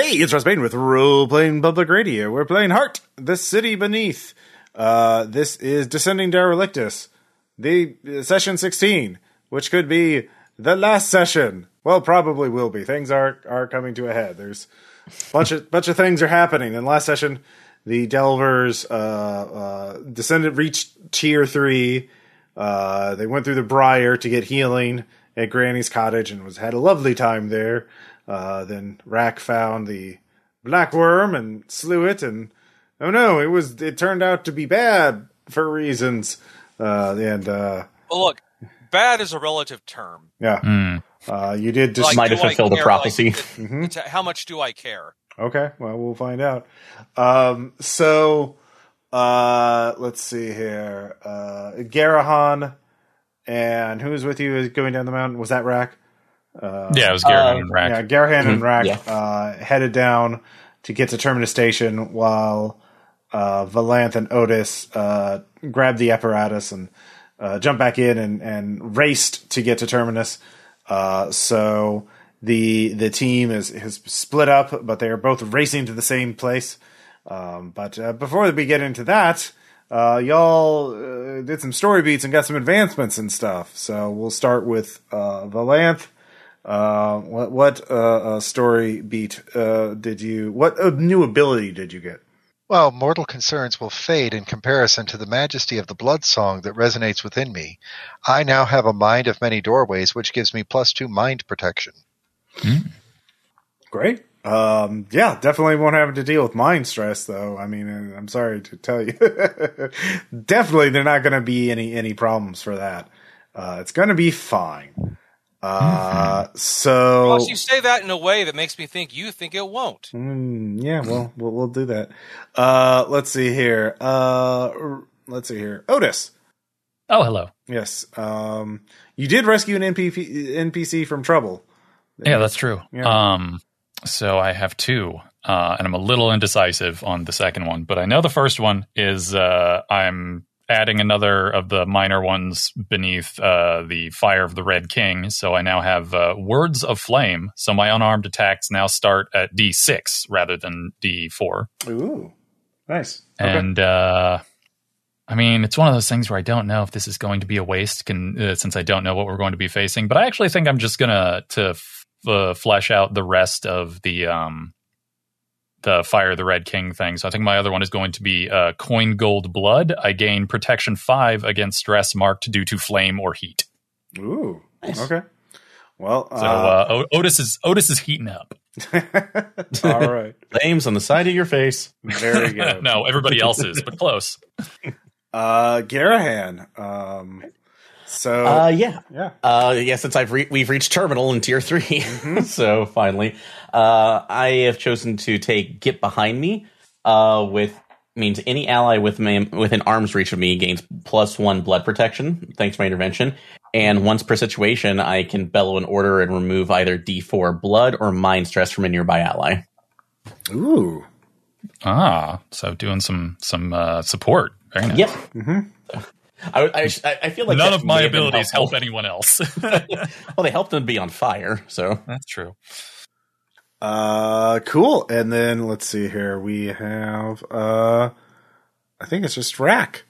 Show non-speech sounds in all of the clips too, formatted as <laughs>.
Hey, it's Ross Payton with Role Playing Public Radio. We're playing Heart, the City Beneath. Uh, this is Descending Derelictus, the uh, session 16, which could be the last session. Well, probably will be. Things are are coming to a head. There's a bunch of bunch of things are happening. In last session, the Delvers uh, uh, descended reached tier three. Uh, they went through the Briar to get healing at Granny's cottage and was had a lovely time there. Uh, then Rack found the black worm and slew it, and oh no, it was it turned out to be bad for reasons. Uh, and uh, Well, look, bad is a relative term. yeah, Hmm. uh, you did just Like, Might have I fulfilled a care? prophecy. Like, <laughs> it- it's- how much do I care? Okay, well, we'll find out. Um, so, uh, let's see here. Uh, Garahan and who was with you is going down the mountain? Was that Rack? Yeah, it was Garrett uh, and Rack. Yeah, Garahan and Rack yeah. uh, headed down to get to Terminus Station while uh, Valanth and Otis uh, grabbed the apparatus and uh, jumped back in and, and raced to get to Terminus. Uh, so the the team is has split up, but they are both racing to the same place. Um, but uh, before we get into that, uh, y'all uh, did some story beats and got some advancements and stuff. So we'll start with uh, Valanth. Uh, what what uh, uh, story beat uh, did you? What uh, new ability did you get? Well, mortal concerns will fade in comparison to the majesty of the blood song that resonates within me. I now have a mind of many doorways, which gives me plus two mind protection. Great. Um, yeah, definitely won't have to deal with mind stress, though. I mean, uh, I'm sorry to tell you, <laughs> definitely there are not going to be any any problems for that. Uh, it's going to be fine. Uh, so Plus, you say that in a way that makes me think you think it won't. Mm, yeah, well, we'll we'll do that. Uh, let's see here. Uh, let's see here. Otis. Oh, hello. Yes. Um, you did rescue an NPC, NPC from trouble. Yeah, that's true. Yeah. Um, so I have two, uh, and I'm a little indecisive on the second one, but I know the first one is uh, I'm adding another of the minor ones beneath uh, the Fire of the Red King. So I now have uh, Words of Flame. So my unarmed attacks now start at D6 rather than D4. Ooh, nice. Okay. And uh, I mean, it's one of those things where I don't know if this is going to be a waste, can, uh, since I don't know what we're going to be facing. But I actually think I'm just gonna to f- uh, flesh out the rest of the um, the Fire the Red King thing. So I think my other one is going to be uh, Coin Gold Blood. I gain protection five against stress marked due to flame or heat. Ooh, okay. Well, So uh, o- Otis is Otis is heating up. <laughs> all right. Flames on the side of your face. Very <laughs> good. no, everybody else is, but close. <laughs> Uh, Garahan. Um, so Uh, yeah. yeah. Uh, yeah, since I've re- we've reached terminal in tier 3 so finally, uh, I have chosen to take get behind me. Uh, with means any ally with me within arm's reach of me gains plus one blood protection thanks to my intervention. And once per situation, I can bellow an order and remove either D4 blood or mind stress from a nearby ally. Ooh. Ah, so doing some some uh, support. Very nice. Yep. I, I, I feel like None of my may have been abilities help anyone else. <laughs> <laughs> Well, they help them be on fire. So That's true. Uh, cool. And then let's see here. We have. Uh, I think it's just Rack.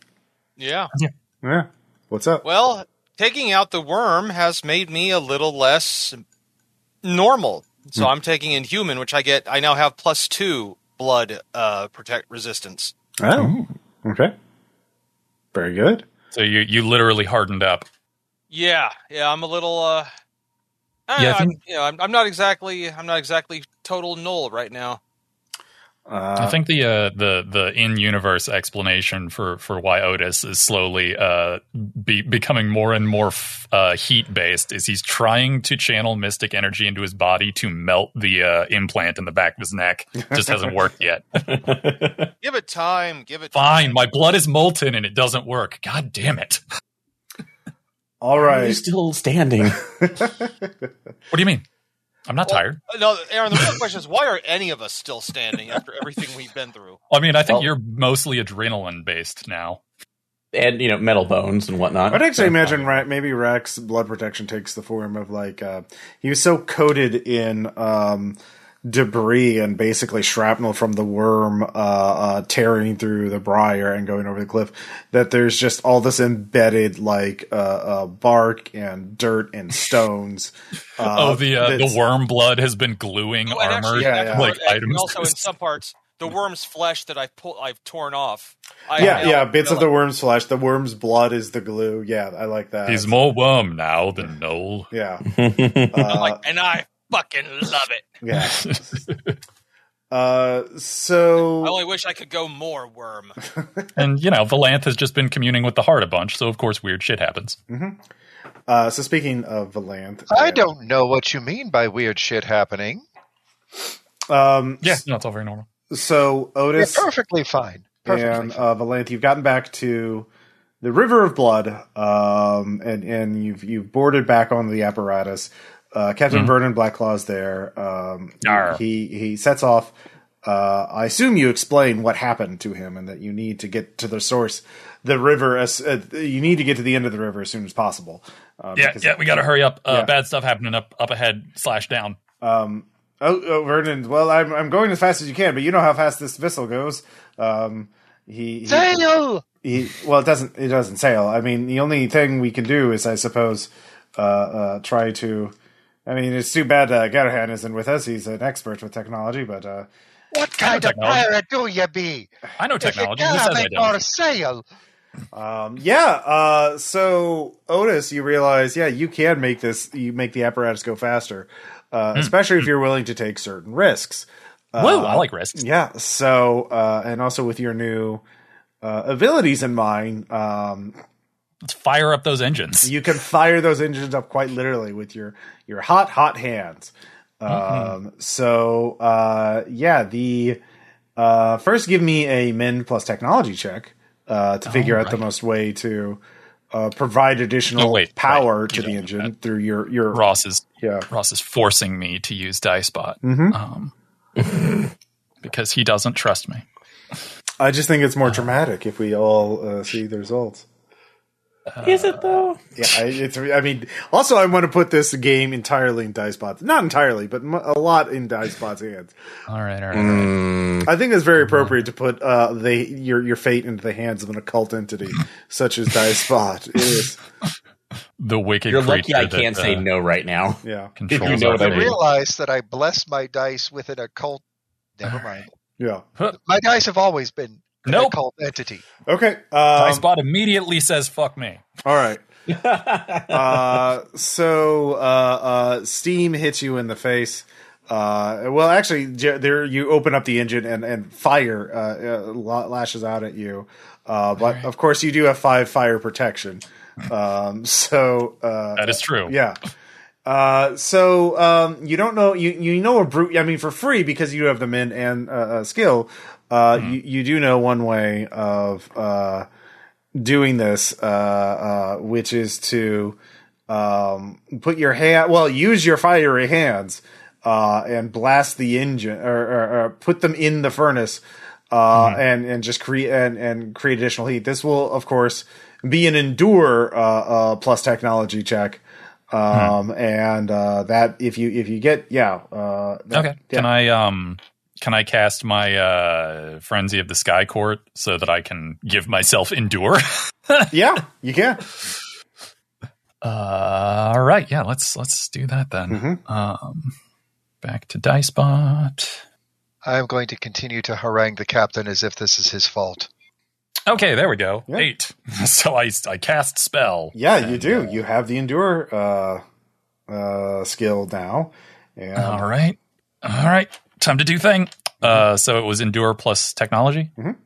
Yeah. Yeah. What's up? Well, taking out the worm has made me a little less normal. So I'm taking Inhuman, which I get. I now have plus two blood uh, protect resistance. Oh. Okay. Very good. So you you literally hardened up. Yeah, yeah. I'm a little. Uh, I, Yeah, I I'm, you know, I'm, I'm not exactly. I'm not exactly total null right now. Uh, I think the uh, the the in universe explanation for for why Otis is slowly uh, be, becoming more and more f- uh, heat based is he's trying to channel mystic energy into his body to melt the uh, implant in the back of his neck. Just hasn't worked yet. <laughs> Give it time. Give it Fine, my blood is molten and it doesn't work. God damn it! All You're still standing. <laughs> What do you mean? I'm not tired. Uh, No, Aaron. The real question is, why are any of us still standing after everything we've been through? <laughs> I mean, I think Well- you're mostly adrenaline based now. and you know metal bones and whatnot. I'd actually So- imagine Ra- maybe Rack's blood protection takes the form of like uh, he was so coated in um, debris and basically shrapnel from the worm uh, uh, tearing through the briar and going over the cliff. That there's just all this embedded like uh, uh, bark and dirt and <laughs> stones. Uh, oh, the uh, the worm blood has been gluing Oh, armor, actually, Yeah, yeah. like and items. Also, in some parts, the <laughs> worm's flesh that I've pulled, I've torn off. I, Yeah, I- yeah, bits of the worm's flesh. The worm's blood is the glue. Yeah, I like that. He's more worm now than Noel. yeah, <laughs> I'm uh, like, and I fucking love it. <laughs> yeah. <laughs> Uh, so I only wish I could go more worm. <laughs> and you know, Valanth has just been communing with the heart a bunch, so of course weird shit happens. Uh, so speaking of Valanth, I don't know what you mean by weird shit happening. Um, Yeah, no, it's all very normal. So You're Otis perfectly fine. Perfectly and fine. uh, Valanth, you've gotten back to the River of Blood, um, and and you've you've boarded back onto the apparatus. Uh, Captain Mhm. Vernon Blacklaw's there. Um, he he sets off. Uh, I assume you explain what happened to him and that you need to get to the source, the river. As uh, you need to get to the end of the river as soon as possible. Uh, Yeah, yeah, we got to hurry up. Uh, Yeah. Bad stuff happening up up ahead slash down. Um, oh, oh, Vernon. Well, I'm I'm going as fast as you can, but you know how fast this vessel goes. Um, he, he Sail! he well it doesn't it doesn't sail i mean the only thing we can do is i suppose uh uh try to i mean it's too bad uh Garahan isn't with us he's an expert with technology but uh What kind of technology. pirate do you be? I know If you technology. Who can't I make don't? sail, um yeah uh so otis you realize yeah you can make this you make the apparatus go faster uh especially if you're willing to take certain risks Whoa, I like risks. yeah so uh and also with your new uh abilities in mind um Let's fire up those engines. you can fire those engines up quite literally with your your hot hot hands um Mm-hmm. so uh yeah the uh first give me a min plus technology check uh to figure out the most way to uh provide additional Oh, wait, power right. to the engine through your your Ross is yeah Ross is forcing me to use Dicebot Mhm. um, because he doesn't trust me. i just think it's more dramatic if we all uh, see the results Is it though? yeah I, it's i mean also i want to put this game entirely in dicebot's not entirely but m- a lot in dicebot's hands All right, all right. all right. I think it's very appropriate to put uh, the your your fate into the hands of an occult entity such as Dicebot. It is, The wicked You're lucky I can't that, say uh, no right now. yeah, <laughs> Controls You know our what I I fate. mean. realize that I blessed my dice with an occult. Never mind. yeah. My dice have always been an Nope. occult entity. Okay. Um, Dicebot immediately says "fuck me." all right. <laughs> Uh, so uh, uh, steam hits you in the face. Uh, well, actually, there you open up the engine and and fire uh, uh, lashes out at you. Uh, but of course, you do have five fire protection. Um, so uh, That is true. Yeah. Uh, so um, you don't know you you know a brute. I mean, for free because you have the min and uh, uh, skill. Uh, you you do know one way of uh, doing this, uh, uh, which is to um, put your hand. Well, use your fiery hands uh, and blast the engine, or, or, or put them in the furnace, uh, and and just create and, and create additional heat. This will, of course, be an endure uh, uh, plus technology check. Um and uh that if you if you get yeah uh that- Okay. yeah. Can I um can I cast my uh frenzy of the sky court so that I can give myself endure? <laughs> yeah you can uh all right, yeah, let's let's do that then. Mhm. Um back to Dicebot. I am going to continue to harangue the captain as if this is his fault. Okay, there we go. Yeah. Eight. <laughs> So I I cast spell. Yeah, you do. You have the endure uh, uh, skill now. And All right. All right. Time to do thing. Uh, so it was endure plus technology. Mhm.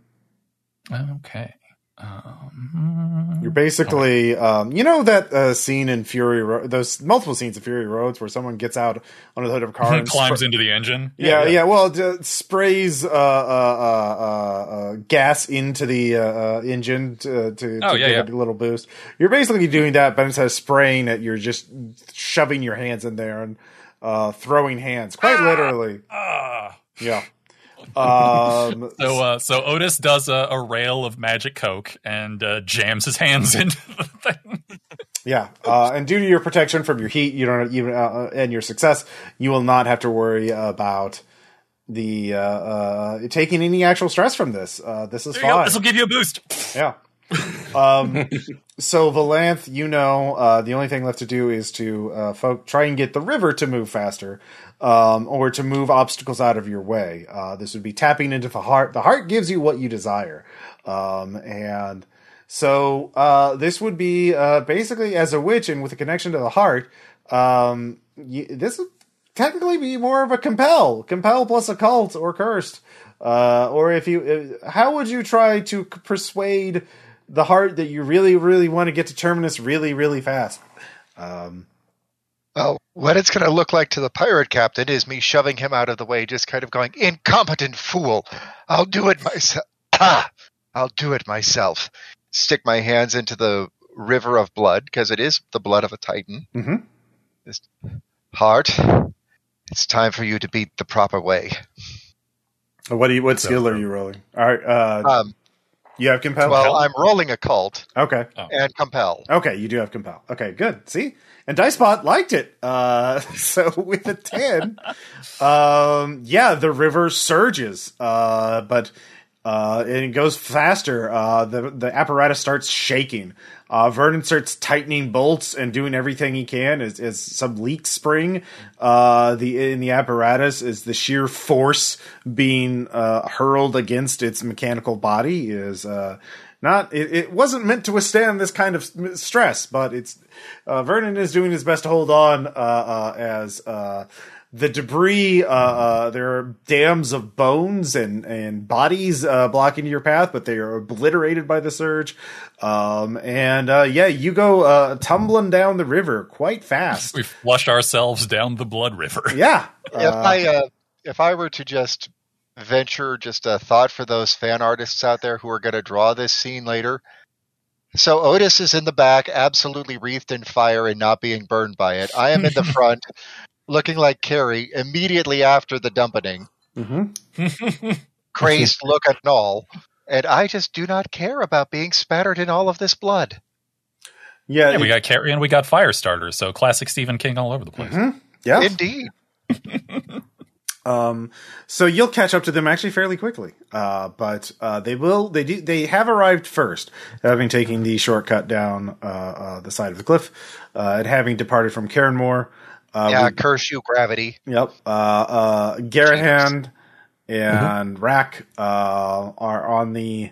Okay. Um, you're basically, um, you know, that uh, scene in Fury Road, those multiple scenes of Fury Roads where someone gets out on the hood of a car and <laughs> climbs spr- into the engine. Yeah, yeah, Well, d- sprays uh, uh, uh, uh, uh, gas into the uh, uh, engine to, to, Oh, to yeah, give yeah. it a little boost. You're basically doing that, but instead of spraying it, you're just shoving your hands in there and uh, throwing hands, quite literally. Ah. Yeah. Um, <laughs> So, uh, so Otis does a, a rail of magic coke and uh, jams his hands <laughs> into the thing. Yeah, uh, and due to your protection from your heat, you don't even uh, and your success, you will not have to worry about the uh, uh, taking any actual stress from this. Uh, this is There fine. This will give you a boost. Yeah. Um, so Valanth, you know, uh, the only thing left to do is to uh, try and get the river to move faster, um, or to move obstacles out of your way. Uh, this would be tapping into the heart. The heart gives you what you desire, um, and so uh, this would be uh, basically as a witch and with a connection to the heart. Um, this would technically be more of a compel, compel plus occult or cursed. Uh, or if you, how would you try to persuade the heart that you really, really want to get to terminus really, really fast? Um, Well, what it's going to look like to the pirate captain is me shoving him out of the way, just kind of going, incompetent fool. I'll do it myself. Ah, <coughs> I'll do it myself. Stick my hands into the river of blood, because it is the blood of a titan. Mhm. This heart, it's time for you to beat the proper way. what do you? What skill are you rolling? All right, uh, Um, you have compel. well, I'm rolling a cult. okay, and compel. okay, you do have compel. Okay, good. See, and Dicebot liked it. Uh, <laughs> so with a ten, um, yeah, the river surges, uh, but uh, and it goes faster. Uh, the the apparatus starts shaking. Uh, Vernon starts tightening bolts and doing everything he can as, as some leaks spring. Uh, the in the apparatus is the sheer force being uh, hurled against its mechanical body is uh, not. It, it wasn't meant to withstand this kind of stress, but it's uh, Vernon is doing his best to hold on uh, uh, as. The debris, uh, uh, there are dams of bones and, and bodies uh, blocking your path, but they are obliterated by the surge. Um, and uh, yeah, you go uh, tumbling down the river quite fast. We've flushed ourselves down the blood river. Yeah. <laughs> if Uh, I uh, if I were to just venture just a thought for those fan artists out there who are going to draw this scene later. So Otis is in the back, absolutely wreathed in fire and not being burned by it. I am in the <laughs> front, looking like Carrie immediately after the dumpening, mhm. <laughs> crazed look and all. And I just do not care about being spattered in all of this blood. Yeah. Yeah, we got Carrie and we got Firestarter, so classic Stephen King all over the place. mhm. Yeah. Indeed. <laughs> Um, so you'll catch up to them actually fairly quickly. Uh, but uh, they will. They do. They have arrived first, having taken the shortcut down uh, uh, the side of the cliff, uh, and having departed from Cairnmore. Uh, yeah, we- curse you, gravity. Yep. Uh, uh, Garahan and Rack uh, are on the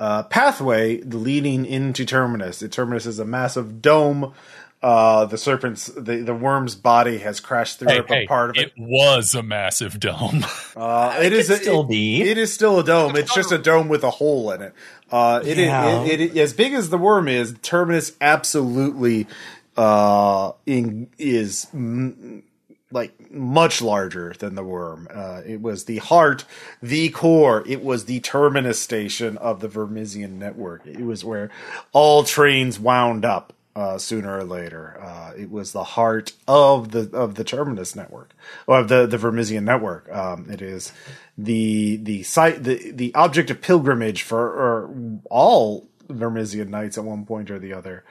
uh, pathway leading into Terminus. The Terminus is a massive dome. Uh, the serpent's, the, the worm's body has crashed through Hey, a hey, part of it. it was a massive dome. <laughs> Uh, it is a, still it- be. It is still a dome. It's just a dome with a hole in it. Uh, it, is- Yeah. it, it, as big as the worm is. Terminus absolutely uh, in, is mm, like much larger than the worm. Uh, it was the heart, the core. It was the terminus station of the Vermissian network. It was where all trains wound up. Uh, sooner or later, uh, it was the heart of the of the terminus network, or of the the Vermissian network. Um, it is the the site the the object of pilgrimage for or all Vermissian knights at one point or the other.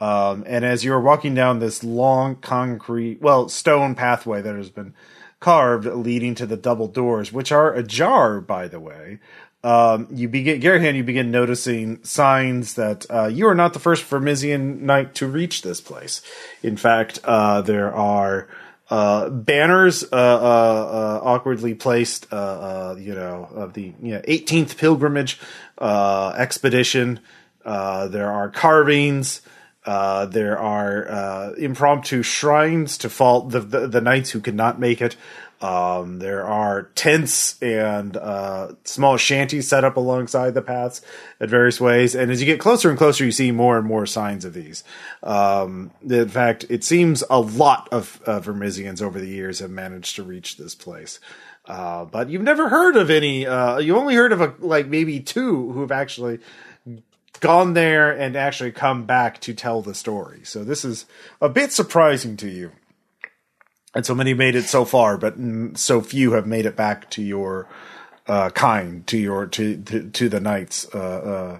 Um, and as you are walking down this long concrete, well, stone pathway that has been carved leading to the double doors, which are ajar, by the way, um, you begin, Garahan, you begin noticing signs that uh, you are not the first Vermissian knight to reach this place. In fact, uh, there are uh, banners uh, uh, uh, awkwardly placed, you know, of the you know, 18th pilgrimage expedition. There are carvings. Uh, there are uh, impromptu shrines to fall the, the the knights who could not make it. Um, there are tents and uh, small shanties set up alongside the paths at various ways. And as you get closer and closer, you see more and more signs of these. Um, in fact, it seems a lot of uh, Vermissians over the years have managed to reach this place. Uh, but you've never heard of any. Uh, you only heard of a, like maybe two who have actually gone there and actually come back to tell the story. So this is a bit surprising to you. And so many made it so far, but so few have made it back to your uh, kind, to your to to, to the knights. Uh, uh,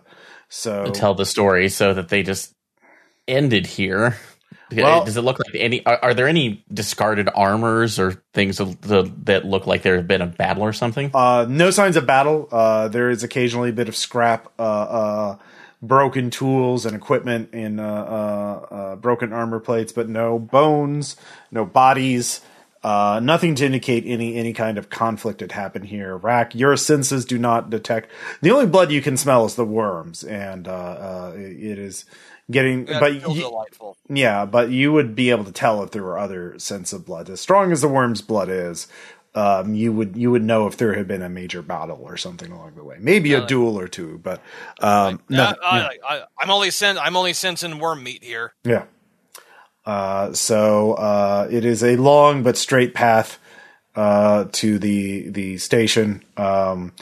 so tell the story so that they just ended here. Well- Does it look like any? Are, are there any discarded armors or things that, that look like there have been a battle or something? Uh, no signs of battle. Uh, there is occasionally a bit of scrap, uh, uh, broken tools and equipment, and uh, uh, uh, broken armor plates, but no bones, no bodies. Uh, nothing to indicate any any kind of conflict had happened here. Rack, your senses do not detect. The only blood you can smell is the worms, and uh, uh, it is getting. That's but still y- delightful. yeah, but you would be able to tell if there were other scents of blood. As strong as the worm's blood is, um, you would you would know if there had been a major battle or something along the way. Maybe a duel or two, but um, no, Uh, I, I, I'm only sen- I'm only sensing worm meat here. yeah. Uh, so uh, it is a long but straight path uh, to the the station, um,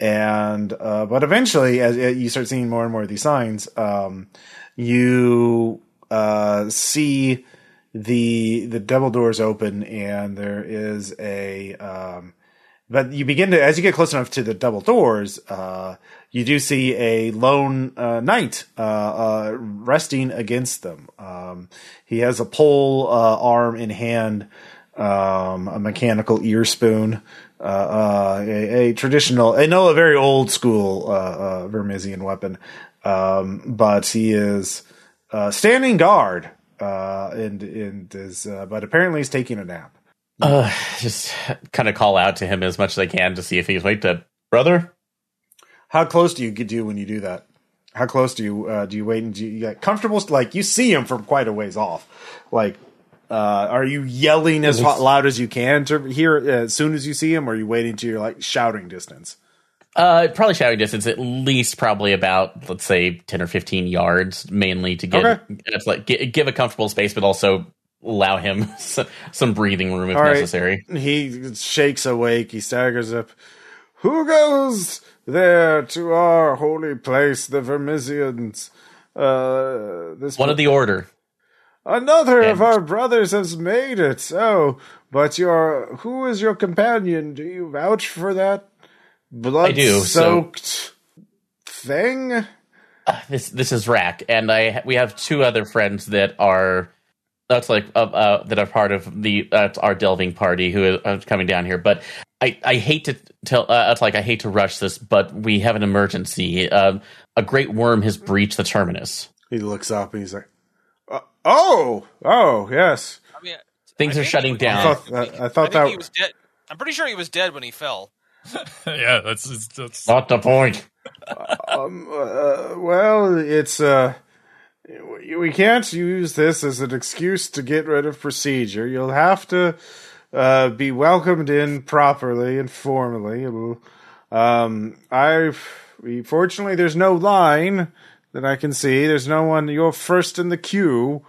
and uh, but eventually, as, as you start seeing more and more of these signs, um, you uh, see the the double doors open, and there is a um, but you begin to as you get close enough to the double doors uh, you do see a lone uh, knight uh, uh, resting against them. Um, he has a pole uh, arm in hand um, a mechanical ear spoon uh, a, a traditional i know a very old school vermissian weapon um, but he is standing guard uh, and and is uh, but apparently he's taking a nap Uh, just kind of call out to him as much as I can to see if he's wait to brother. How close do you get do when you do that? How close do you uh, do you wait and do you get comfortable? Like you see him from quite a ways off. Like, uh, are you yelling as loud as you can to hear as soon as you see him, or are you waiting to your like shouting distance? Uh, probably shouting distance, at least probably about let's say ten or fifteen yards, mainly to get Okay. like gi- give a comfortable space, but also allow him <laughs> some breathing room if All right. necessary. He shakes awake. He staggers up. Who goes there to our holy place, the Vermissians? Uh, this One of the order. Another of our brothers has made it. Oh, but your who is your companion? Do you vouch for that blood I do, so- soaked thing? This this is Rack, and I we have two other friends that are that's like uh, uh, that are part of the uh, our delving party who are coming down here. But I, I hate to tell uh, it's like I hate to rush this, but we have an emergency. Um, a great worm has breached the terminus. He looks up and he's like, uh, "Oh, oh, yes." I mean, Things I are shutting he down. I thought, I, I thought I think he that was dead. I'm pretty sure he was dead when he fell. <laughs> yeah, that's, that's, that's Not the point. um, uh, well, it's uh, we we can't use this as an excuse to get rid of procedure. You'll have to uh, be welcomed in properly and formally. Um, I've fortunately there's no line that I can see. There's no one. You're first in the queue.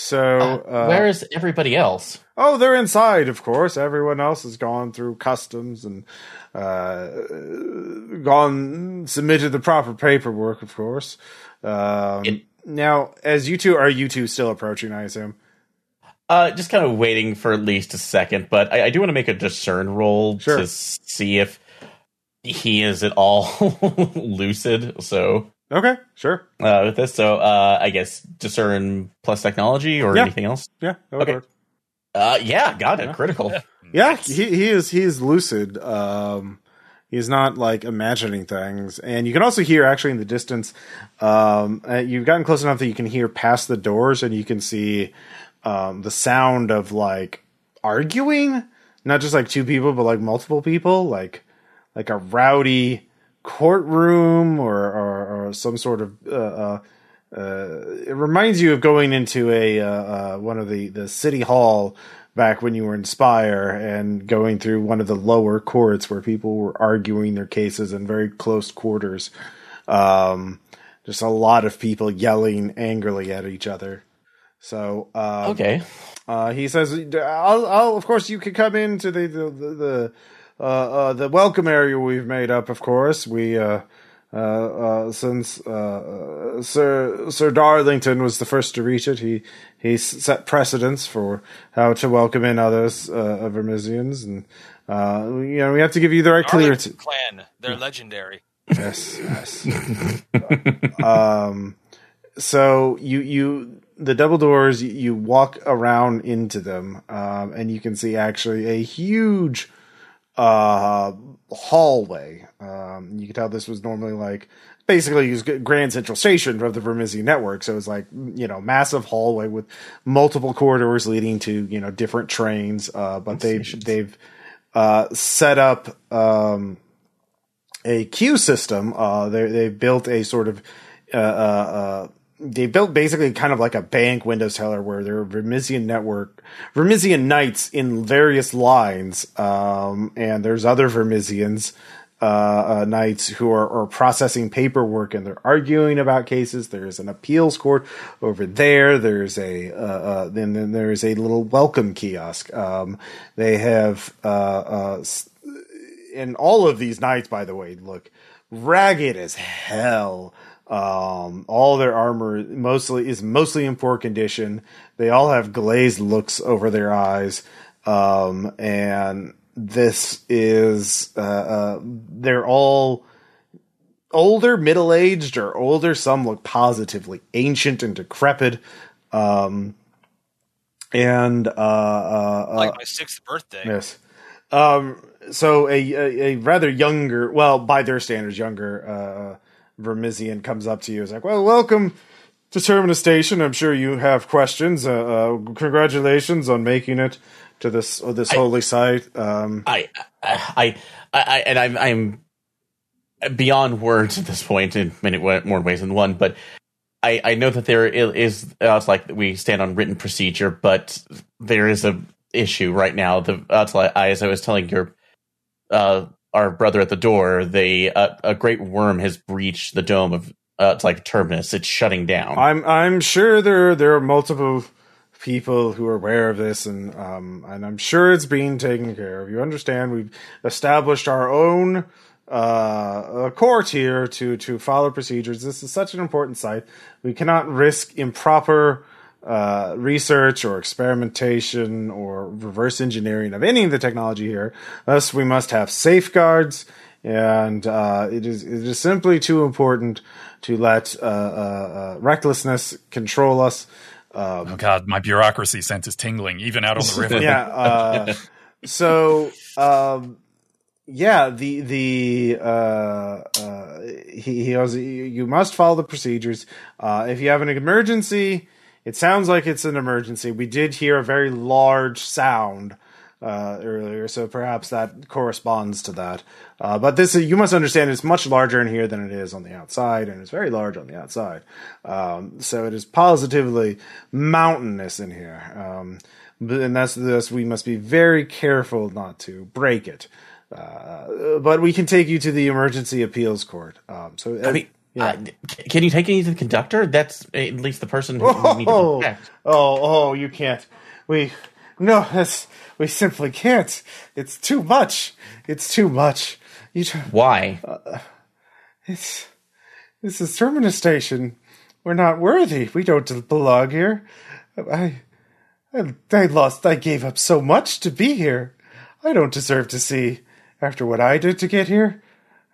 So uh, Where is everybody else? Oh, they're inside, of course. Everyone else has gone through customs and uh, gone submitted the proper paperwork, of course. Um, It- now, as you two are you two still approaching? I assume. Uh, just kind of waiting for at least a second, but I, I do want to make a discern roll Sure. to see if he is at all <laughs> lucid. So Okay, sure. uh, with this, so uh, I guess discern plus technology or Yeah. anything else. Yeah. that Okay. work. Uh, yeah, got it. Critical. Yeah, he he is he is lucid. Um, he's not like imagining things, and you can also hear actually in the distance. Um, uh, you've gotten close enough that you can hear past the doors, and you can see um, the sound of like arguing, not just like two people, but like multiple people, like like a rowdy courtroom or or, or some sort of. Uh, uh, uh, it reminds you of going into a uh, uh, one of the the city hall back when you were in Spire and going through one of the lower courts where people were arguing their cases in very close quarters. Um, just a lot of people yelling angrily at each other. So um, Okay. uh, he says, "I'll, I'll, of course, you can come into the the the, the, uh, uh, the welcome area we've made up. Of course, we uh, uh, since uh, uh, Sir Sir Darlington was the first to reach it, he he set precedence for how to welcome in others uh, of Vermissians, and uh, you know we have to give you the right clearance. Clan, they're legendary. Yes, yes. <laughs> um, so you you the double doors you, you walk around into them um, and you can see actually a huge uh, hallway. Um, you can tell this was normally like basically used Grand Central Station of the Vermissian network. So it's like you know massive hallway with multiple corridors leading to you know different trains. Uh, but they Stations. they've uh, set up um, a queue system. Uh, they they built a sort of uh, uh, uh, they built basically kind of like a bank Windows teller where there are Vermissian network, Vermissian knights in various lines, um, and there's other Vermissians. Uh, uh, knights who are, are processing paperwork and they're arguing about cases. There's an appeals court over there. There's a uh, uh, then, then there's a little welcome kiosk. Um, they have uh, uh, and all of these knights, by the way, look ragged as hell. Um, all their armor mostly is mostly in poor condition. They all have glazed looks over their eyes. Um, and this is, uh, uh, they're all older, middle aged or older. Some look positively ancient and decrepit. Um, and, uh, uh, uh, like my sixth birthday. Yes. Um, so a, a, a rather younger, well, by their standards, younger uh, Vermissian comes up to you. Is like, well, welcome to Terminus Station. I'm sure you have questions. Uh, uh, congratulations on making it to this uh, this holy site. Um, I, I, I, I and I'm, I'm beyond words at this point in many more ways than one. But I, I know that there is uh, it's like we stand on written procedure, but there is a issue right now. The uh, it's like I, as I was telling your, uh, our brother at the door, they uh, a great worm has breached the dome of. Uh, it's like terminus. It's shutting down. I'm I'm sure there there are multiple people who are aware of this, and um, and I'm sure it's being taken care of. You understand? We've established our own uh, uh, court here to to follow procedures. This is such an important site. We cannot risk improper uh, research or experimentation or reverse engineering of any of the technology here. Thus, we must have safeguards, and uh, it is it is simply too important to let uh, uh, uh, recklessness control us. Oh God, my bureaucracy sense is tingling, even out on the river. yeah. <laughs> Uh, so, um, yeah, the the uh, uh, he he goes. You you must follow the procedures. Uh, if you have an emergency, it sounds like it's an emergency. We did hear a very large sound uh, earlier, so perhaps that corresponds to that. Uh, but this, you must understand, it's much larger in here than it is on the outside, and it's very large on the outside. Um, so it is positively mountainous in here, um, and that's this. We must be very careful not to break it. Uh, but we can take you to the emergency appeals court. Um, so I mean, yeah. uh, can you take me to the conductor? That's at least the person who we need to Oh, protect. oh, oh, you can't. We, no, that's, we simply can't. It's too much. It's too much. You, t- Why? it's, this is Terminus Station. We're not worthy. We don't belong here. I, I, I lost, I gave up so much to be here. I don't deserve to see, after what I did to get here,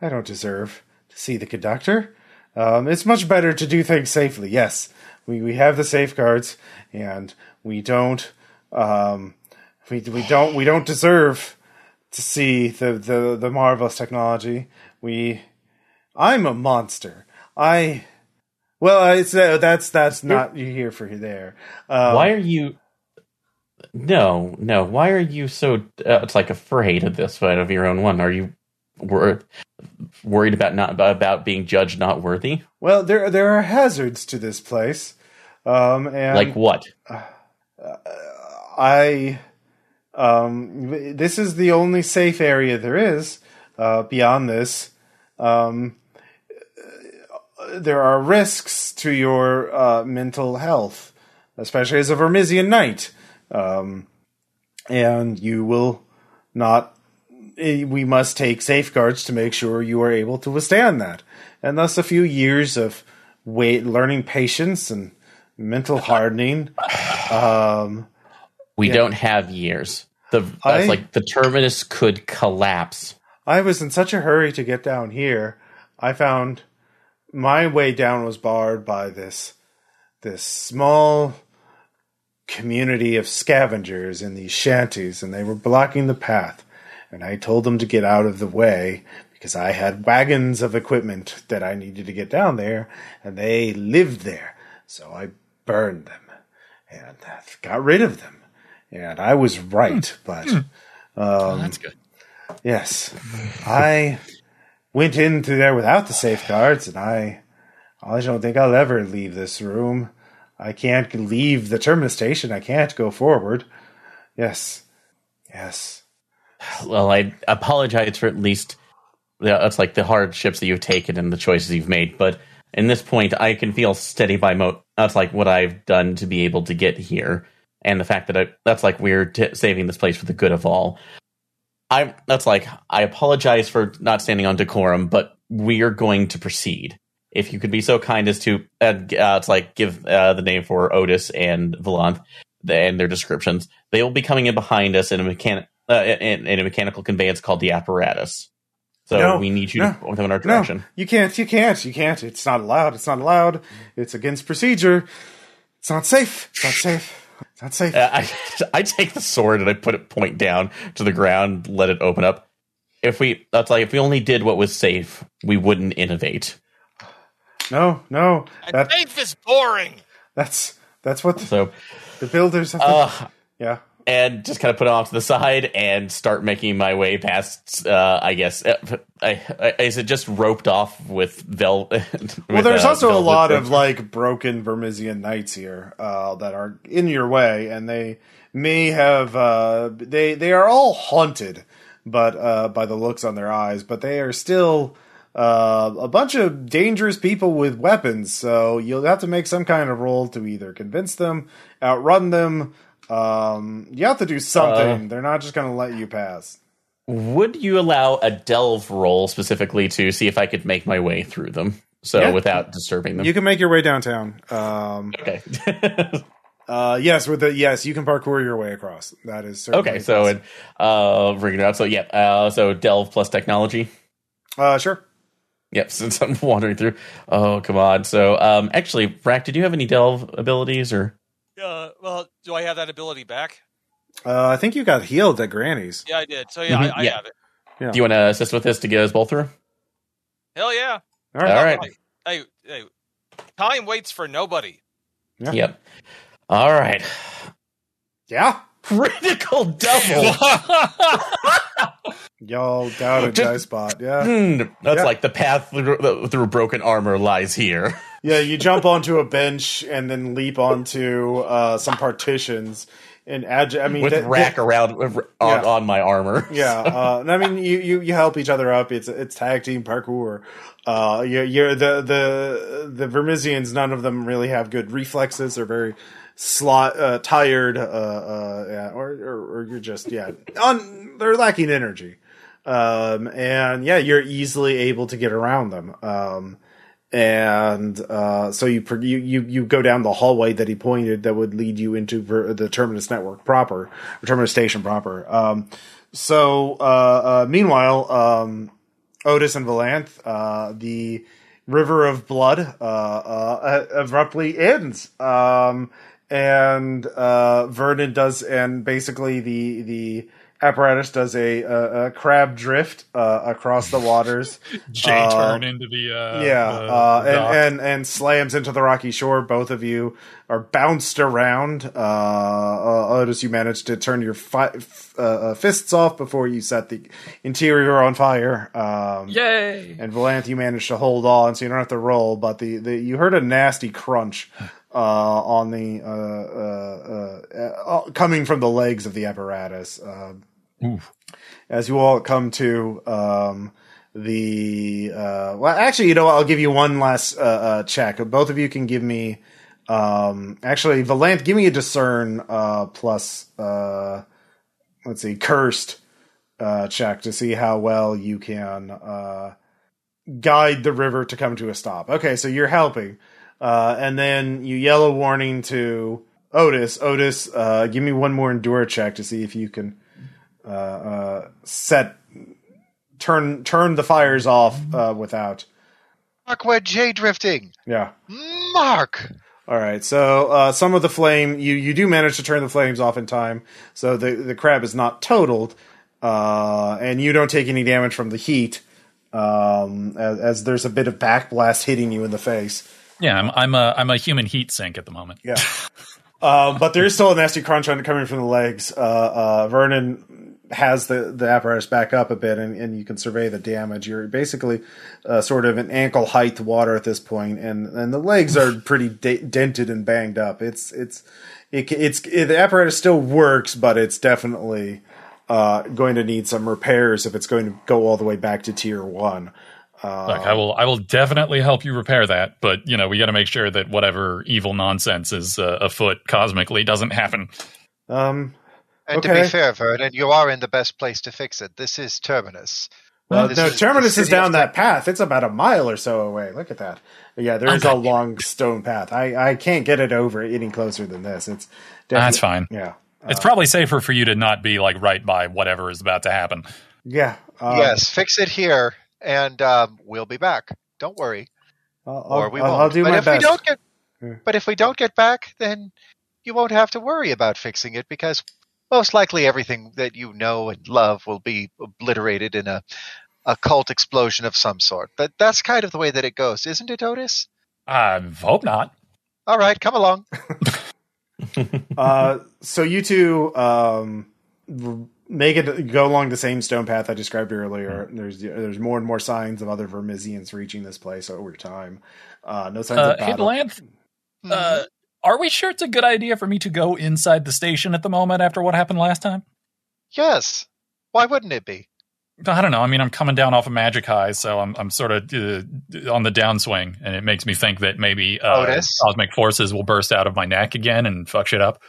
I don't deserve to see the conductor. Um, it's much better to do things safely. Yes, we, we have the safeguards, and we don't um, we we don't we don't deserve to see the, the, the marvelous technology. We I'm a monster. I well, it's uh, that's that's not you here for there. Um, Why are you? No, no. Why are you so? Uh, it's like afraid of this fight of your own one. Are you wor- worried about not about being judged not worthy? Well, there there are hazards to this place, um, and like what? I um this is the only safe area there is. Uh, beyond this, um, there are risks to your uh, mental health, especially as a Vermissian knight, um, and you will not. Eh, We must take safeguards to make sure you are able to withstand that, and thus a few years of wait, learning patience and mental hardening. Um, We don't have years. The that's I- like the terminus could collapse. I was in such a hurry to get down here. I found my way down was barred by this this small community of scavengers in these shanties, and they were blocking the path. And I told them to get out of the way because I had wagons of equipment that I needed to get down there, and they lived there. So I burned them and got rid of them. And I was right, hmm. but hmm. Um, Oh, that's good. yes, I went into there without the safeguards, and I, I don't think I'll ever leave this room. I can't leave the terminus station. I can't go forward. Yes, yes. Well, I apologize for at least that's like the hardships that you've taken and the choices you've made. But in this point, I can feel steady by mo. That's like what I've done to be able to get here, and the fact that I, that's like we're t- saving this place for the good of all. I that's like I apologize for not standing on decorum, but we are going to proceed. If you could be so kind as to, uh, uh, it's like give uh, the name for Otis and Valanth and their descriptions. They will be coming in behind us in a mechanic uh, in, in a mechanical conveyance called the apparatus. So No, we need you no, to point them in our No, direction. you can't. You can't. You can't. It's not allowed. It's not allowed. It's against procedure. It's not safe. It's not safe. It's not safe. Uh, I <laughs> I take the sword and I put it point down to the ground, let it open up. If we that's like if we only did what was safe, we wouldn't innovate. No, no. And That faith is boring. that's that's what the, So the builders have. To, uh yeah. And just kind of put it off to the side and start making my way past. Uh, I guess uh, I, I, is it just roped off with vel? <laughs> Well, there's also a lot of like broken Vermissian knights here uh, that are in your way, and they may have uh, they they are all haunted, but uh, by the looks on their eyes, but they are still uh, a bunch of dangerous people with weapons. So you'll have to make some kind of roll to either convince them, outrun them. Um, you have to do something. They're not just going to let you pass. Would you allow a delve roll specifically to see if I could make my way through them? So Yeah. without disturbing them. You can make your way downtown. Um, okay. <laughs> uh, yes, with the yes, you can parkour your way across. That is certainly okay. So it, uh, bring it out. So yeah. Uh, so delve plus technology. uh, sure. Yep. <laughs> Since I'm wandering through. Oh come on. So um, actually, Rack, did you have any delve abilities or? Uh, well, do I have that ability back? Uh, I think you got healed at Granny's. Yeah, I did. So yeah, Mhm, I, I yeah. have it. Do you want to assist with this to get us both through? Hell yeah. All right. All right. Hey, hey, time waits for nobody. Yeah. Yep. All right. Yeah. Critical double. <laughs> Y'all down at Just- Spot. Yeah. Hmm, That's Yeah. like the path through, through broken armor lies here. <laughs> Yeah. You jump onto a bench and then leap onto uh, some partitions and agi- I mean, with that- rack around on, Yeah. on my armor. <laughs> yeah, uh, and I mean, you, you, you help each other up. It's it's tag team parkour. Uh, you're, you're the the the Vermissians. None of them really have good reflexes. They're very slot uh, tired, uh, uh, yeah, or, or or you're just yeah, on they're lacking energy. Um, and yeah, you're easily able to get around them. Um, and uh, so you, you you you go down the hallway that he pointed that would lead you into the terminus network proper, or terminus station proper. Um, so uh, uh, meanwhile, um, Otis and Valanth, uh, the river of blood uh, uh, abruptly ends, um, and uh, Vernon does, and basically the the apparatus does a, a, a crab drift uh, across the waters. <laughs> J Uh, turn into the uh, yeah, the- uh, the dock. and, and and slams into the rocky shore. Both of you are bounced around. Uh, uh, Otis, you managed to turn your fi- f- uh, uh, fists off before you set the interior on fire. Um, Yay! and Valanth, you managed to hold on, so you don't have to roll. But the, the you heard a nasty crunch uh, on the uh, uh, uh, uh, coming from the legs of the apparatus. Uh, Oof. as you all come to um, the uh, well, actually, you know, what? I'll give you one last uh, uh, check. Both of you can give me. Um, actually, Valanth, give me a discern uh, plus. Uh, let's see, cursed uh, check to see how well you can uh, guide the river to come to a stop. Okay, so you're helping, uh, and then you yell a warning to Otis. Otis, uh, give me one more endure check to see if you can uh, uh, set turn turn the fires off uh, without. Mark went J drifting. Yeah. Mark. All right, so uh, some of the flame you you do manage to turn the flames off in time, so the the crab is not totaled, uh, and you don't take any damage from the heat, um, as, as there's a bit of backblast hitting you in the face. Yeah, I'm I'm a I'm a human heat sink at the moment. Yeah. um, but there is still a nasty crunch on coming from the legs. Uh, uh, Vernon has the, the apparatus back up a bit, and, and you can survey the damage. You're basically uh, sort of an ankle height water at this point, and, and the legs are pretty de- dented and banged up. It's it's it, it's it, the apparatus still works, but it's definitely uh, going to need some repairs if it's going to go all the way back to tier one. Uh, Look, I will I will definitely help you repair that, but you know we got to make sure that whatever evil nonsense is uh, afoot cosmically doesn't happen. um, And to be fair, Vernon, you are in the best place to fix it. This is Terminus. Well, This no, is the Terminus is down that path. It's about a mile or so away. Look at that. Yeah, there is a long stone path. I, I can't get it over any closer than this. It's That's fine. Yeah, It's probably safer for you to not be like right by whatever is about to happen. yeah. Um, yes, fix it here, and um, we'll be back. Don't worry, I'll, or we I'll, won't. I'll do but my if best. we don't get, Yeah. but if we don't get back, then you won't have to worry about fixing it because most likely everything that you know and love will be obliterated in a a cult explosion of some sort. But that's kind of the way that it goes, isn't it, Otis? I hope not. All right, come along. <laughs> <laughs> uh, so you two um, r- make it go along the same stone path I described earlier. There's there's more and more signs of other Vermissians reaching this place over time. Uh, no signs Uh, of hey, battle. Valanth, uh, are we sure it's a good idea for me to go inside the station at the moment after what happened last time? yes. Why wouldn't it be? I don't know. I mean, I'm coming down off of Magic High, so I'm I'm sort of uh, on the downswing, and it makes me think that maybe uh, Otis? cosmic forces will burst out of my neck again and fuck shit up.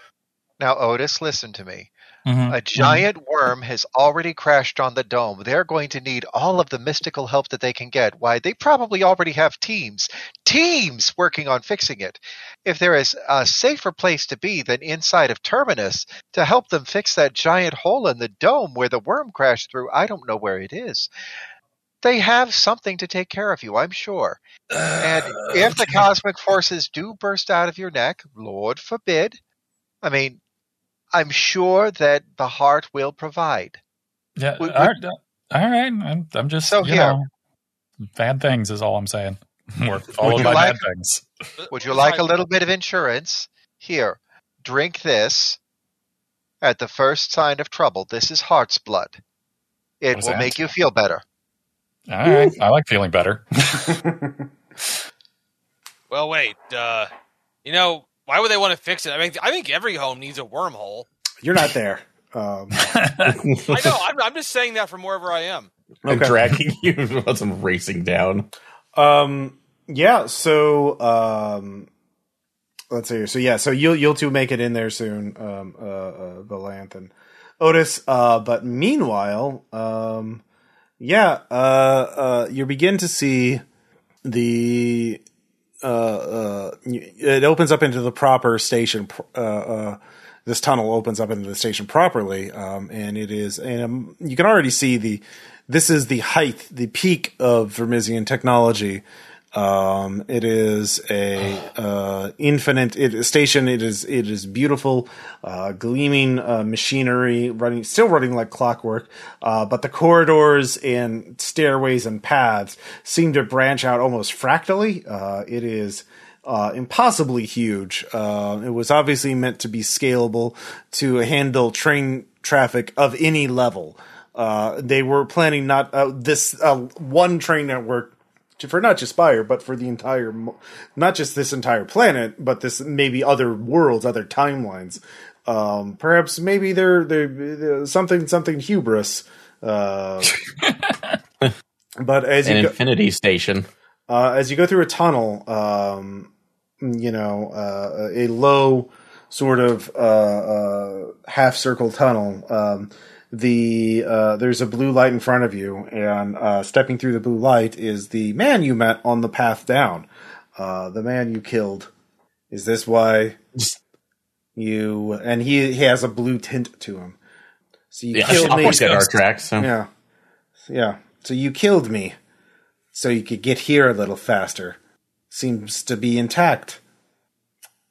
Now, Otis, listen to me. Mhm. A giant worm has already crashed on the dome. They're going to need all of the mystical help that they can get. Why, they probably already have teams, teams working on fixing it. If there is a safer place to be than inside of Terminus to help them fix that giant hole in the dome where the worm crashed through, I don't know where it is. They have something to take care of you, I'm sure. And if the cosmic forces do burst out of your neck, Lord forbid, I mean, I'm sure that the heart will provide. Yeah. Would- all right. All right. I'm, I'm just So you here. know, bad things is all I'm saying. <laughs> We're followed by like- bad things. Would you like a little bit of insurance? Here, drink this. At the first sign of trouble, this is heart's blood. It will that? make you feel better. All right. I like feeling better. <laughs> <laughs> Well, wait. Uh, you know, why would they want to fix it? I mean, I think every home needs a wormhole. You're not there. Um, <laughs> I know. I'm, I'm just saying that from wherever I am. I'm Okay. dragging you <laughs> as I'm racing down. Um. Yeah. So. Um. Let's see. here. So yeah. So you'll you'll two make it in there soon. Um. Uh. uh Valanth and Otis. Uh. But meanwhile. Um. Yeah. Uh. Uh. You begin to see the. Uh. Uh. It opens up into the proper station. Uh. uh this tunnel opens up into the station properly, um, and it is, and um, you can already see the. This is the height, the peak of Vermissian technology. Um, it is a uh, infinite it, station. It is it is beautiful, uh, gleaming uh, machinery running, still running like clockwork. Uh, but the corridors and stairways and paths seem to branch out almost fractally. Uh, it is uh, impossibly huge. Uh, it was obviously meant to be scalable to handle train traffic of any level. They were planning not this one train network for not just Spire, but for the entire, not just this entire planet, but this maybe other worlds, other timelines. Um, perhaps maybe they're, they're, they're something something hubris. Uh, <laughs> but as An you go, infinity station. uh, as you go through a tunnel, um, you know, uh, a low sort of uh, uh, half circle tunnel. Um, the uh, there's a blue light in front of you, and uh, stepping through the blue light is the man you met on the path down. Uh, the man you killed. Is this why you? And he he has a blue tint to him. So you Yeah, killed me. got our tracks. So. Yeah. Yeah. So you killed me so you could get here a little faster. Seems to be intact.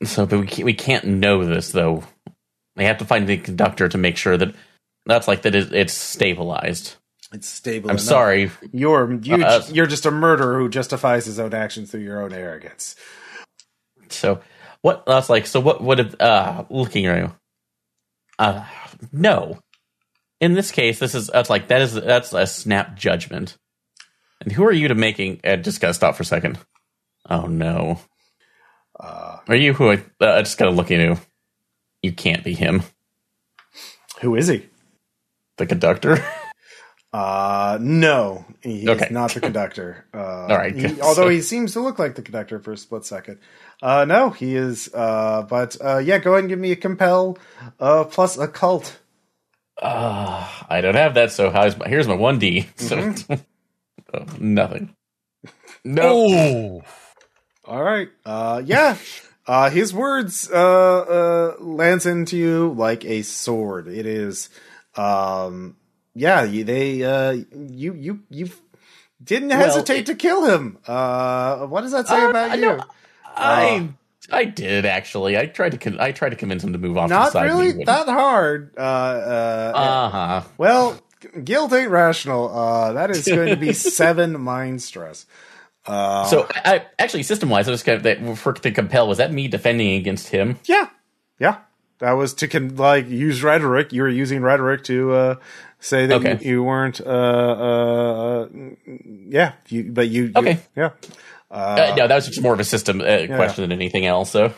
So, but we can't, we can't know this though. We have to find the conductor to make sure that that's like that it, it's stabilized. It's stable. I'm enough. sorry. You're you, Uh, you're just a murderer who justifies his own actions through your own arrogance. So what that's like. So what would have uh looking at you? Uh, no. In this case, this is that's like that is that's a snap judgment. And who are you to making? Uh, just gotta stop for a second. Oh no. Uh, Are you who I uh, just gotta look at you? You can't be him. who is he? The conductor. <laughs> Uh, no, he's Okay. not the conductor. <laughs> Uh, All right, he- although he seems to look like the conductor for a split second. Uh, no, he is. Uh, but uh, yeah, go ahead and give me a compel uh, plus occult. Uh, I don't have that, so how's my, here's my 1D. <laughs> So Oh, nothing. No. Oh, All right. Uh, yeah. Uh, his words uh, uh, lands into you like a sword. It is, um, yeah. They, uh, you, you, you didn't Well, hesitate it- to kill him. Uh, what does that say Uh, about you? I I did actually. I tried to con- I tried to convince him to move off Not really that hard. Uh, uh, Uh huh. well, guilt ain't rational. Uh, that is going to be <laughs> seven mind stress. Uh, So I, I actually system wise, I was kind of that for to compel. Was that me defending against him? Yeah, yeah. That was to con- like use rhetoric. You were using rhetoric to uh, say that Okay. you, you weren't. Uh, uh, uh, yeah, you, but you. you- Okay. Yeah. Uh, no, that was just more of a system uh, question than anything else. So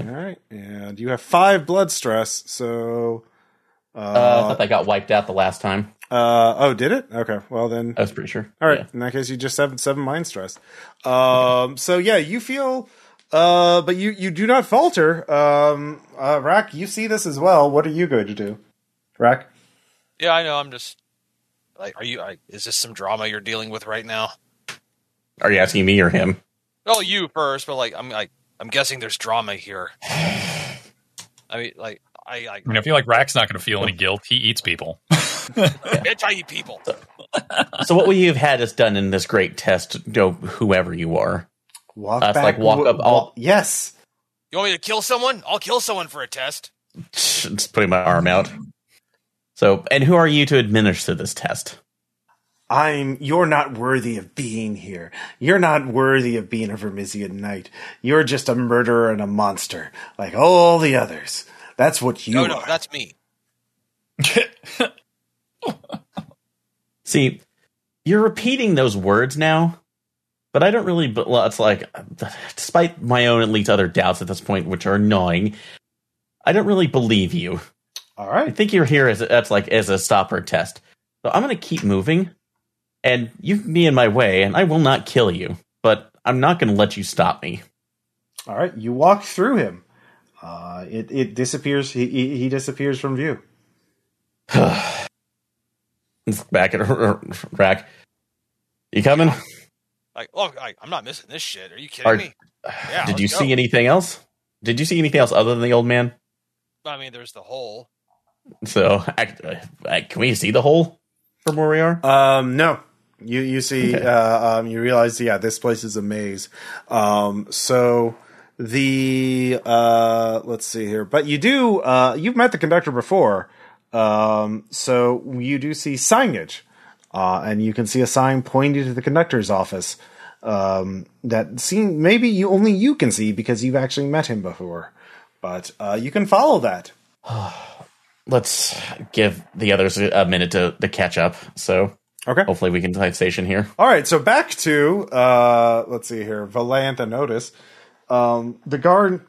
All right. And you have five blood stress. So. uh, I thought that got wiped out the last time. Uh, oh, did it? Okay. Well then. I was pretty sure. All right. Yeah. In that case, you just have seven mind stress. Um. So yeah, you feel. Uh, but you you do not falter. Um. Uh, Rack, you see this as well. What are you going to do, Rack? Yeah, I know. I'm just like, are you? I, is this some drama you're dealing with right now? Are you asking me or him? Oh, you first, but like, I'm like, I'm guessing there's drama here. I mean, like, I, I, I mean, I feel like Rack's not going to feel any guilt. He eats people. <laughs> bitch, I eat people. so what would you have had us done in this great test? You know, whoever you are. Walk That's back. like walk wa- up wa- all- yes. You want me to kill someone? I'll kill someone for a test. Just putting my arm out. So, and who are you to administer this test? I'm. You're not worthy of being here. You're not worthy of being a Vermissian knight. You're just a murderer and a monster, like all the others. That's what you No, no, are. that's me. <laughs> See, you're repeating those words now, but I don't really. But it's like, despite my own at least other doubts at this point, which are annoying, I don't really believe you. All right. I think you're here as a, that's like as a stopper test. So I'm going to keep moving, and you can be in my way, and I will not kill you, but I'm not going to let you stop me. All right. You walk through him. Uh, it it disappears. He, he he disappears from view. <sighs> Back at rack. You coming? Like, look, I, I'm not missing this shit. Are you kidding Are- me? <sighs> Yeah. Did you let's see anything else? Did you see anything else other than the old man? I mean, there's the hole. So, act- uh, can we see the hole from where we are? Um, no. You you see, Okay. uh, um, you realize, yeah, this place is a maze. Um, so the uh, let's see here, but you do uh, you've met the conductor before, um, so you do see signage, uh, and you can see a sign pointing to the conductor's office. Um, that seem maybe you only you can see because you've actually met him before, but uh, you can follow that. <sighs> Let's give the others a, minute to, to catch up. So, Okay. hopefully, we can find station here. All right, so back to uh let's see here, Valantha notice. Um the guard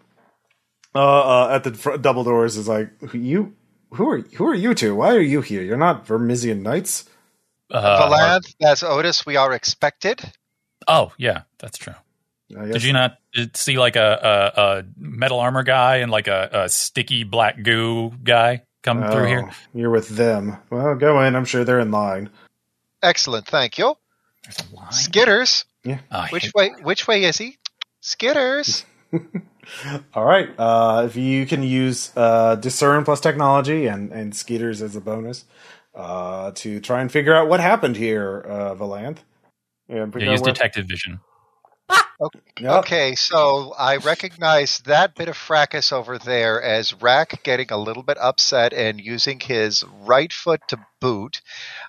uh, uh at the fr- double doors is like "Who- you who are who are you two? Why are you here? You're not Vermissian knights. Uh, Valanth, that's Otis. We are expected. oh, yeah, that's true. Did you not see like a, a, a metal armor guy and like a, a sticky black goo guy come through Oh, here? You're with them. Well, go in. I'm sure they're in line. Excellent, thank you. There's a. Skitters, Oh, which hate- way? Which way is he? Skitters. <laughs> All right. Uh if you can use uh discern plus technology and and Skitters as a bonus uh to try and figure out what happened here, uh Valanth. And Yeah, use where- detective vision. Yep. Okay, so I recognize that bit of fracas over there as Rack getting a little bit upset and using his right foot to boot.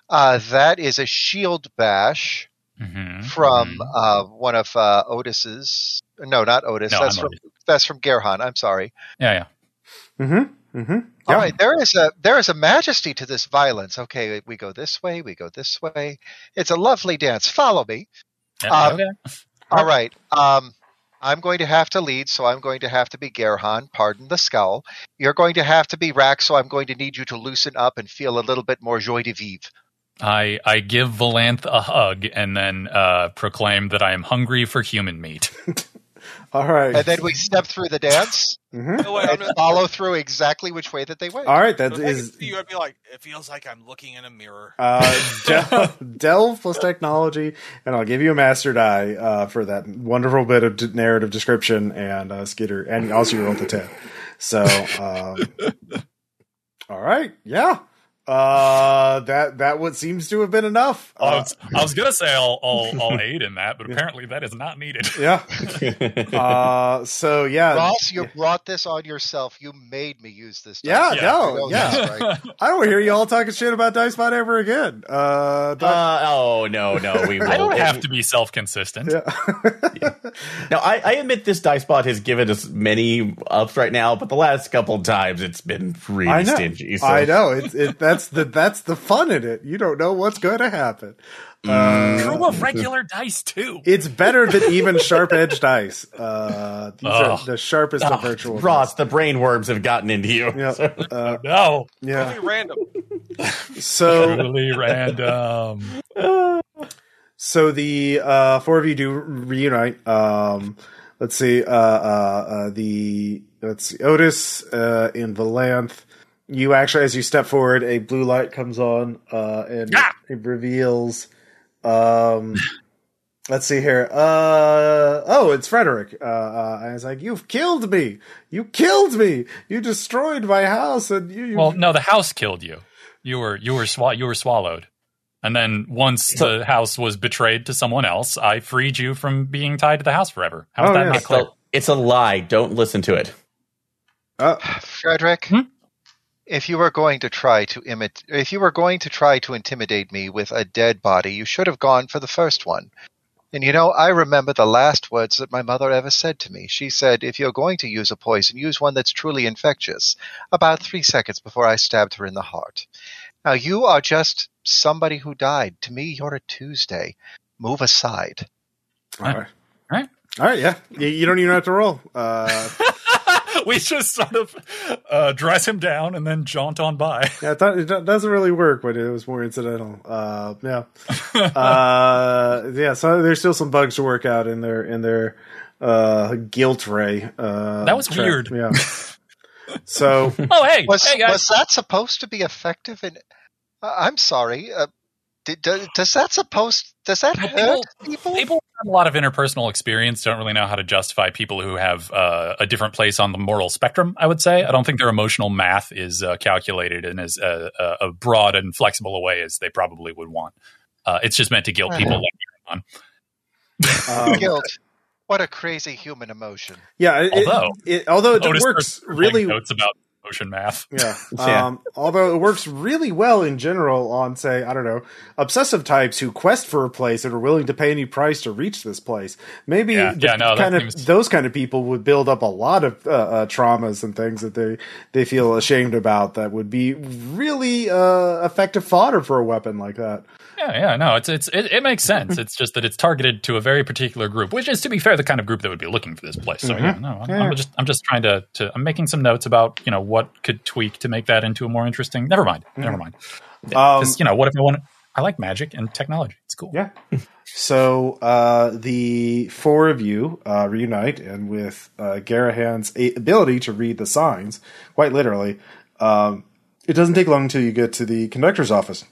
Uh, that is a shield bash Mhm, from mhm. uh, one of uh, Otis's. No, not Otis. No, that's I'm from Otis. that's from Garahan. I'm sorry. yeah, yeah. Mm-hmm. Mm-hmm. All right, there is a there is a majesty to this violence. Okay, we go this way, we go this way. It's a lovely dance. Follow me. Um, okay. <laughs> All right. Um, I'm going to have to lead, so I'm going to have to be Garahan. Pardon the scowl. You're going to have to be Rack, so I'm going to need you to loosen up and feel a little bit more joie de vivre. I I give Valanth a hug and then uh, proclaim that I am hungry for human meat. <laughs> All right. And then we step through the dance Mhm. No, wait, I'm and follow through exactly which way that they went. All right. That if I could is see you, I'd be like, it feels like I'm looking in a mirror. uh, <laughs> Del- Delve plus technology, and I'll give you a master die uh, for that wonderful bit of d- narrative description and uh, Skitter, and also you rolled the ten. So, um, <laughs> all right, yeah, uh, that that what seems to have been enough. I Uh, was, I was gonna say I'll, I'll <laughs> I'll aid in that, but apparently that is not needed. yeah. <laughs> Uh, so yeah, Ross, you brought this on yourself. You made me use this. Yeah, dice. no, You yeah. right? <laughs> I don't hear you all talking shit about Dicebot ever again. Uh, but- Uh, oh no, no, we. I don't have to be self consistent. yeah. Now, I, I admit this Dicebot has given us many ups right now, but the last couple times it's been really I know. stingy. So. I know. It's it. That's the that's the fun in it. You don't know what's going to happen. Uh, True of regular dice too. it's better than even sharp edge dice. Uh, these are the sharpest Ah, of virtual. Ross, the brain worms have gotten into you. dice. Yeah. <laughs> Uh, No, yeah. Really random. So truly random. <laughs> so the uh, four of you do reunite. Um, let's see. Uh, uh, uh, the let's see. Otis uh, and Valanth. You actually, as you step forward, a blue light comes on, uh, and Ah! it reveals. Um, <laughs> let's see here. Uh, oh, it's Frederick. Uh, uh, and it's like, you've killed me. You killed me. You destroyed my house, and you. you Well, no, the house killed you. You were you were swa- you were swallowed, and then once the house was betrayed to someone else, I freed you from being tied to the house forever. How's Oh, that yeah. not It's clear? a, it's a lie. Don't listen to it. uh, <sighs> Frederick, Hmm? If you were going to try to imit- if you were going to try to intimidate me with a dead body, you should have gone for the first one. And you know, I remember the last words that my mother ever said to me. She said, "If you're going to use a poison, use one that's truly infectious." About three seconds before I stabbed her in the heart. Now you are just somebody who died. To me, you're a Tuesday. Move aside. all right. All right. All right. Yeah. You, you don't even have to roll. Uh, <laughs> <laughs> we just sort of uh, dress him down and then jaunt on by. <laughs> Yeah, it, do- it doesn't really work but it was more incidental. Uh, yeah, <laughs> uh, yeah. So there's still some bugs to work out in their in their uh, guilt ray. Uh, That was trap. weird. Yeah. So Oh, hey, Was hey guys. was that supposed to be effective? In uh, I'm sorry. Did, does, does that supposed does that Well, hurt people- people? People have a lot of interpersonal experience don't really know how to justify people who have uh, a different place on the moral spectrum. I would say I don't think their emotional math is uh, calculated in as uh, uh, a broad and flexible a way as they probably would want. Uh, it's just meant to guilt people like on. <laughs> um, Guilt. What a crazy human emotion. yeah, it, it- Although- it, although it Otis works really notes about motion math. Yeah. <laughs> Yeah. Um, although it works really well in general on, say, I don't know, obsessive types who quest for a place and are willing to pay any price to reach this place. Maybe Yeah, the yeah, no, kind of seems- those kind of people would build up a lot of uh, uh, traumas and things that they they feel ashamed about that would be really uh, effective fodder for a weapon like that. Yeah, yeah, no, it's it's it, it makes sense. it's just that it's targeted to a very particular group, which is, to be fair, the kind of group that would be looking for this place. So yeah, no, I'm, I'm just I'm just trying to, to I'm making some notes about you know what could tweak to make that into a more interesting. Never mind, never mind. Um, Because you know what if I want? I like magic and technology. It's cool. Yeah. So uh, the four of you uh, reunite, and with uh, Garahan's a- ability to read the signs, quite literally, um, it doesn't take long until you get to the conductor's office.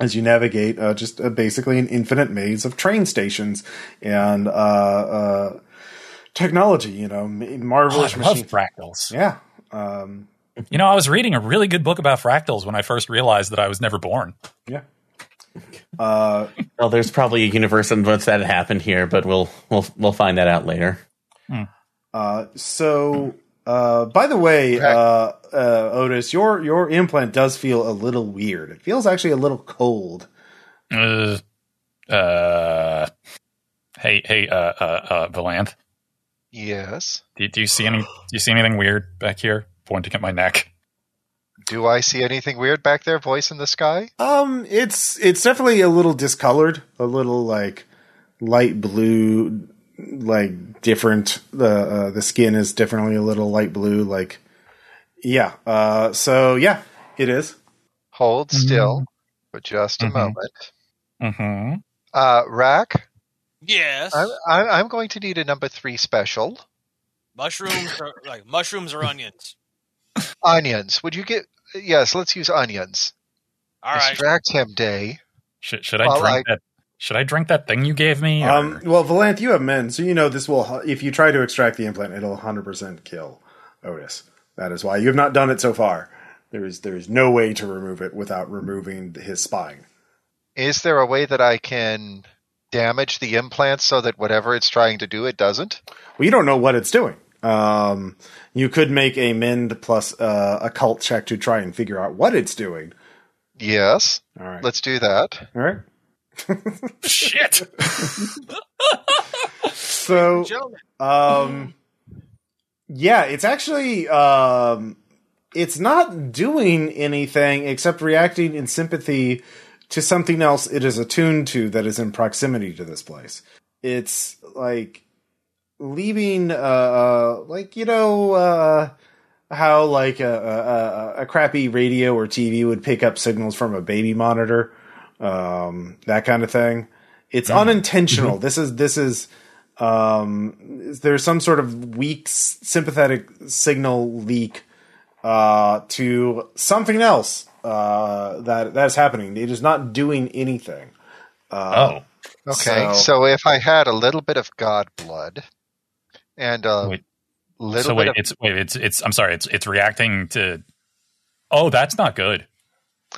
As you navigate uh, just uh, basically an infinite maze of train stations and uh, uh, technology, you know, ma- Oh, I marvelous love machine. fractals. Yeah. Um, You know, I was reading a really good book about fractals when I first realized that I was never born. yeah. Uh, Well, there's probably a universe in which that happened here, but we'll we'll we'll find that out later. uh, so, uh, by the way, uh, uh, Otis, your your implant does feel a little weird. It feels actually a little cold. Uh, uh, hey, hey, uh, uh, uh, Valanth, Yes. do, do you see any? Do you see anything weird back here? Pointing at my neck. Do I see anything weird back there? Voice in the sky? Um, it's it's definitely a little discolored, a little like light blue, like different. The uh, the skin is definitely a little light blue. Like, yeah. Uh, so yeah, it is. Hold still for just a Mhm. moment. Mm-hmm. Uh, Rack, Yes. I'm, I'm I'm going to need a number three special. mushrooms are like mushrooms or onions. Onions. Would you get? Yes, let's use onions. All right. Distract him, Day. Should, should I Well, drink that? Should I drink that thing you gave me? Um, well, Valanth, you have men, so you know this will. If you try to extract the implant, it'll 100% kill Otis. That is why you have not done it so far. There is there is no way to remove it without removing his spine. Is there a way that I can damage the implant so that whatever it's trying to do, it doesn't? Well, you don't know what it's doing. Um, you could make a mend plus uh, occult check to try and figure out what it's doing. Yes. All right. Let's do that. All right. <laughs> Shit. <laughs> So, um, yeah, it's actually um, it's not doing anything except reacting in sympathy to something else it is attuned to that is in proximity to this place. It's like leaving, uh, uh like you know, uh, how like a, a, a, a crappy radio or TV would pick up signals from a baby monitor, um, that kind of thing. It's unintentional. This is this is um, there's some sort of weak sympathetic signal leak uh, to something else uh, that that's happening. It is not doing anything. oh, Okay. So- So, if I had a little bit of god blood and a Wait. little so bit wait, of it's wait, it's it's. I'm sorry, it's it's reacting to. Oh, that's not good.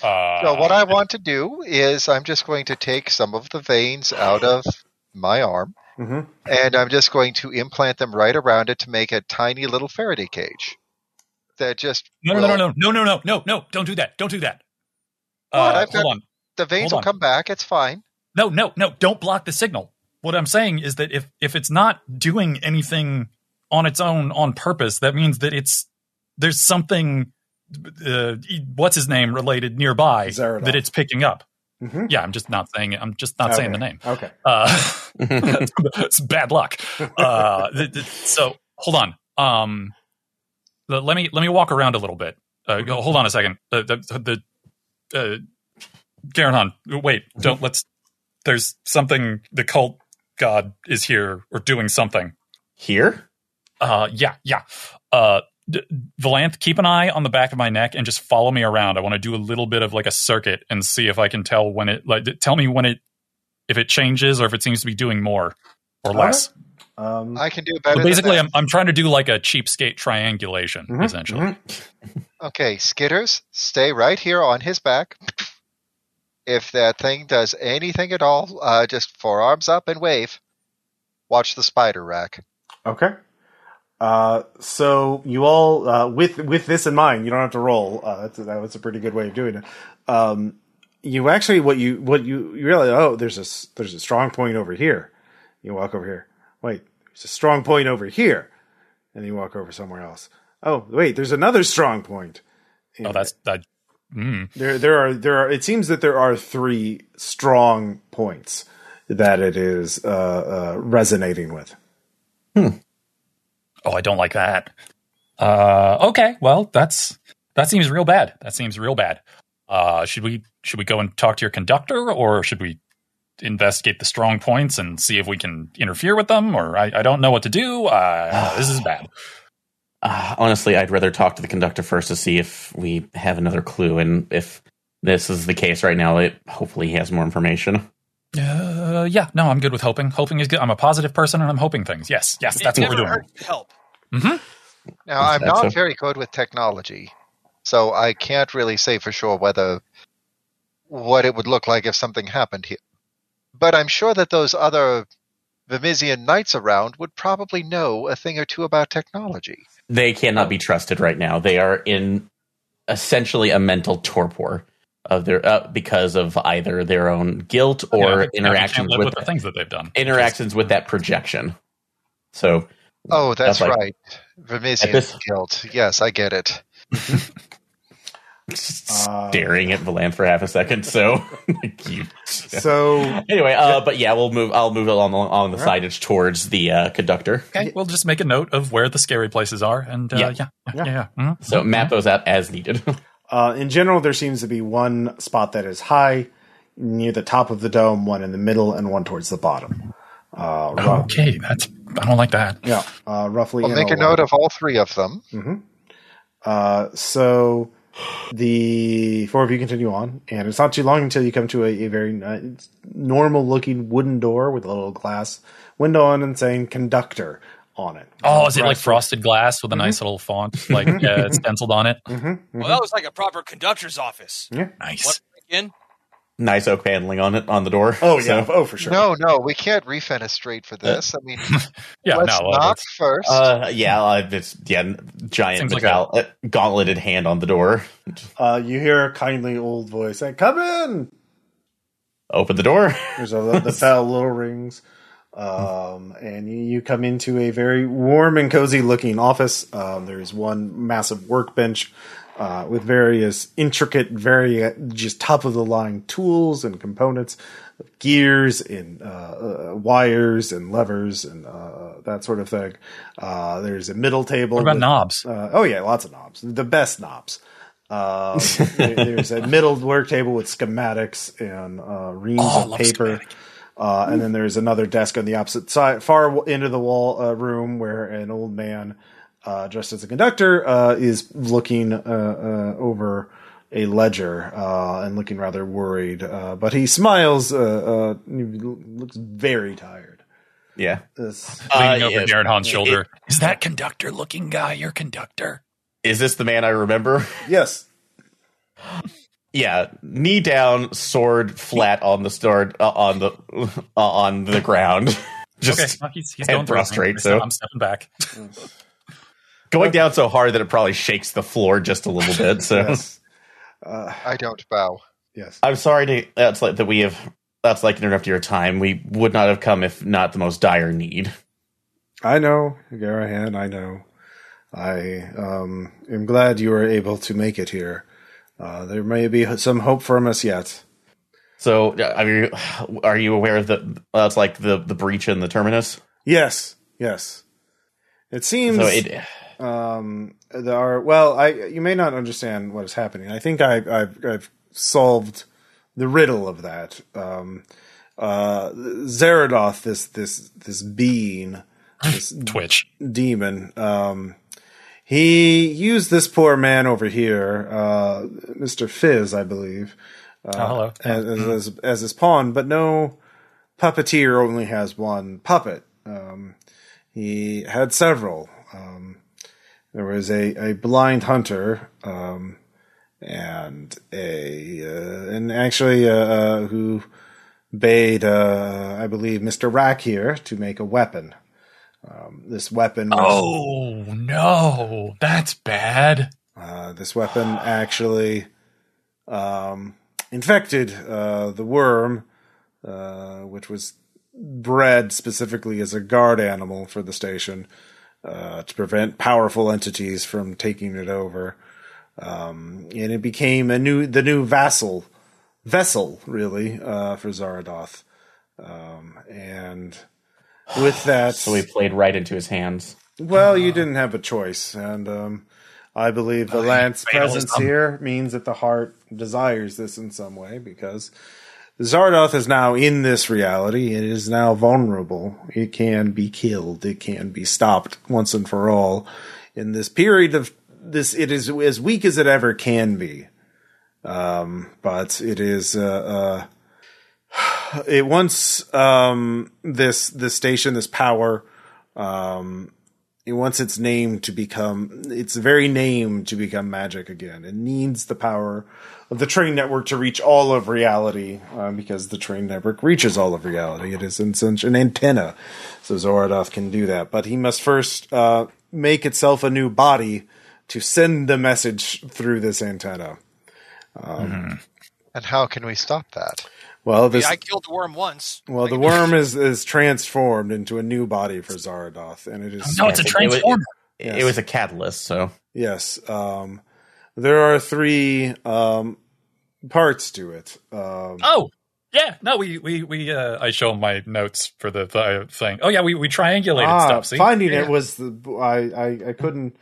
Uh, So what I want to do is I'm just going to take some of the veins out of my arm hmm and I'm just going to implant them right around it to make a tiny little Faraday cage. That just no, no, no, will- no, no, no, no, no, no! Don't do that! Don't do that! What? Uh, I've hold got- on. the veins Hold will on. come back. It's fine. No, no, no! Don't block the signal. What I'm saying is that if if it's not doing anything on its own on purpose, that means that it's there's something. Uh, what's his name related nearby Zerodol. that it's picking up. hmm Yeah, I'm just not saying it. I'm just not saying the name. Okay. Uh, <laughs> <laughs> it's bad luck. Uh, th- th- so hold on. Um, the- let me let me walk around a little bit. Uh, hold on a second. Uh, the the uh, Garanon, wait. Don't let's. There's something. The cult god is here or doing something. Here? Uh, yeah, yeah. Uh, D- Valanth, keep an eye on the back of my neck and just follow me around. I want to do a little bit of like a circuit and see if I can tell when it like tell me when it if it changes or if it seems to be doing more or less. Um, I can do better. So than basically, that. I'm I'm trying to do like a cheapskate triangulation, mhm, essentially. mhm. <laughs> Okay, Skitters, stay right here on his back. If that thing does anything at all, uh, just forearms up and wave. Watch the spider rack. Okay. Uh, so you all, uh, with with this in mind, you don't have to roll. Uh, that's, that was a pretty good way of doing it. Um, you actually, what you what you, you realize? Oh, there's a s- there's a strong point over here. You walk over here. Wait, there's a strong point over here, and you walk over somewhere else. Oh, wait, there's another strong point. Oh, that's that. Mm. There, there are there are. It seems that there are three strong points that it is uh, uh, resonating with. Hmm. Oh, I don't like that. Uh, okay, well, that's that seems real bad. That seems real bad. Uh, should we should we go and talk to your conductor, or should we investigate the strong points and see if we can interfere with them? Or I, I don't know what to do. Uh, this is bad. <sighs> Uh, honestly, I'd rather talk to the conductor first to see if we have another clue, and if this is the case right now, it hopefully he has more information. Uh, yeah, no, I'm good with hoping. Hoping is good. I'm a positive person, and I'm hoping things. Yes, yes, that's it what we're doing. hurts to help. hmm Now, I'm not a- very good with technology, so I can't really say for sure whether what it would look like if something happened here. But I'm sure that those other Vermissian knights around would probably know a thing or two about technology. They cannot be trusted right now. They are in essentially a mental torpor of their uh, because of either their own guilt or think- I interactions live with with the things that they've done. interactions with that projection. So Oh, that's, That's like- right. Vermissian this- guilt. Yes, I get it. <laughs> Uh, staring at Valan for half a second. So <laughs> you- So anyway, uh, but yeah, we'll move. I'll move along on the Alright. signage towards the uh, conductor. Okay, we'll just make a note of where the scary places are, and uh, Yeah. yeah, yeah, Yeah. yeah. yeah. Mhm. So map those out as needed. <laughs> Uh, in general, there seems to be one spot that is high near the top of the dome, one in the middle, and one towards the bottom. Uh, Okay, that's I don't like that. Yeah, uh, roughly. We'll make a line. note of all three of them. Uh, so the four of you continue on, and it's not too long until you come to a, a very uh, normal-looking wooden door with a little glass window on and saying "conductor" on it. Oh, is it like Frosted- frosted glass with a nice little font, like uh, <laughs> stenciled on it? Mhm, Well, that was like a proper conductor's office. Yeah. Nice. What again? Nice oak paneling on it on the door. Oh yeah, So, oh for sure. No, no, we can't refenestrate for this. I mean, <laughs> Yeah, let's no, uh, knock that's- first. uh, yeah, uh, it's yeah, giant Seems like metal, uh, gauntleted hand on the door. <laughs> Uh, you hear a kindly old voice saying, "Come in." Open the door. There's a the <laughs> bell little rings, um, and you, you come into a very warm and cozy looking office. Um, there's one massive workbench uh, with various intricate, very just top of the line tools and components, gears and uh, uh, wires and levers and uh, that sort of thing. Uh, there's a middle table. What about with- knobs? uh, oh yeah, lots of knobs. The best knobs. Um, there's a middle work table with schematics and uh, reams Oh, of paper. Uh, and then there's another desk on the opposite side, far into the wall uh, room, where an old man uh, dressed as a conductor uh, is looking uh, uh, over a ledger uh, and looking rather worried. Uh, but he smiles. Uh, uh, he looks very tired. Yeah. This, Leaning over yeah. Garahan's It- shoulder. Is that conductor looking guy your conductor? Is this the man I remember? yes, Yeah, knee down, sword flat on the sword uh, on the uh, on the ground. <laughs> Just okay, well, he's, he's head going prostrate, so- I'm stepping back. <laughs> going down so hard that it probably shakes the floor just a little bit. So <laughs> yes, uh, I don't bow. yes. I'm sorry to that's like that we have that's like interrupt your time. We would not have come if not the most dire need. I know, Garahan, I know. I um, am glad you were able to make it here. Uh, there may be some hope from us yet. So uh, are you are you aware of the that's like the the breach in the terminus? Yes, yes. It seems So it um, there are. Well, I you may not understand what is happening. I think I, I've I've solved the riddle of that. Um, uh, Zeradoth, this this this being, this <laughs> Twitch. demon. Um, he used this poor man over here, uh, Mr. Fizz, I believe, oh, hello. as, as, as his pawn, but no puppeteer only has one puppet. Um, he had several. Um, there was a, a blind hunter, um, and a, uh, and actually, uh, uh, who bade, uh, I believe, Mr. Rack here to make a weapon. Um, this weapon was, Oh no, that's bad. uh, this weapon actually um, infected uh, the worm, uh, which was bred specifically as a guard animal for the station uh, to prevent powerful entities from taking it over. Um, and it became a new, the new vassal vessel, really, uh, for Zaradoth. Um, and with <sighs> that, so we played right into his hands. well, you didn't have a choice, and um, I believe the Lance fatalism. presence here means that the heart desires this in some way because Zardoth is now in this reality. It is now vulnerable. It can be killed. It can be stopped once and for all. In this period of this, it is as weak as it ever can be. Um, but it is, uh, uh, <sighs> it once, um, this, this station, this power, um, it wants its name to become its very name to become magic again. It needs the power of the train network to reach all of reality uh, because the train network reaches all of reality. It is in such an antenna, so Zorodoth can do that. But he must first uh, make itself a new body to send the message through this antenna. And how can we stop that? Well, this Yeah, I killed the worm once. well the <laughs> worm is is transformed into a new body for Zaradoth, and it is No, it's a it was- transformer. It was a catalyst, so Yes. Um, there are three um, parts to it. Um, Oh, yeah. No, we we we. Uh, I show my notes for the th- thing. Oh yeah, we we triangulated ah, stuff. See, finding Yeah. it was the I, I I couldn't.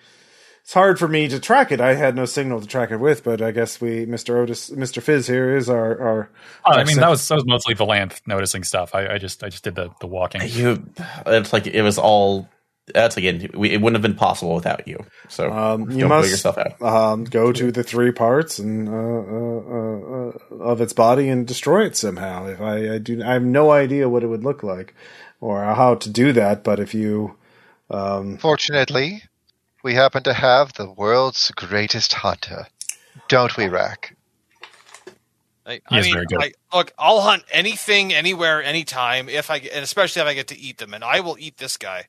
It's hard for me to track it. I had no signal to track it with, but I guess we, Mister Otis, Mister Fizz here is our our. Oh, I mean, sen- that was that was mostly Valanth noticing stuff. I, I just I just did the the walking. you. It's like it was all. That's again. We, it wouldn't have been possible without you. So Um, you don't must yourself out. um, go to the three parts and uh, uh, uh, uh, of its body and destroy it somehow. If I, I do, I have no idea what it would look like or how to do that. But if you, um, Fortunately, we happen to have the world's greatest hunter, don't we, oh. Rack? I, He I is mean, very good. I, look, I'll hunt anything, anywhere, anytime, if I get- and especially if I get to eat them, and I will eat this guy.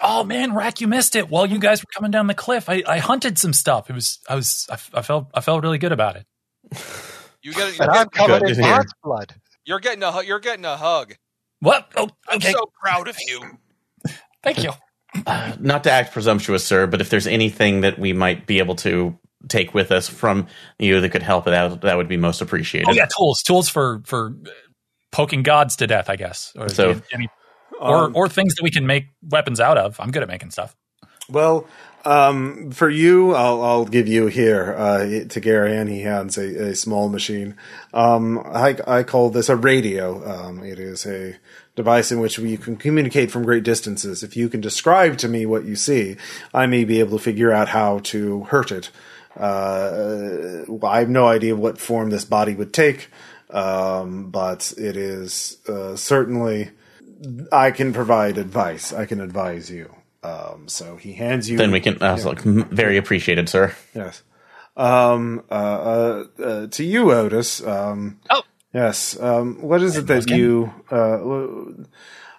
Oh man, Rack, you missed it. While you guys were coming down the cliff, I, I hunted some stuff. It was I was I felt I felt really good about it. <laughs> You get, you're, And I'm getting, covered in to blood. you're getting a hu- you're getting a hug. What? Oh, I'm so proud of you. <laughs> Thank you. <sighs> Not to act presumptuous, sir, but if there's anything that we might be able to take with us from you that could help it out, that would be most appreciated. Oh yeah, tools, tools for for poking gods to death, I guess. Or So- any, or um, or things that we can make weapons out of. I'm good at making stuff. Well, um, for you, I'll, I'll give you here uh, to Garahan. He hands a, a small machine. Um, I, I call this a radio. Um, it is a device in which you can communicate from great distances. If you can describe to me what you see, I may be able to figure out how to hurt it. Uh, I have no idea what form this body would take, um, but it is uh, certainly. I can provide advice. I can advise you. Um, so he hands you. Then we can. I was like, "Mm, very appreciated, sir. Yes. Um, uh, uh, uh, to you, Otis. Um, Oh. Yes. Um, what is it that you? Uh, w-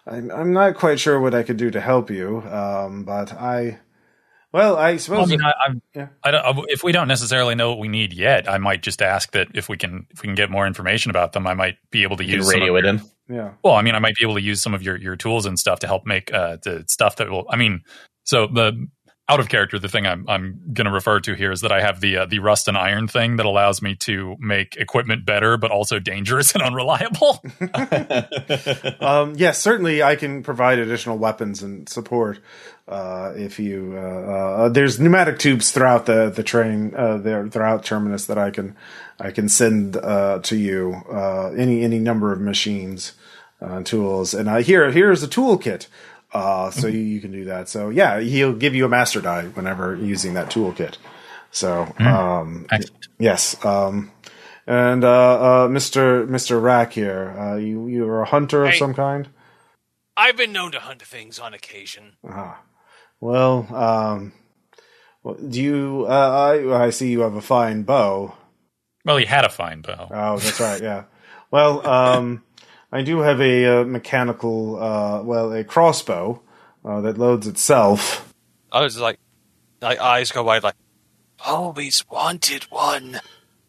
I'm, I'm not quite sure what I could do to help you. Um, but I. Well, I Well, I suppose. mean, I, I'm, Yeah. I don't, if we don't necessarily know what we need yet, I might just ask that if we can if we can get more information about them, I might be able to You use can some radio of it your- in. yeah. Well, I mean, I might be able to use some of your your tools and stuff to help make uh the stuff that will. I mean, so the out of character, the thing I'm I'm going to refer to here is that I have the uh, the rust and iron thing that allows me to make equipment better, but also dangerous <laughs> and unreliable. <laughs> Um, yes, certainly I can provide additional weapons and support. Uh, if you, uh, uh, there's pneumatic tubes throughout the, the train, uh, there, throughout Terminus that I can, I can send, uh, to you, uh, any, any number of machines, uh, tools. And, uh, here, here's a toolkit. Uh, so you, you can do that. So yeah, he'll give you a master die whenever using that toolkit. So, um, Yes. Um, and uh, uh, Mr. Mr. Rack here, uh, you you are a hunter of some kind. I've been known to hunt things on occasion. uh Well, um, well, do you? Uh, I I see you have a fine bow. well, he had a fine bow. Oh, that's right. Yeah. Well, um, <laughs> I do have a uh, mechanical, uh, well, a crossbow uh, that loads itself. I was like, my eyes go wide, like, always wanted one.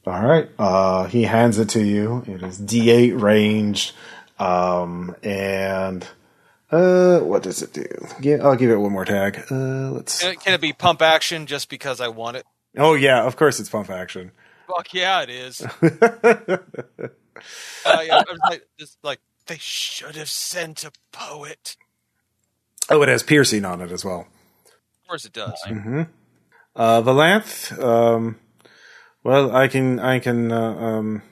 All right. Uh, he hands it to you. It is D8 ranged, um, and uh, what does it do? Yeah, I'll give it one more tag. Uh, let's. Can it, can it be pump action just because I want it? Oh yeah, of course it's pump action. Fuck yeah, it is. <laughs> uh, yeah, I was like, just like they should have sent a poet. Oh, it has piercing on it as well. Of course it does. Uh, Valanth. Um, well, I can. I can. Uh, um,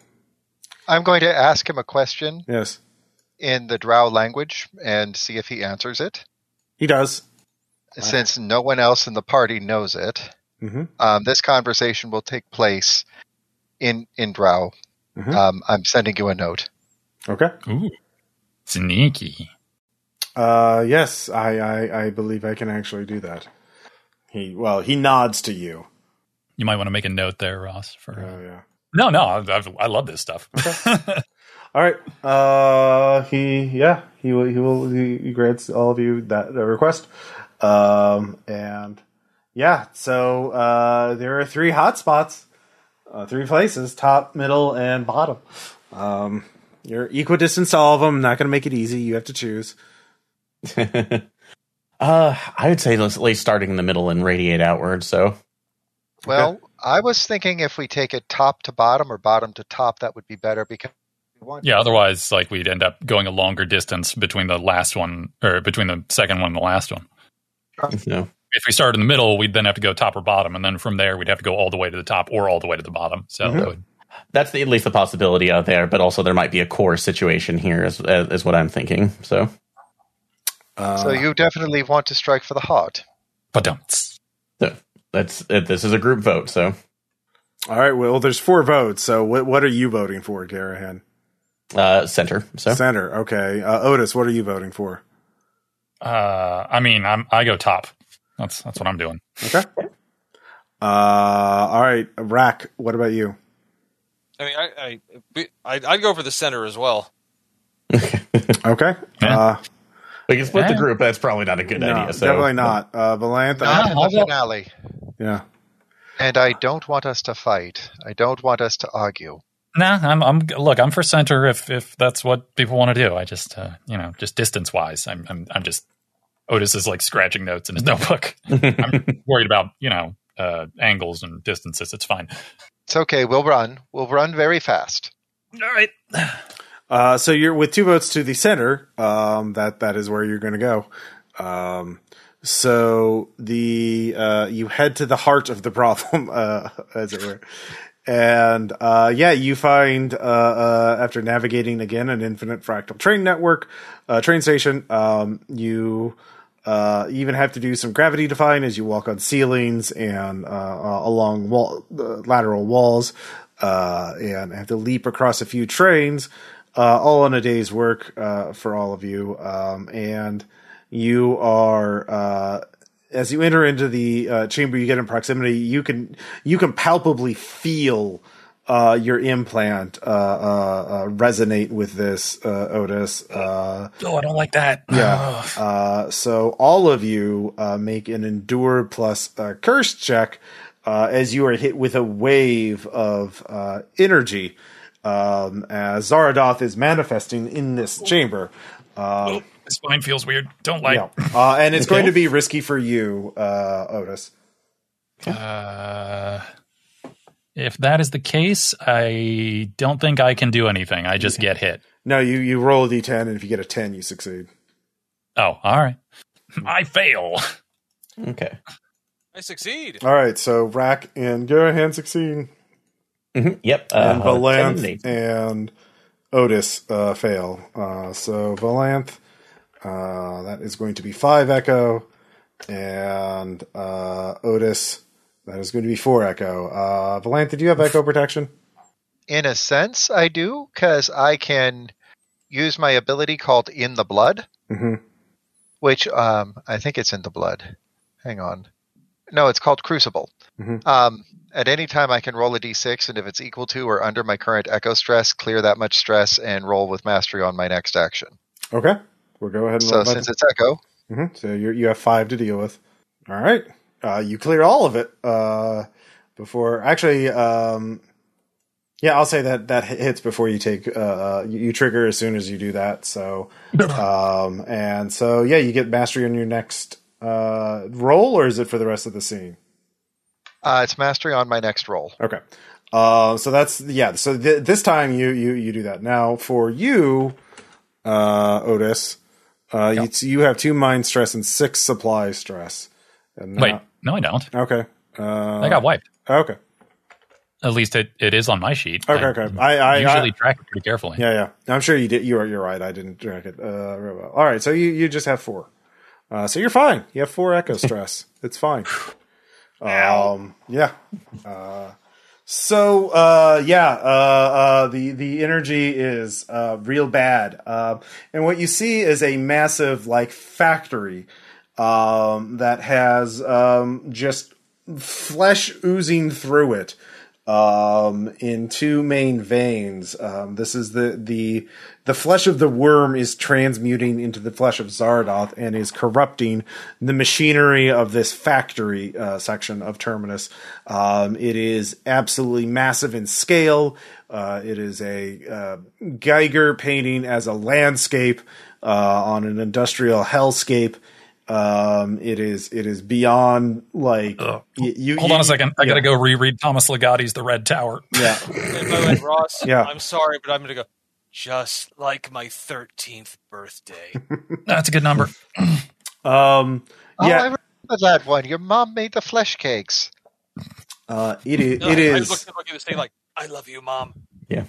I'm going to ask him a question yes, in the Drow language and see if he answers it. he does. Since no one else in the party knows it, hmm um, this conversation will take place in in Drow. Mhm. Um, I'm sending you a note. Okay. Ooh, sneaky. Uh, yes, I, I, I believe I can actually do that. He, well, he nods to you. You might want to make a note there, Ross. For uh, Oh yeah. no, no, I, I, I love this stuff. <laughs> All right. Uh, he, yeah, he will, he will, he, he grants all of you that request. Um, and yeah, so uh, there are three hotspots, uh, three places: top, middle, and bottom. Um, you're equidistant to all of them. Not going to make it easy. You have to choose. <laughs> uh, I would say let's at least starting in the middle and radiate outward. So Well, I was thinking if we take it top to bottom or bottom to top, that would be better because yeah, otherwise, like we'd end up going a longer distance between the last one or between the second one and the last one. no. If we started in the middle, we'd then have to go top or bottom, and then from there we'd have to go all the way to the top or all the way to the bottom. So Mhm. that would, that's the, at least the possibility out there. But also there might be a core situation here, is, is what I'm thinking. So Uh, So you definitely want to strike for the heart. but don't. so that's uh, this is a group vote. So all right. Well, there's four votes. So what, what are you voting for, Garahan? uh, center. So Center. Okay. Uh, Otis, what are you voting for? Uh, I mean, I'm I go top. That's that's what I'm doing. Okay. Uh, all right. Rack, what about you? I mean, I, I, I I'd go for the center as well. <laughs> Okay. Yeah. Uh, we can split the group. That's probably not a good no, idea. So definitely not. Uh, Valantha. Not in I'll the go- finale. Yeah. And I don't want us to fight. I don't want us to argue. Nah, I'm I'm look. I'm for center if if that's what people want to do. I just uh, you know just distance wise, I'm I'm I'm just Otis is like scratching notes in his <laughs> notebook. <laughs> I'm worried about you know uh, angles and distances. It's fine. It's okay. We'll run. We'll run very fast. All right. Uh, so you're with two votes to the center. Um, that that is where you're going to go. Um, so the uh, you head to the heart of the problem, <laughs> uh, as it were, and uh, yeah, you find uh, uh, after navigating again an infinite fractal train network, uh, train station. Um, you uh, even have to do some gravity defying as you walk on ceilings and uh, uh, along wall, lateral walls, uh, and have to leap across a few trains, uh, all in a day's work for all of you. Um, and you are as you enter into the chamber, you get in proximity. You can you can palpably feel uh, your implant uh, uh, uh, resonate with this, uh, Otis. Uh, Oh, I don't like that. yeah. Uh, so all of you uh, make an endure plus curse check uh, as you are hit with a wave of uh, energy um, as Zaradoth is manifesting in this chamber. My spine feels weird. Don't like. yeah. Uh, and it's <laughs> going to be risky for you, uh, Otis. Uh, if that is the case, I don't think I can do anything. I just get hit. No, you, you roll a d10, and if you get a 10, you succeed. Oh, all right. I fail. okay. I succeed. All right, so Rack and Garahan succeed, Mhm. Yep. and Uh, Valanth 10 and and Otis uh, fail. Uh, so Valanth, uh, that is going to be five echo, and uh, Otis, that is going to be four echo. Uh, Valanth, did you have echo protection? In a sense, I do, because I can use my ability called In the Blood, hmm which um, I think it's in the blood. Hang on. No, it's called Crucible. Mhm. Um, at any time, I can roll a d6, and if it's equal to or under my current echo stress, clear that much stress and roll with mastery on my next action. Okay, we'll go ahead and So since it's echo, hmm So you you have five to deal with. All right, uh, you clear all of it uh, before. Actually, um, yeah, I'll say that that hits before you take. Uh, uh, you, you trigger as soon as you do that. So, <laughs> um, and so yeah, you get mastery on your next uh, roll, or is it for the rest of the scene? uh, it's mastery on my next roll. Okay. Uh, so that's yeah. So th- this time you you you do that. Now for you, uh, Otis, uh, you, you have two mind stress and six supply stress. Now- Wait, no, I don't. Okay. Uh, I got wiped. Okay. At least it, it is on my sheet. Okay. I Okay. I, I usually I, track it pretty carefully. yeah yeah. I'm sure you did. You are you're right. I didn't track it. Uh, well. All right. So you you just have four. Uh, so you're fine. You have four echo <laughs> stress. it's fine. Um. Yeah. Uh. So uh, yeah, uh, uh, the the energy is uh, real bad, uh, and what you see is a massive like factory um, that has um, just flesh oozing through it um, in two main veins. Um, this is the the the flesh of the worm is transmuting into the flesh of Zardoth and is corrupting the machinery of this factory uh, section of Terminus. Um, it is absolutely massive in scale. Uh, it is a uh, Giger painting as a landscape uh, on an industrial hellscape. Um, it is it is beyond like y- you. Hold you- on a second. I yeah. got to go reread Thomas Ligotti's The Red Tower. Yeah. <laughs> And by the way, Ross, <laughs> Yeah. I'm sorry, but I'm going to go just like my 13th birthday. <laughs> That's a good number. <clears throat> Um. Oh, I Yeah. remember that one. Your mom made the flesh cakes. Uh. It is. No, It I is. looked at look at this thing like, I love you, mom. Yeah.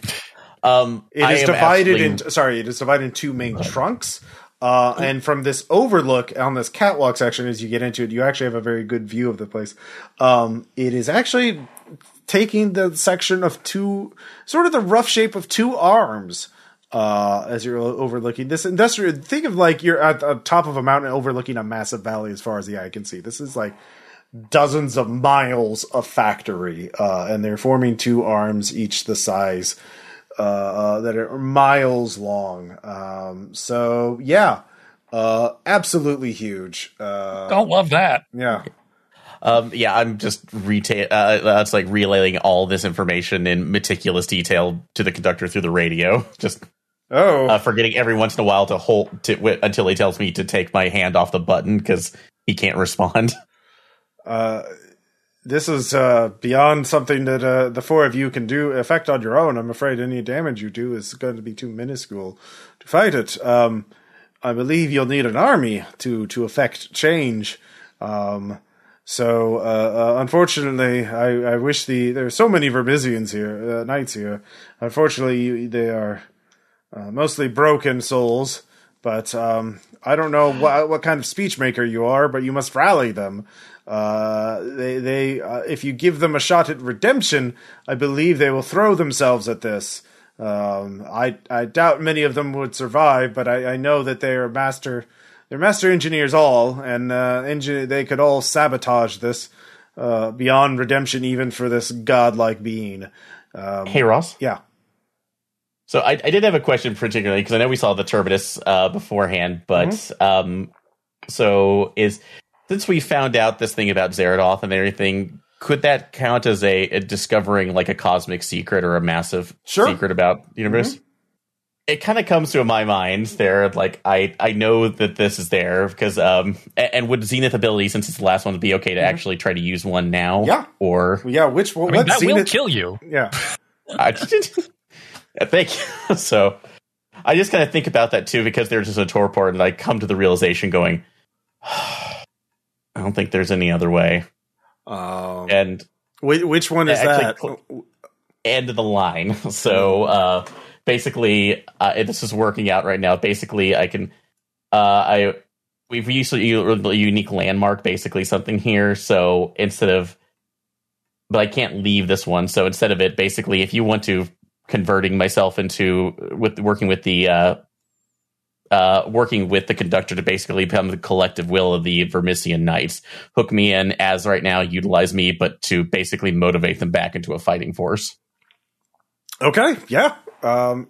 Um, It I is divided absolutely- into sorry, it is divided in two main trunks. Uh, and from this overlook on this catwalk section, as you get into it, you actually have a very good view of the place. Um, it is actually taking the section of two, sort of the rough shape of two arms. Uh, as you're overlooking this industrial, think of like you're at the top of a mountain overlooking a massive valley as far as the eye can see. This is like dozens of miles of factory, uh, and they're forming two arms, each the size uh, uh, that are miles long. Um, so yeah, uh, absolutely huge. Uh, I Don't love that. yeah, Um, yeah, I'm just retail. Uh, that's like relaying all this information in meticulous detail to the conductor through the radio. <laughs> Just oh, uh, forgetting every once in a while to hold to, w- until he tells me to take my hand off the button because he can't respond. uh, this is uh, beyond something that uh, the four of you can do effect on your own. I'm afraid any damage you do is going to be too minuscule to fight it. Um, I believe you'll need an army to to effect change. Um, so, uh, uh, unfortunately, I, I wish the there are so many Vermissians here, uh, knights here. Unfortunately, they are uh, mostly broken souls. But um, I don't know what what kind of speech maker you are, but you must rally them. Uh, they they uh, if you give them a shot at redemption, I believe they will throw themselves at this. Um, I I doubt many of them would survive, but I, I know that they are master they're master engineers all, and uh, engi- they could all sabotage this uh, beyond redemption, even for this godlike being. Um, hey, Ross. yeah. So I, I did have a question particularly because I know we saw the Terminus uh, beforehand, but um, so is since we found out this thing about Zeradoth and everything, could that count as a, a discovering like a cosmic secret or a massive Sure. secret about the universe? It kind of comes to my mind there, like I I know that this is there because um a- and would Zenith ability since it's the last one be okay to actually try to use one now? Yeah. or Yeah, which one? I mean, what that will kill you. Yeah, <laughs> I Yeah, thank you. <laughs> So I just kind of think about that too because there's just a torpor and I come to the realization going, <sighs> I don't think there's any other way. um, And which, which one is Actually, that? cl- end of the line. <laughs> So uh, basically, uh, this is working out right now. Basically, I can, uh, I we've used a unique landmark, basically something here. So instead of, but I can't leave this one. So instead of it, basically, if you want to converting myself into with working with the. Uh, working with the conductor to basically become the collective will of the Vermissian Knights. Hook me in as right now, utilize me, but to basically motivate them back into a fighting force. Okay, yeah. Um,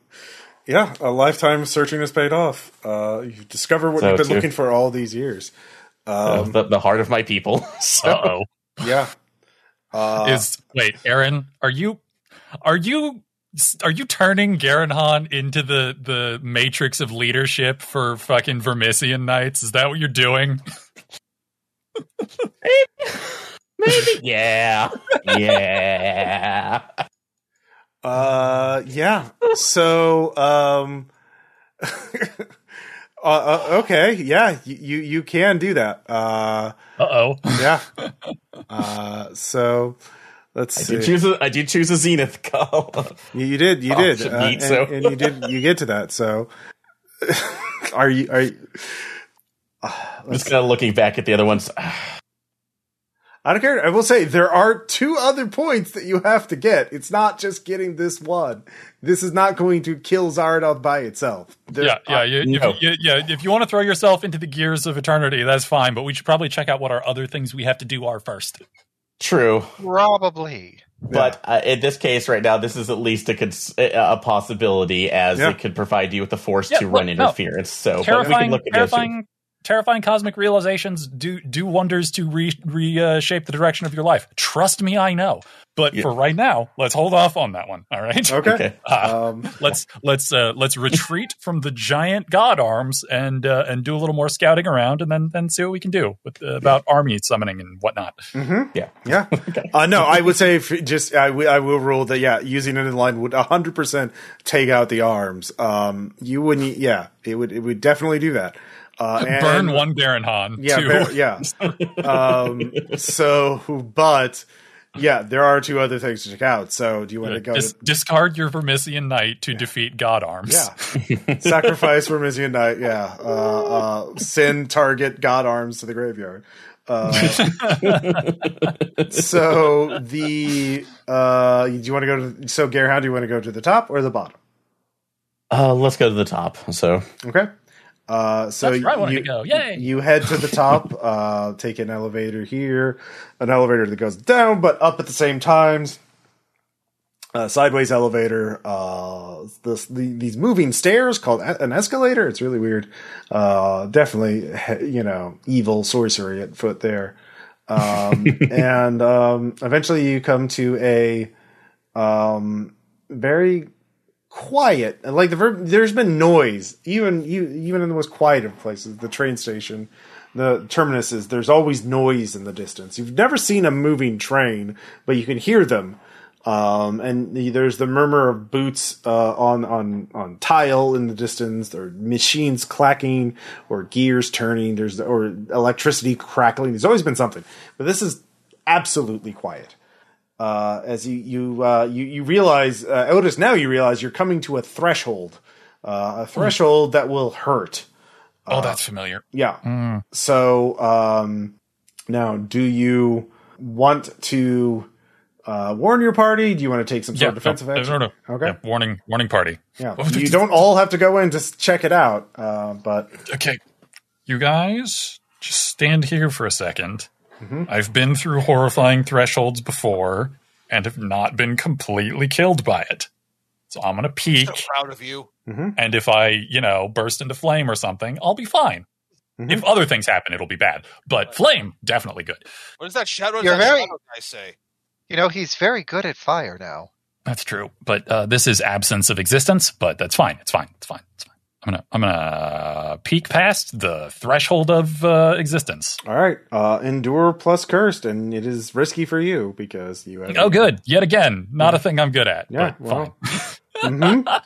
yeah, a lifetime of searching has paid off. Uh, you discover what So you've been too. looking for all these years. Uh, Um, the, the heart of my people. <laughs> so, Uh oh. yeah. Uh, Is wait, Aaron, are you are you are you turning Garahan into the the matrix of leadership for fucking Vermissian Knights? Is that what you're doing? <laughs> maybe, <laughs> yeah, yeah. uh, yeah. So, um, <laughs> uh, uh, okay, yeah, you, you you can do that. Uh, Uh oh. yeah. uh, so let's I see. did choose a, I did choose a zenith <laughs> call. You, you did, you Oh, did, uh, need and, so. and you did, you get to that. So, <laughs> are you? Are you? <sighs> I'm just kind of looking back at the other ones. I, <sighs> I don't care. I will say there are two other points that you have to get. It's not just getting this one. This is not going to kill Zaradoth by itself. There yeah, yeah, are- you, no. if, you, yeah. If you want to throw yourself into the gears of eternity, that's fine. But we should probably check out what our other things we have to do are first. True. Probably. But uh, in this case, right now, this is at least a cons- a possibility, as Yeah. it could provide you with the force Yeah, to look, run no. interference. So, but we can look at this. terrifying, terrifying cosmic realizations do do wonders to re reshape the direction of your life. Trust me, I know. But Yeah. for right now, let's hold off on that one. All right. Okay. Okay. Uh, <laughs> Um, let's let's uh, let's retreat from the giant god arms and uh, and do a little more scouting around, and then then see what we can do with uh, about army summoning and whatnot. Yeah. yeah. <laughs> Uh, no, I would say if just I I will rule that yeah, using it in line would 100% take out the arms. Um, you wouldn't. Yeah, it would. It would definitely do that. Uh, <laughs> and- Burn one Baron Han. Yeah, two. ver- yeah. <laughs> um, so, but yeah, there are two other things to check out. So, do you want to go? Dis- to, discard your Vermissian Knight to defeat God Arms. yeah, <laughs> sacrifice Vermissian Knight. Yeah, uh, uh, send target God arms to the graveyard. Uh, so the uh, do you want to go to? So, Gare, how do you want to go to the top or the bottom? Uh, let's go to the top. So, Okay. Uh, so That's where I wanted you, to go. Yay! you head to the <laughs> top, uh, take an elevator here, an elevator that goes down but up at the same times. Uh, sideways elevator, uh, this, the, these moving stairs called an escalator. It's really weird. Uh, definitely, you know, evil sorcery at foot there. Um, <laughs> and, um, eventually you come to a, um, very quiet. Like the there's been noise, even you, even in the most quiet of places, the train station, the terminuses. There's always noise in the distance. You've never seen a moving train, but you can hear them. Um, and there's the murmur of boots uh, on on on tile in the distance, or machines clacking, or gears turning. There's or electricity crackling. There's always been something, but this is absolutely quiet uh, as you you uh, you you realize, uh, Otis. Now you realize you're coming to a threshold, uh, a threshold that will hurt. oh, that's familiar. Yeah. So um, now, do you want to uh, warn your party? Do you want to take some sort Yeah, of defensive no, action? No, no, Okay. Yeah, warning, warning party. Yeah. <laughs> You don't all have to go in to check it out, uh, but Okay, you guys, just stand here for a 2nd Mm-hmm. I've been through horrifying thresholds before and have not been completely killed by it. So I'm gonna peek, So proud of you. and if I, you know, burst into flame or something, I'll be fine. Mhm. If other things happen, it'll be bad. But flame, definitely good. What does that shadow? What You're that very- shadow guy say? You know, he's very good at fire now. That's true. But uh, this is absence of existence. But that's fine. It's fine. It's fine. It's fine. I'm gonna I'm gonna peek past the threshold of uh, existence. all right. Uh, endure plus cursed, and it is risky for you because you have. Oh, good. Yet again, not a thing I'm good at. Yeah, well. <laughs> Mhm. <laughs>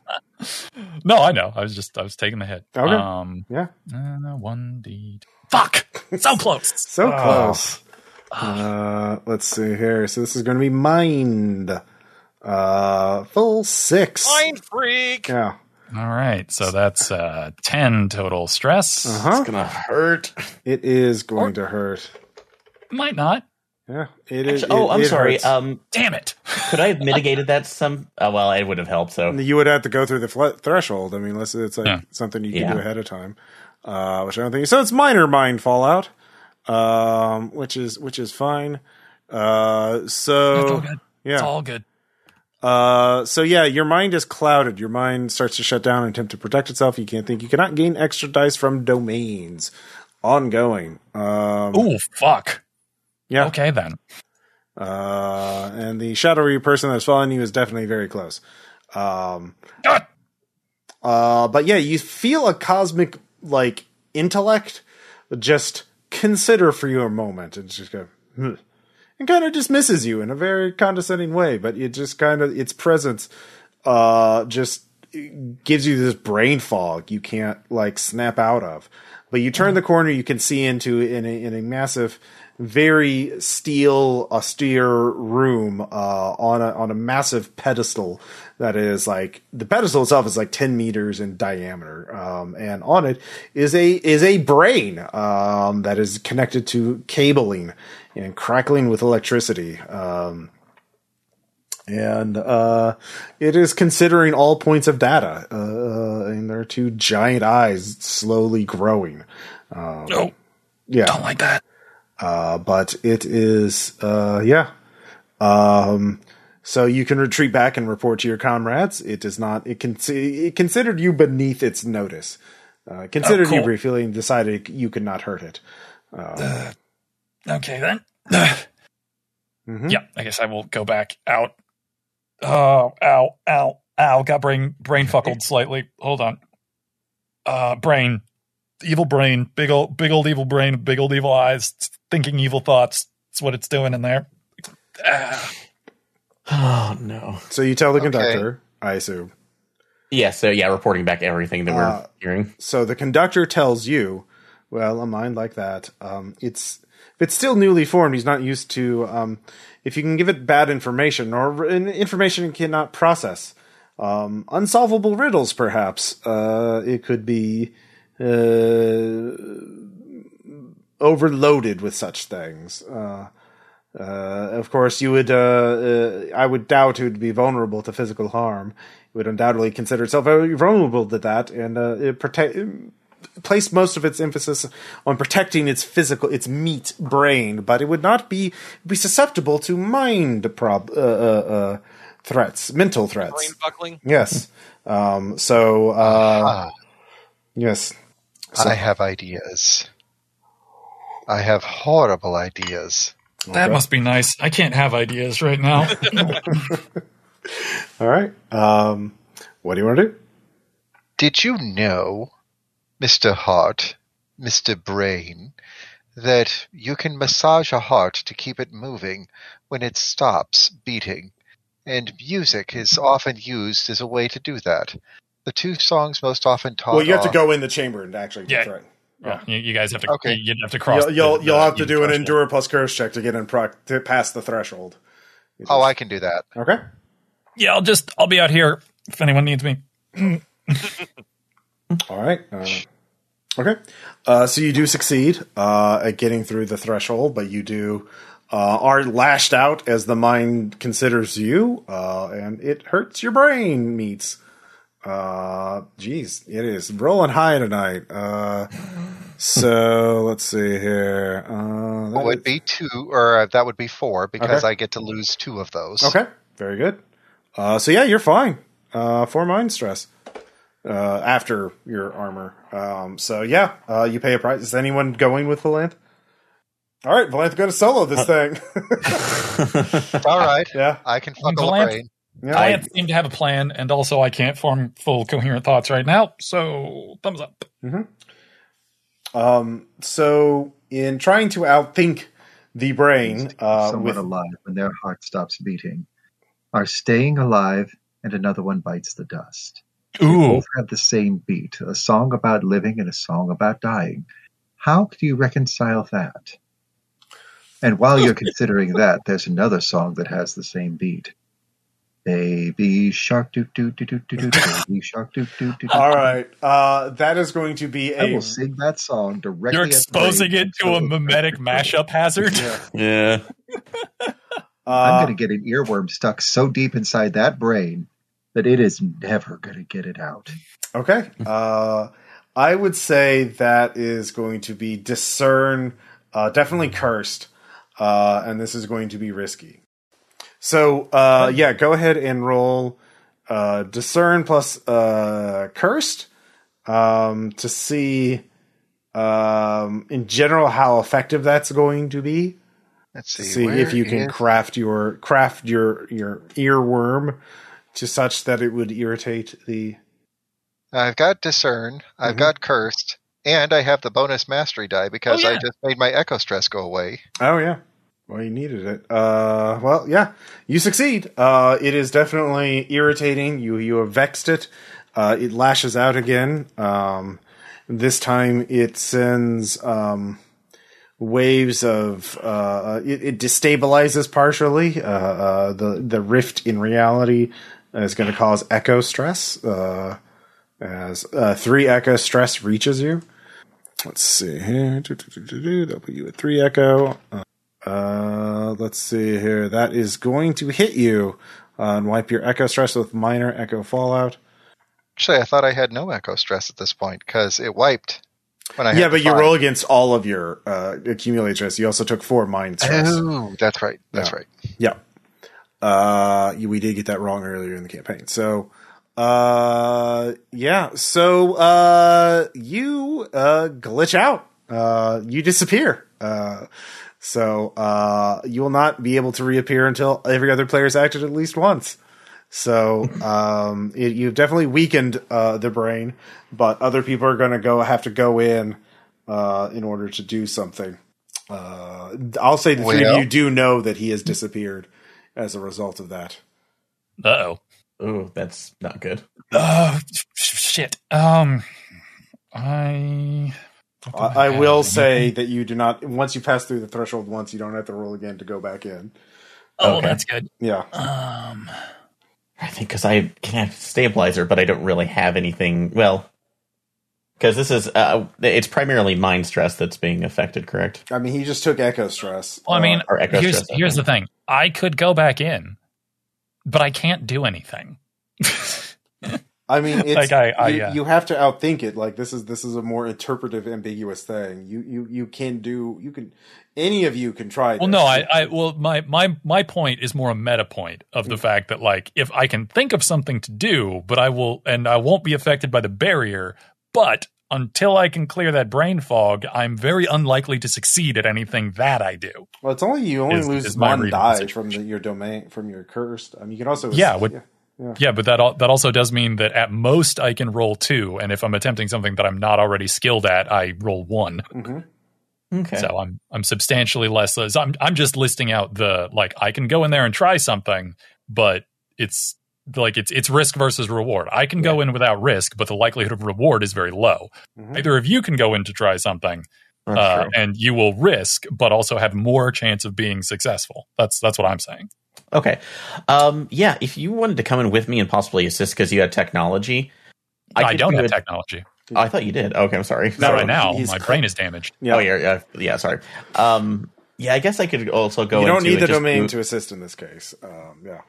No, I know. I was just I was taking the hit. Okay. Um, Yeah. uh, one d. Fuck. So <laughs> close. So Oh. close. Uh, let's see here. So this is going to be mind. Uh, full six. Mind freak. Yeah. All right. So that's uh, ten total stress. Uh huh. it's gonna hurt. It is going to hurt. Might not. Yeah. It is. Actually, oh, it- I'm it sorry. hurts. Um, Damn it. could I have mitigated that some? Uh, well, it would have helped. So you would have to go through the fl- threshold. I mean, unless it's like Yeah. something you can Yeah. do ahead of time, uh, which I don't think. So it's minor mind fallout, um, which is which is fine. Uh, It's so all good. yeah. It's all good. Uh, so yeah, your mind is clouded. Your mind starts to shut down and attempt to protect itself. You can't think. You cannot gain extra dice from domains. Ongoing. Um, Ooh, fuck. yeah. Okay then. Uh, and the shadowy person that's following you is definitely very close. Um, Ah! uh, but yeah, you feel a cosmic like intellect just consider for you a moment and just go, hmm, and kind of dismisses you in a very condescending way. But it just kind of its presence, uh, just gives you this brain fog you can't like snap out of. But you turn the corner, you can see into in a, in a massive very steel, austere room uh, on a on a massive pedestal that is like the pedestal itself is like ten meters in diameter, um, and on it is a is a brain um, that is connected to cabling and crackling with electricity. Um, and uh, it is considering all points of data, uh, and there are two giant eyes slowly growing. Um, No, yeah, don't like that. Uh, but it is, uh, yeah. Um, so you can retreat back and report to your comrades. It does not. It can. It considered you beneath its notice. Uh, considered you cool. briefly and decided you could not hurt it. Okay then. <laughs> Mhm. Yeah, I guess I will go back out. Oh, ow, ow, ow! Got brain brain fuckled <laughs> slightly. Hold on. Uh, brain, evil brain, big old big old evil brain, big old evil eyes, thinking evil thoughts. That's what it's doing in there. Ah. Oh <sighs> no. So you tell the Okay. conductor, I assume. Yeah. So yeah, reporting back everything that we're Uh, hearing. So the conductor tells you, well, a mind like that, um, it's if it's still newly formed, he's not used to. Um, if you can give it bad information or information it cannot process, um, unsolvable riddles, perhaps uh, it could be uh, overloaded with such things. Uh, uh, of course, you would. Uh, uh, I would doubt it would be vulnerable to physical harm. It would undoubtedly consider itself very vulnerable to that, and uh, it protect place most of its emphasis on protecting its physical, its meat brain, but it would not be be susceptible to mind prob uh, uh, uh, threats, mental threats. Brain buckling. Yes. Um, so uh, Ah, yes. So- I have ideas. I have horrible ideas. That must be nice. I can't have ideas right now. <laughs> All right. Um, what do you want to do? Did you know, Mr. Heart, Mr. Brain, that you can massage a heart to keep it moving when it stops beating? And music is often used as a way to do that. The two songs most often taught Well, you have to go in the chamber and actually Yeah. Get threat. You, you guys have to. Okay. You'd have to cross. You'll you'll, the- you'll the have to do an threshold. endure plus curse check to get in proc to pass the threshold. You Oh, just- I can do that. okay. Yeah, I'll just. I'll be out here if anyone needs me. <clears throat> All right. Uh, okay. Uh, so you do succeed uh, at getting through the threshold, but you do uh, are lashed out as the mind considers you, uh, and it hurts your brain. Meets. Uh, geez, it is rolling high tonight. Uh, so <laughs> let's see here. Uh, that It would is- be two, or uh, that would be four, because Okay. I get to lose two of those. Okay, very good. Uh, so yeah, you're fine uh, for mind stress uh, after your armor. Um, so yeah, uh, you pay a price. Is anyone going with Valanth? All right, Valanth, going to solo this thing. <laughs> All right. yeah, I can fuckle a brain. Yeah. I can't seem to have a plan, and also I can't form full coherent thoughts right now. So thumbs up. Um, so in trying to outthink the brain, uh, someone with alive when their heart stops beating are staying alive and another one bites the dust. They both have the same beat, a song about living and a song about dying. How do you reconcile that? And while you're <laughs> considering that, there's another song that has the same beat. Baby shark doo doo doo doo doo <laughs> doo baby shark doo doo doo doo. all right, uh, that is going to be I a will sing that song directly. you're at the exposing brain it to a until it mimetic breaks through. mashup hazard. Yeah. <laughs> I'm uh, going to get an earworm stuck so deep inside that brain that it is never going to get it out. Okay. Uh, I would say that is going to be discern, uh, definitely cursed, uh, and this is going to be risky. So, uh, yeah, go ahead and roll uh, discern plus uh, cursed um, to see, um, in general, how effective that's going to be. Let's see. See if you can is- craft your craft your your earworm to such that it would irritate the I've got discern. I've Mhm. got cursed, and I have the bonus mastery die because Oh, I just made my echo stress go away. Oh yeah. Well, you needed it. Uh, well, yeah, you succeed. Uh, it is definitely irritating. You you have vexed it. Uh, it lashes out again. Um, this time it sends um, waves of uh, it, it destabilizes partially. Uh, uh, the the rift in reality is going to cause echo stress. As three echo stress reaches you. Let's see <laughs> here. That'll put you at three echo. Uh, let's see here. That is going to hit you uh, and wipe your echo stress with minor echo fallout. Actually, I thought I had no echo stress at this point because it wiped when I had yeah, but you roll against all of your uh, accumulated stress. You also took four mind stress. Oh, that's right. That's Yeah. right. Yeah. Uh, we did get that wrong earlier in the campaign. So, uh, yeah. So, uh, you, uh, glitch out. Uh, you disappear. Uh, so, uh, you will not be able to reappear until every other player's acted at least once. So, <laughs> um, it, you've definitely weakened, uh, the brain, but other people are going to go, have to go in, uh, in order to do something. Uh, I'll say the three of you do know that he has disappeared as a result of that. Uh oh. Ooh, that's not good. Oh shit. Um, I. what do I, I will have? say that you do not. Once you pass through the threshold once, you don't have to roll again to go back in. Oh, Okay. that's good. Yeah, Um, I think because I can have stabilizer, but I don't really have anything. Well, because this is uh, it's primarily mind stress that's being affected, correct? I mean, he just took echo stress. well, I mean, or echo here's stress, here's the thing. I could go back in, but I can't do anything. <laughs> I mean, it's, Like, I- I, you, yeah. you have to outthink it. Like this is this is a more interpretive, ambiguous thing. You you you can do. You can. Any of you can try. Well, this. no, I, I, well, my, my, my point is more a meta point of the mm. fact that, like, if I can think of something to do, but I will, and I won't be affected by the barrier, but until I can clear that brain fog, I'm very unlikely to succeed at anything that I do. Well, it's only you only is- lose is one read of the die from the, your domain from your cursed. I mean, you can also Yeah, what- Yeah, but that al- that also does mean that at most I can roll two, and if I'm attempting something that I'm not already skilled at, I roll one. Mhm. Okay. So I'm I'm substantially less. so I'm I'm just listing out the like I can go in there and try something, but it's like it's it's risk versus reward. I can go in without risk, but the likelihood of reward is very low. Mhm. Either of you can go in to try something, uh, and you will risk, but also have more chance of being successful. That's that's what I'm saying. Okay. Um, yeah, if you wanted to come in with me and possibly assist because you had technology, I, could don't do have it- technology. Oh, I thought you did. Okay, I'm sorry. Not So right now. he's My cr- brain is damaged. Yeah. Oh, yeah, yeah, yeah. Sorry. Um, yeah, I guess I could also go. you don't into need the domain move- to assist in this case. Um, yeah.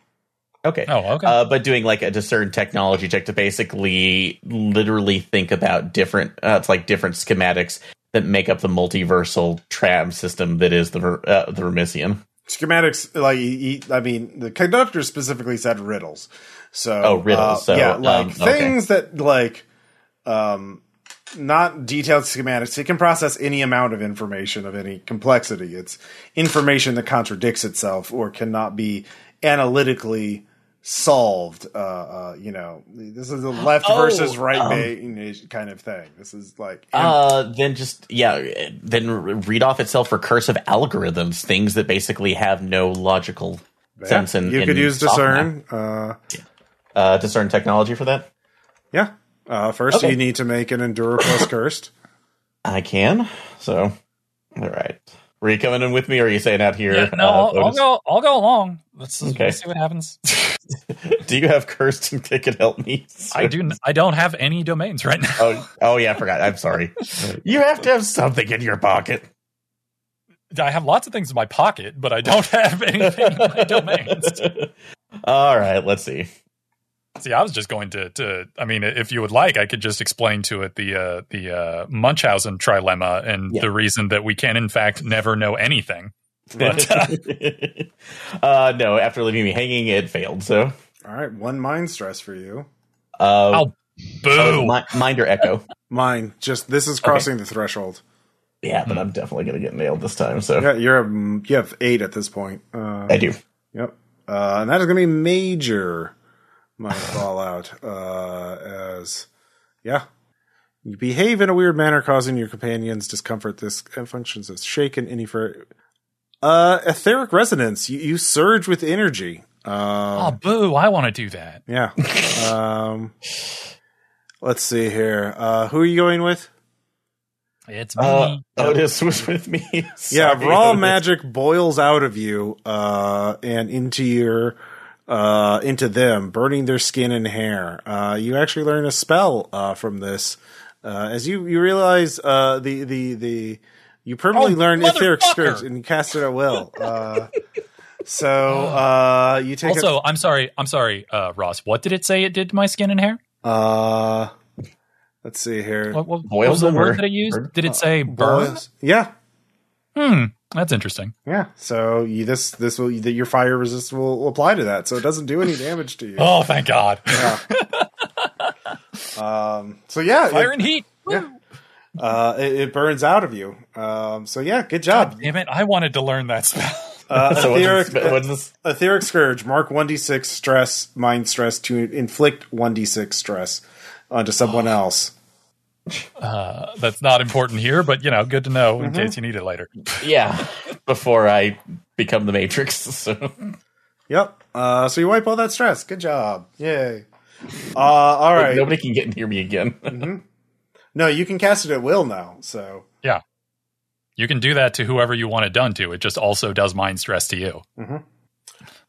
Okay. Oh, okay. Uh, but doing like a discern technology check to basically literally think about different, uh, it's like different schematics that make up the multiversal tram system that is the uh, the Vermissian. Schematics like he, i mean the conductor specifically said riddles so Oh, riddles. uh, So, yeah um, like okay. things that like um not detailed schematics it can process any amount of information of any complexity it's information that contradicts itself or cannot be analytically solved uh, uh you know this is a left Oh, versus right um, ba- kind of thing this is like Uh, then just yeah, then read off itself recursive algorithms, things that basically have no logical yeah, sense And you in could use software. discern uh Uh, discern technology for that. Yeah. Uh, first, Okay. you need to make an Endure plus Cursed. I can. So, all right. Were you coming in with me, or are you staying out here? Yeah, no, uh, I'll, I'll go. I'll go along. Let's, Okay. let's see what happens. <laughs> <laughs> Do you have cursed that could help me? I do. I don't have any domains right now. Oh, oh yeah, I forgot. I'm sorry. <laughs> You have to have something in your pocket. I have lots of things in my pocket, but I don't have anything in my domains. <laughs> All right, let's see. See, I was just going to. to I mean, if you would like, I could just explain to it the uh, the uh, Munchausen trilemma and Yeah. the reason that we can, in fact, never know anything. But <laughs> uh, uh, no, after leaving me hanging, it failed. So, All right, one mind stress for you. uh, I'll- oh, boo. mi- mind or echo. Mine, just this is crossing the threshold. Yeah, but I'm definitely gonna get nailed this time. So Yeah, you're a, you have eight at this point. Uh, I do. yep, uh, and that is going to be major mind fallout. Uh, as yeah, you behave in a weird manner, causing your companions discomfort. This functions as shaken any for uh, etheric resonance. You, you surge with energy. oh, Um, boo! I want to do that. yeah. <laughs> um, let's see here. Uh, who are you going with? It's me. Uh, Otis was with me. <laughs> Yeah, Sorry, raw Otis. magic boils out of you uh, and into your uh, into them, burning their skin and hair. Uh, you actually learn a spell uh, from this, uh, as you you realize uh, the the the you permanently Oh, learn etheric motherfucker! scourge and you cast it at will. <laughs> Uh, so uh, you take Also, I'm sorry. I'm sorry, uh, Ross. What did it say it did to my skin and hair? uh, let's see here. What, what, what was the them or- word that it used? or- Did it say burn? Boils- Yeah, Hmm. That's interesting. yeah. So you this this will that your fire resist will, will apply to that, so it doesn't do any damage to you. Oh, thank God. Yeah. <laughs> um, so yeah, Fire it, and heat. yeah. Uh, it, it burns out of you. Um, so yeah, good job. Damn it! I wanted to learn that spell. <laughs> Uh, So etheric, what's, this, what's etheric scourge. Mark one d six stress, mind stress to inflict one d six stress onto someone else. Uh, that's not important here, but you know, good to know in Mm-hmm. case you need it later. Yeah, before I become the Matrix. <laughs> So Yep. Uh, so you wipe all that stress. Good job. Yay. Uh, all right. nobody can get near me again. No, you can cast it at will now. So yeah, You can do that to whoever you want it done to. It just also does mind stress to you.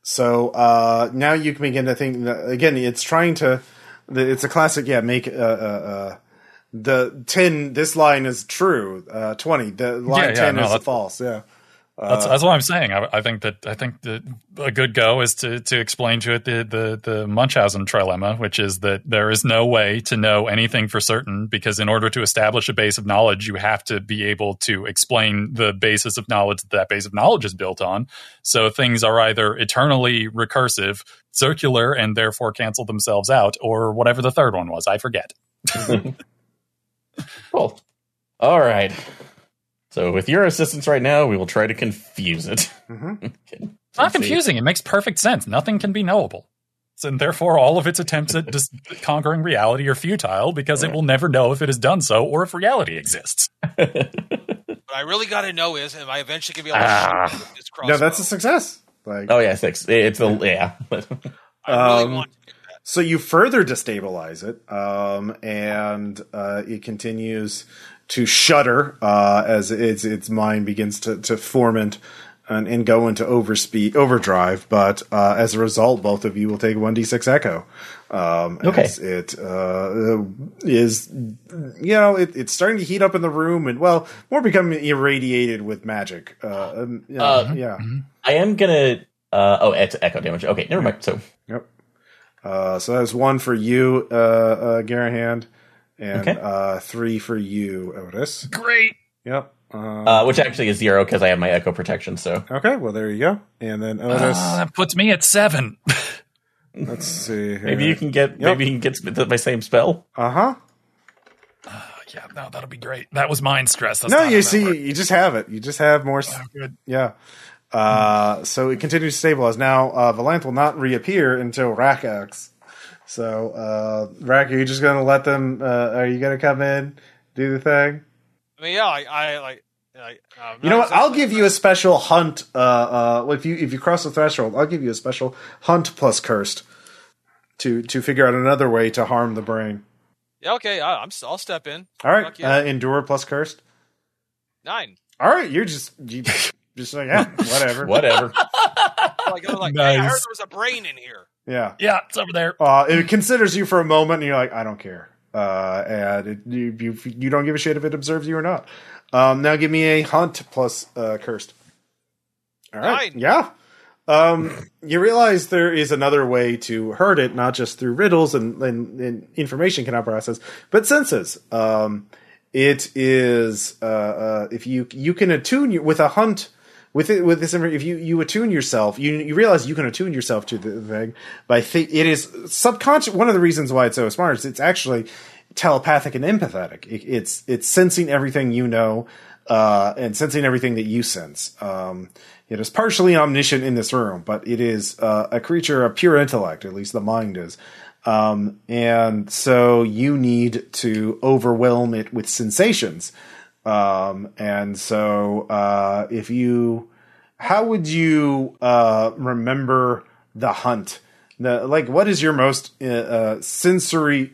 So uh, now you can begin to think. Again, it's trying to. It's a classic. Yeah, make uh, uh, uh, the ten. This line is true. Uh, Twenty. The line Yeah, yeah, ten no, is false. Yeah. That's, uh, that's what I'm saying. I, I think that I think that a good go is to to explain to it the the the Munchausen trilemma, which is that there is no way to know anything for certain because in order to establish a base of knowledge, you have to be able to explain the basis of knowledge that that base of knowledge is built on. So things are either eternally recursive, circular, and therefore cancel themselves out, or whatever the third one was. I forget. <laughs> Cool. All right. So with your assistance right now, we will try to confuse it. <laughs> Mhm. It's not confusing. It makes perfect sense. Nothing can be knowable. So, and therefore, all of its attempts at just <laughs> conquering reality are futile because it will never know if it has done so or if reality exists. <laughs> What I really got to know is, am I eventually going to be able to Ah. shoot this crossbow? No, that's a success. Like Oh yeah, six. It's a yeah. I really um, want to. so, you further destabilize it, um, and uh, it continues to shudder uh, as its its mind begins to to ferment and, and go into overspeed overdrive. But uh, as a result, both of you will take one d six echo. Um, Okay. as It uh, is, you know, it, it's starting to heat up in the room, and well, more becoming irradiated with magic. Uh, um, yeah, Uh, yeah. I am gonna. Uh, oh, it's echo damage. Okay, never mind. So Yep. Uh, so that's one for you, uh, uh, Garahan, and Okay. uh, three for you, Otis. Great. Yep. Uh, uh, which actually is zero because I have my echo protection. So okay, well there you go. And then Otis. Ah, that puts me at seven. <laughs> let's see. Here. maybe you can get maybe you can get my same spell. Uh huh. yeah, no, that'll be great. That was mind stress. That's No, you see, works. you just have it. You just have more. s- Oh, good. Yeah. Uh, so it continues to stabilize. Now, uh, Valanth will not reappear until Rack acts. So, uh, Rack, are you just going to let them? Uh, are you going to come in, do the thing? I mean, yeah, I, I like. I, uh, You know what? I'll give you a special hunt. Uh, uh, if you if you cross the threshold, I'll give you a special hunt plus cursed to to figure out another way to harm the brain. Yeah, okay, I, I'm. I'll step in. All right, yeah. uh, endure plus cursed. Nine. All right, you're just you, just like yeah, <laughs> whatever. Whatever. <laughs> Like, I'm like, hey, I heard there was a brain in here. Yeah, Yeah, it's over there. uh, it considers you for a moment, and you're like, I don't care, uh, and it, you, you you don't give a shit if it observes you or not. Um, now give me a hunt plus uh, cursed. All right, Nine. yeah. Um, you realize there is another way to hurt it, not just through riddles and, and, and information cannot process, but senses. Um, it is uh, uh, if you you can attune you with a hunt with it with this if you you attune yourself you you realize you can attune yourself to the thing by th- it is subconscious one of the reasons why it's so smart is it's actually telepathic and empathetic. It, it's it's sensing everything you know uh, and sensing everything that you sense. Um, it is partially omniscient in this room but it is uh, a creature of pure intellect at least the mind is. Um, and so you need to overwhelm it with sensations um, and so, uh, if you, how would you uh, remember the hunt? The, like, what is your most uh, uh, sensory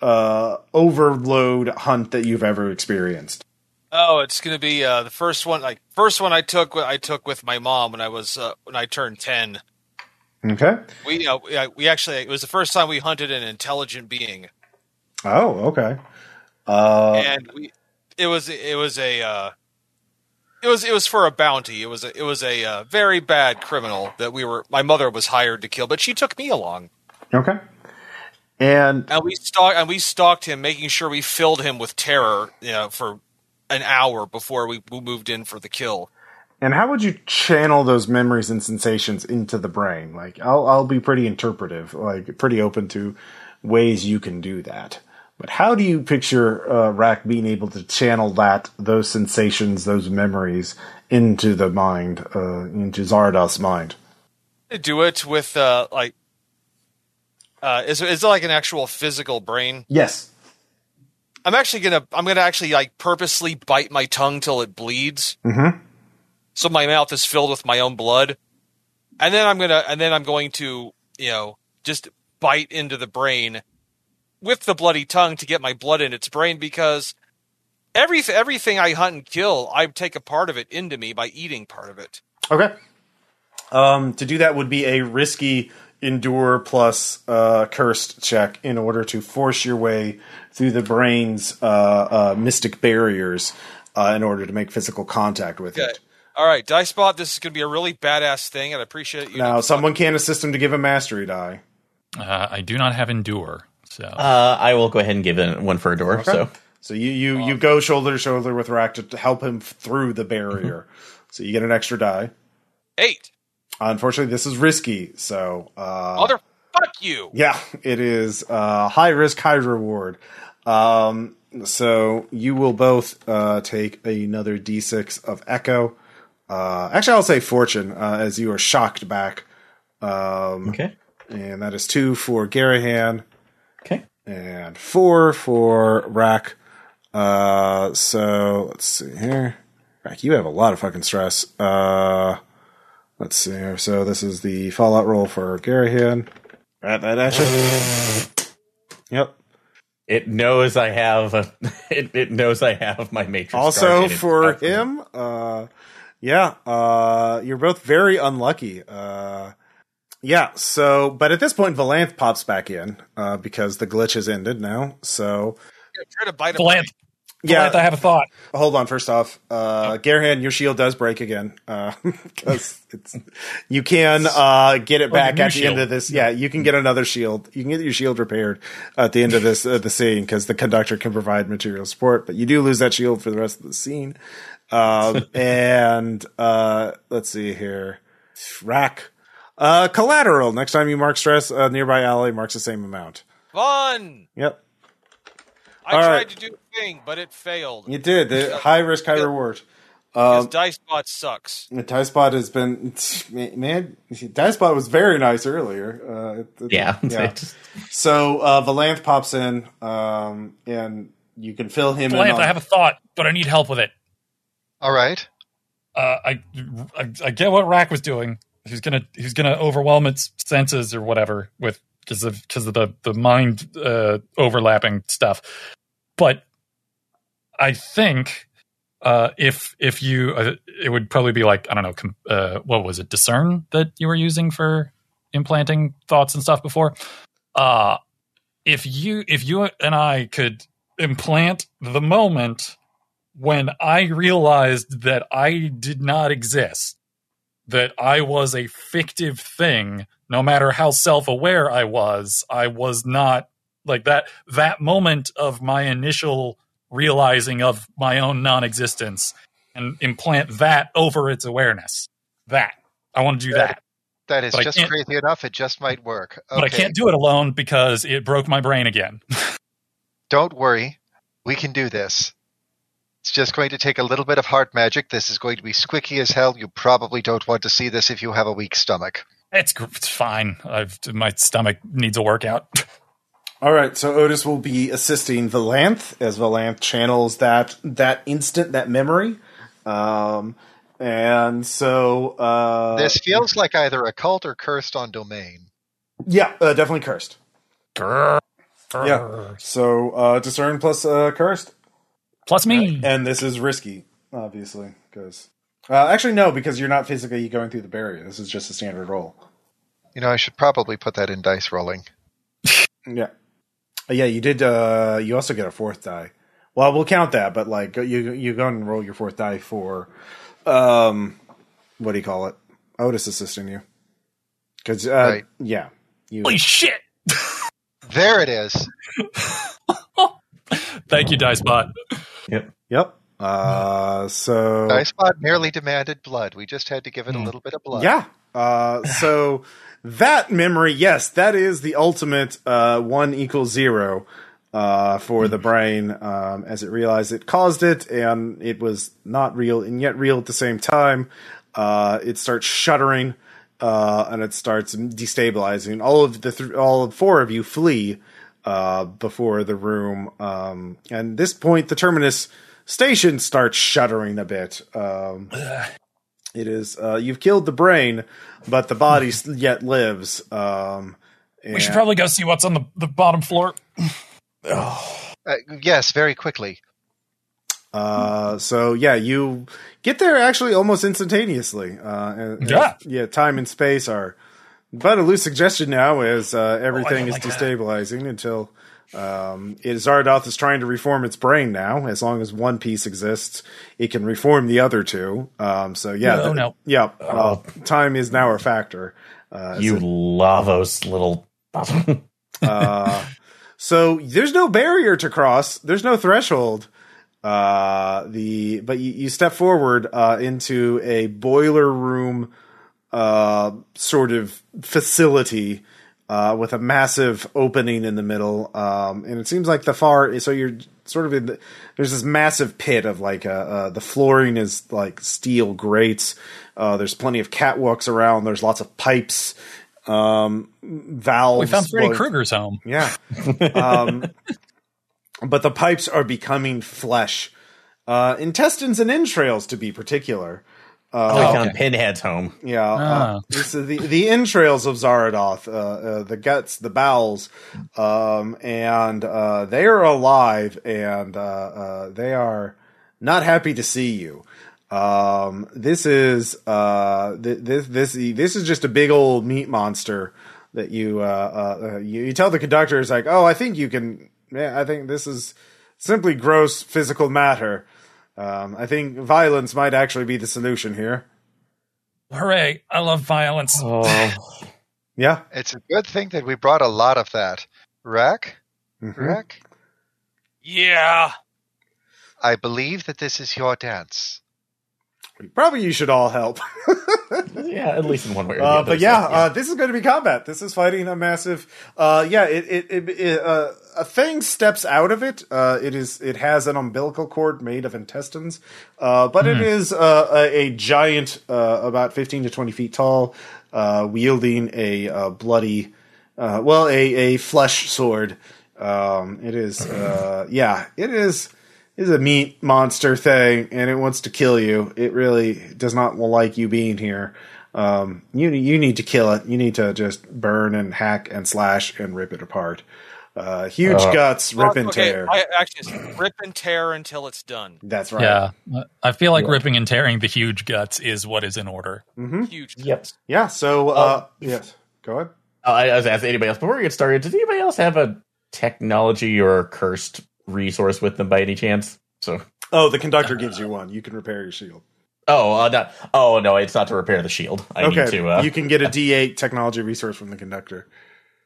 uh, overload hunt that you've ever experienced? Oh, it's gonna be uh, the first one. Like first one I took. I took with my mom when I was uh, when I turned ten. Okay. We uh, we, we actually it was the first time we hunted an intelligent being, Oh, okay. Uh, and we it was it was a uh, it was it was for a bounty. It was a, it was a uh, very bad criminal that we were. My mother was hired to kill, but she took me along, okay. And and we stalked and we stalked him, making sure we filled him with terror. You know, for an hour before we, we moved in for the kill. and how would you channel those memories and sensations into the brain? Like, I'll I'll be pretty interpretive, like pretty open to ways you can do that. But how do you picture uh, Rack being able to channel that those sensations, those memories into the mind, uh, into Zardoth's mind? do it with uh like uh is is it like an actual physical brain Yes. i'm actually gonna i'm gonna actually like purposely bite my tongue till it bleeds Mm-hmm. so my mouth is filled with my own blood and then i'm gonna and then i'm going to you know just bite into the brain with the bloody tongue to get my blood in its brain because everything everything i hunt and kill i take a part of it into me by eating part of it Okay. Um, to do that would be a risky endure plus uh, cursed check in order to force your way through the brain's uh, uh, mystic barriers uh, in order to make physical contact with Okay. it. all right Dicebot this is gonna be a really badass thing and i appreciate you Now, someone can assist him to give a mastery die. Uh, I do not have endure, so Uh, I will go ahead and give it one for a door. So So you you you go shoulder to shoulder with Rack to, to help him through the barrier. So you get an extra die. eight Unfortunately, this is risky. So uh, Mother fuck you. Yeah, it is uh, high risk, high reward. Um, so you will both uh, take another d6 of echo. Uh, actually, I'll say fortune uh, as you are shocked back, um, okay, and that is two for Garahan okay. And four for Rack. Uh, so let's see here. Rack, you have a lot of fucking stress. Uh, let's see here. So this is the Fallout roll for Garahan. At that action. Yep. It knows I have a, <laughs> it, it knows I have my matrix. Also for him, uh, yeah, uh, you're both very unlucky. Uh, yeah, so, but at this point, Valanth pops back in, uh, because the glitch has ended now. So, Try to bite a Valanth, yeah, Valanth, I have a thought. hold on. First off, uh, Garahan, your shield does break again, uh, <laughs> because <laughs> it's, you can, uh, get it back new at the end of this. Yeah, you can get another shield. You can get your shield repaired at the end of this, uh, the scene, because the conductor can provide material support, but you do lose that shield for the rest of the scene. Um, <laughs> and, uh, let's see here. Rack. Uh, collateral. Next time you mark stress, a nearby ally marks the same amount. Fun. Yep. I All tried right. to do a thing, but it failed. You did. The high risk, high reward. Um, dice bot sucks. The Dicebot has been man. Dicebot was very nice earlier. Uh, it- it- Yeah. <laughs> yeah. So uh, Valanth pops in, um, and you can fill him in. Valanth, on- I have a thought, but I need help with it. All right. Uh, I, I I get what Rack was doing. He's gonna he's gonna overwhelm its senses or whatever with because of because of the the mind uh, overlapping stuff. But I think uh, if if you uh, it would probably be like I don't know com- uh, what was it discern that you were using for implanting thoughts and stuff before. Uh, if you if you and I could implant the moment when I realized that I did not exist, that I was a fictive thing, no matter how self aware I was, I was not like that. That moment of my initial realizing of my own non existence and implant that over its awareness. That. I want to do that. That is But just crazy enough. It just might work. Okay. But I can't do it alone because it broke my brain again. <laughs> Don't worry. We can do this. It's just going to take a little bit of heart magic. This is going to be squicky as hell. You probably don't want to see this if you have a weak stomach. It's, it's fine. I've, my stomach needs a workout. <laughs> All right, so Otis will be assisting Valanth as Valanth channels that that instant, that memory. Um, and so uh, this feels like either occult or cursed on domain. yeah, uh, definitely cursed. Grr, Yeah. So uh, discern plus uh, cursed. Plus me. and this is risky, obviously, because uh, actually no, because you're not physically going through the barrier. This is just a standard roll. You know, I should probably put that in dice rolling. <laughs> Yeah, Uh, yeah. You did. Uh, you also get a fourth die. Well, we'll count that, but like you you go and roll your fourth die for, um, what do you call it? Otis assisting you, because uh, Right. yeah, you. Holy shit! There it is. <laughs> Thank you, Dicebot. Yep. Yep. Uh, so Dicebot merely demanded blood. We just had to give it a Hmm. little bit of blood. Yeah. Uh, so that memory, yes, that is the ultimate uh, one equals zero uh, for the brain um, as it realized it caused it and it was not real and yet real at the same time. Uh, it starts shuddering uh, and it starts destabilizing. All of the th- all of four of you flee uh, before the room. Um, and this point, the terminus station starts shuddering a bit. Um, it is uh, you've killed the brain, but the body <laughs> yet lives. Um, We should probably go see what's on the, the bottom floor. <sighs> Uh, yes, very quickly. Uh, so yeah, you get there actually almost instantaneously. Uh, and- and- Yeah. yeah. Time and space are, but a loose suggestion now is uh, everything don't is like that. destabilizing until um, it, Zardoth is trying to reform its brain now. As long as one piece exists, it can reform the other two. Um, so yeah, Oh, the- no. yeah. Uh, time is now a factor. Uh, You Lavos little. <laughs> Uh, so there's no barrier to cross. There's no threshold. Uh, the but you, you step forward uh, into a boiler room uh, sort of facility uh, with a massive opening in the middle, um, and it seems like the far. So you're sort of in. The, there's this massive pit of like uh, uh, the flooring is like steel grates. Uh, there's plenty of catwalks around. There's lots of pipes, um, valves. We found Freddy Krueger's home. yeah. Um, but the pipes are becoming flesh. Uh, intestines and entrails, to be particular. We Oh, found okay. Pinhead's home. Yeah. Uh, Ah. this is the, the entrails of Zaradoth, uh, uh, the guts, the bowels, um, and uh, they are alive and uh, uh, they are not happy to see you. Um, this is uh, th- this this this is just a big old meat monster that you uh, uh, uh, you, you tell the conductor is like, oh, I think you can. Yeah, I think this is simply gross physical matter. Um, I think violence might actually be the solution here. Hooray! I love violence. Oh, <laughs> Yeah. It's a good thing that we brought a lot of that. Rack? Mhm. Rack? Yeah. I believe that this is your dance. Probably you should all help. <laughs> yeah, at least in one way or the Uh, other. but so, yeah, Uh, this is going to be combat. This is fighting a massive. Uh, yeah, it it, it, it uh, a thing steps out of it. Uh, it is it has an umbilical cord made of intestines, uh, but it is uh, a, a giant, uh, about fifteen to twenty feet tall, uh, wielding a uh, bloody, uh, well, a a flesh sword. Um, it is, uh, yeah, it is. Is a meat monster thing, and it wants to kill you. It really does not like you being here. Um, you you need to kill it. You need to just burn and hack and slash and rip it apart. Uh, huge Uh, guts, rip and okay, tear. I, actually, it's rip and tear until it's done. That's right. Yeah, I feel like Yeah. ripping and tearing the huge guts is what is in order. hmm Huge. Yep. Yeah. So, uh, yes. Go ahead. Oh, I was asking anybody else before we get started. Does anybody else have a technology or cursed resource with them by any chance? So, Oh, the conductor gives you one. You can repair your shield. oh, uh, not, oh no, it's not to repair the shield. I okay. need to. Uh, You can get a D8 technology resource from the conductor,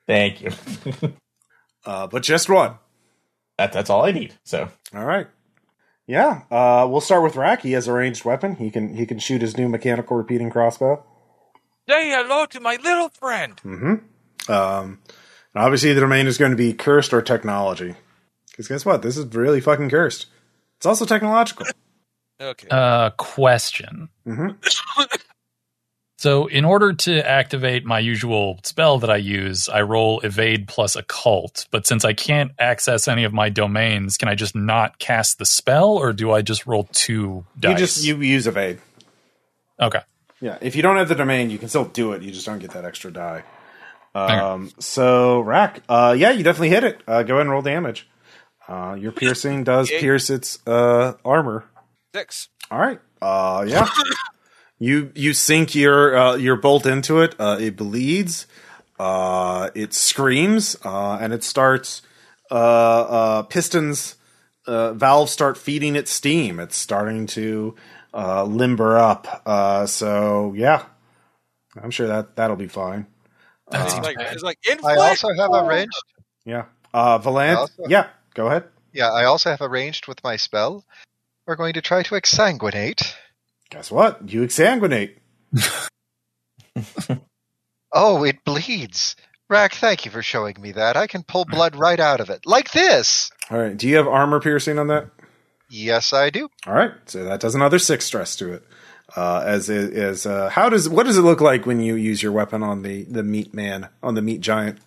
thank you. <laughs> uh, but just one. that, that's all I need. So, All right. Yeah. Uh, we'll start with Rack. He has a ranged weapon. He can he can shoot his new mechanical repeating crossbow. Say hello to my little friend. Mm-hmm. Um, and obviously, the domain is going to be cursed or technology. Because guess what? This is really fucking cursed. It's also technological. Okay. Uh, question. hmm So, in order to activate my usual spell that I use, I roll evade plus occult. But since I can't access any of my domains, can I just not cast the spell, or do I just roll two dice? You just you use evade. okay. Yeah. If you don't have the domain, you can still do it. You just don't get that extra die. Um, so Rack, uh, yeah, you definitely hit it. Uh, go ahead and roll damage. Uh, your piercing does Eight. pierce its uh, armor. Six. All right. Uh, yeah. <laughs> you you sink your uh, your bolt into it. Uh, it bleeds. Uh, it screams, uh, and it starts. Uh, uh, pistons, uh, valves start feeding it steam. It's starting to uh, limber up. Uh, so yeah, I'm sure that that'll be fine. That's It's like, it's like I also have a ranged. Yeah. Uh, Valanth. Also- Yeah. Go ahead. Yeah, I also have arranged with my spell. We're going to try to exsanguinate. Guess what? You exsanguinate. <laughs> Oh, it bleeds. Rack, thank you for showing me that. I can pull blood right out of it. Like this! All right. Do you have armor piercing on that? Yes, I do. All right, so that does another six stress to it. Uh, as it is, uh, how does what does it look like when you use your weapon on the the meat man on the meat giant?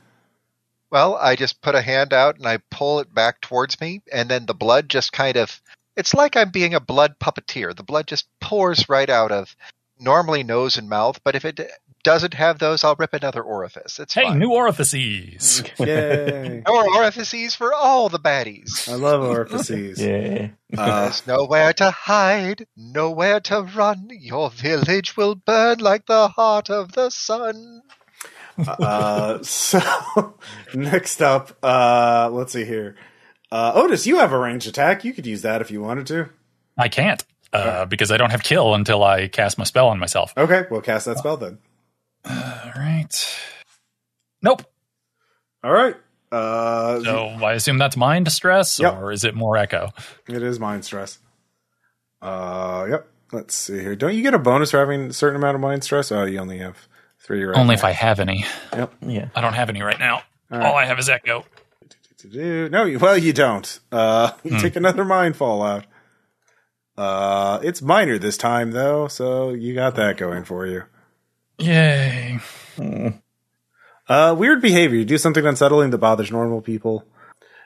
Well, I just put a hand out and I pull it back towards me, and then the blood just kind of. It's like I'm being a blood puppeteer. The blood just pours right out of normally nose and mouth, but if it doesn't have those, I'll rip another orifice. It's Hey, fine. new orifices. <laughs> Yay! <laughs> More orifices for all the baddies. I love orifices. Yeah. Uh, There's nowhere to hide, nowhere to run. Your village will burn like the heart of the sun. Uh, so <laughs> next up, uh, let's see here. Uh, Otis, you have a ranged attack. You could use that if you wanted to. I can't uh, because I don't have kill until I cast my spell on myself. Okay, we'll cast that spell then. All right. Nope. All right. Uh, So I assume that's mind stress, Yep. or is it more echo? It is mind stress. Uh, yep. Let's see here. Don't you get a bonus for having a certain amount of mind stress? Oh, you only have three right Only now. if I have any. Yep. Yeah. I don't have any right now. All All, right. I have is echo. No, you- well, you don't. Uh, you <laughs> Hmm. take another mind fallout. Uh, it's minor this time though, so you got that going for you. Yay. Uh, weird behavior. You do something unsettling that bothers normal people.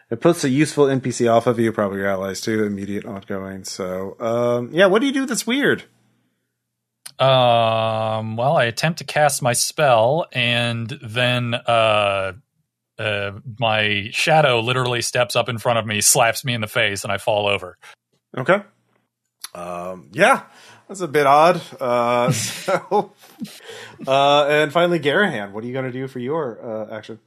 It puts a useful NPC off of you, probably your allies too, immediate ongoing. So, um, yeah, what do you do that's weird? Um. Well, I attempt to cast my spell, and then uh, uh, my shadow literally steps up in front of me, slaps me in the face, and I fall over. Okay. Um, yeah, that's a bit odd. Uh, <laughs> so, uh, and finally, Garahan, what are you going to do for your uh, action?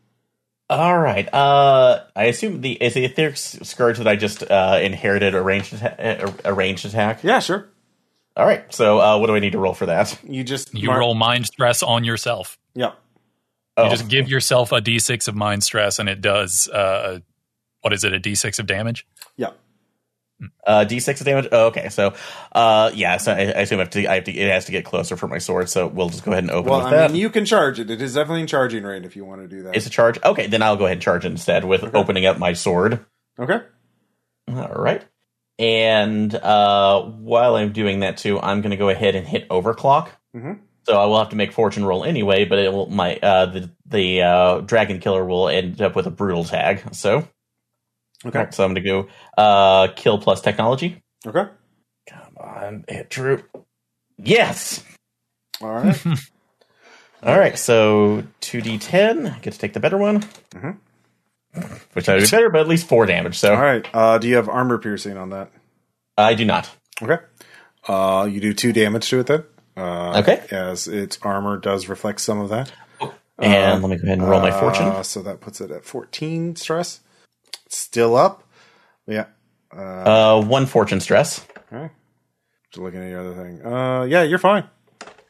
All right. Uh, I assume the is the etheric scourge that I just uh, inherited a ranged atta- a- a ranged attack. Yeah, sure. All right. So uh, what do I need to roll for that? You just You mark- roll mind stress on yourself. Yeah. Oh, You just give yourself a d6 of mind stress, and it does. Uh, what is it? A d6 of damage. Yeah. uh, d6 of damage. Oh, okay. So uh, yeah. So I, I assume I have to, I have to. It has to get closer for my sword. So we'll just go ahead and open Well, with I that. mean, you can charge it. It is definitely in charging range if you want to do that. it's a charge. Okay, then I'll go ahead and charge instead with Okay. opening up my sword. okay. All right. And uh, while I'm doing that too, I'm going to go ahead and hit overclock. Mhm. So I will have to make fortune roll anyway, but it will my uh, the the uh, dragon killer will end up with a brutal tag. So Okay. so I'm going to go uh, kill plus technology. Okay. Come on, hit true. Yes. All right. <laughs> All right. So two d10. I get to take the better one. Mhm. Which I do better, but at least four damage. So All right. Uh, do you have armor piercing on that? I do not. Okay. Uh, you do two damage to it then. Uh, Okay. As its armor does reflect some of that. And let me go ahead and roll my fortune. Uh, so that puts it at 14 stress. It's still up. Yeah. Uh, one fortune stress. Okay. Just looking at your other thing. Uh, yeah, you're fine.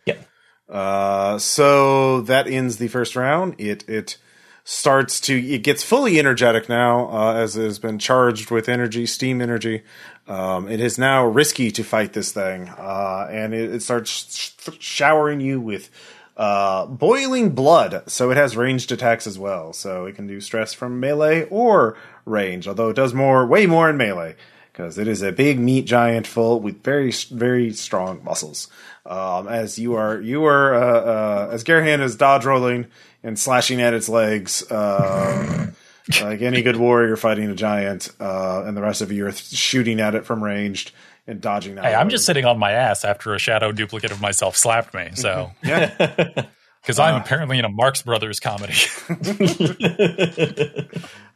Yep. Uh, so that ends the first round. It it starts to it gets fully energetic now uh, as it has been charged with energy, steam energy. Um, it is now risky to fight this thing, uh, and it, it starts sh- showering you with uh, boiling blood. So it has ranged attacks as well. So it can do stress from melee or range, although it does more, way more in melee because it is a big meat giant full with very very strong muscles. Um, as you are you are uh, uh, as Garahan is dodge rolling and slashing at its legs. Uh, <laughs> like any good warrior fighting a giant, uh, and the rest of you are shooting at it from ranged and dodging. out Hey, I'm just sitting on my ass after a shadow duplicate of myself slapped me. So <laughs> Yeah. <laughs> Because I'm Uh. apparently in a Marx Brothers comedy.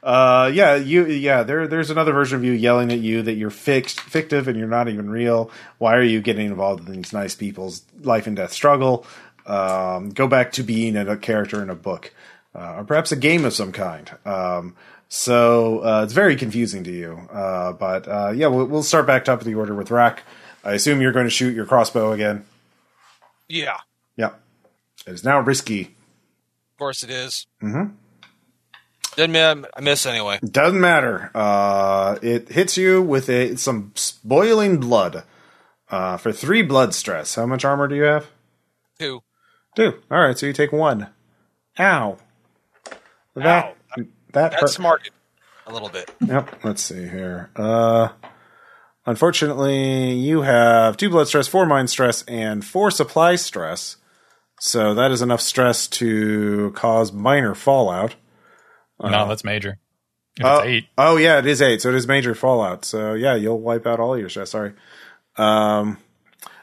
Uh, yeah, you, yeah. There, there's another version of you yelling at you that you're fixed, fictive, and you're not even real. Why are you getting involved in these nice people's life and death struggle? Um, go back to being a character in a book, uh, or perhaps a game of some kind. Um, so uh, it's very confusing to you. Uh, but uh, yeah, we'll, we'll start back top of the order with Rack. I assume you're going to shoot your crossbow again. Yeah, Yeah, it is now risky. of course it is. Mm-hmm. Didn't mi- I miss anyway. Doesn't matter. Uh, it hits you with a some boiling blood uh, for three blood stress. How much armor do you have? Two. Two. All right, so you take one. Ow. That that That hurt. smarted a little bit. Yep. Let's see here. Uh, unfortunately, you have two blood stress, four mind stress, and four supply stress. So that is enough stress to cause minor fallout. no, that's major. If Oh, it's eight. Oh yeah, it is eight, so it is major fallout. So yeah, you'll wipe out all your stress. Sorry. Um.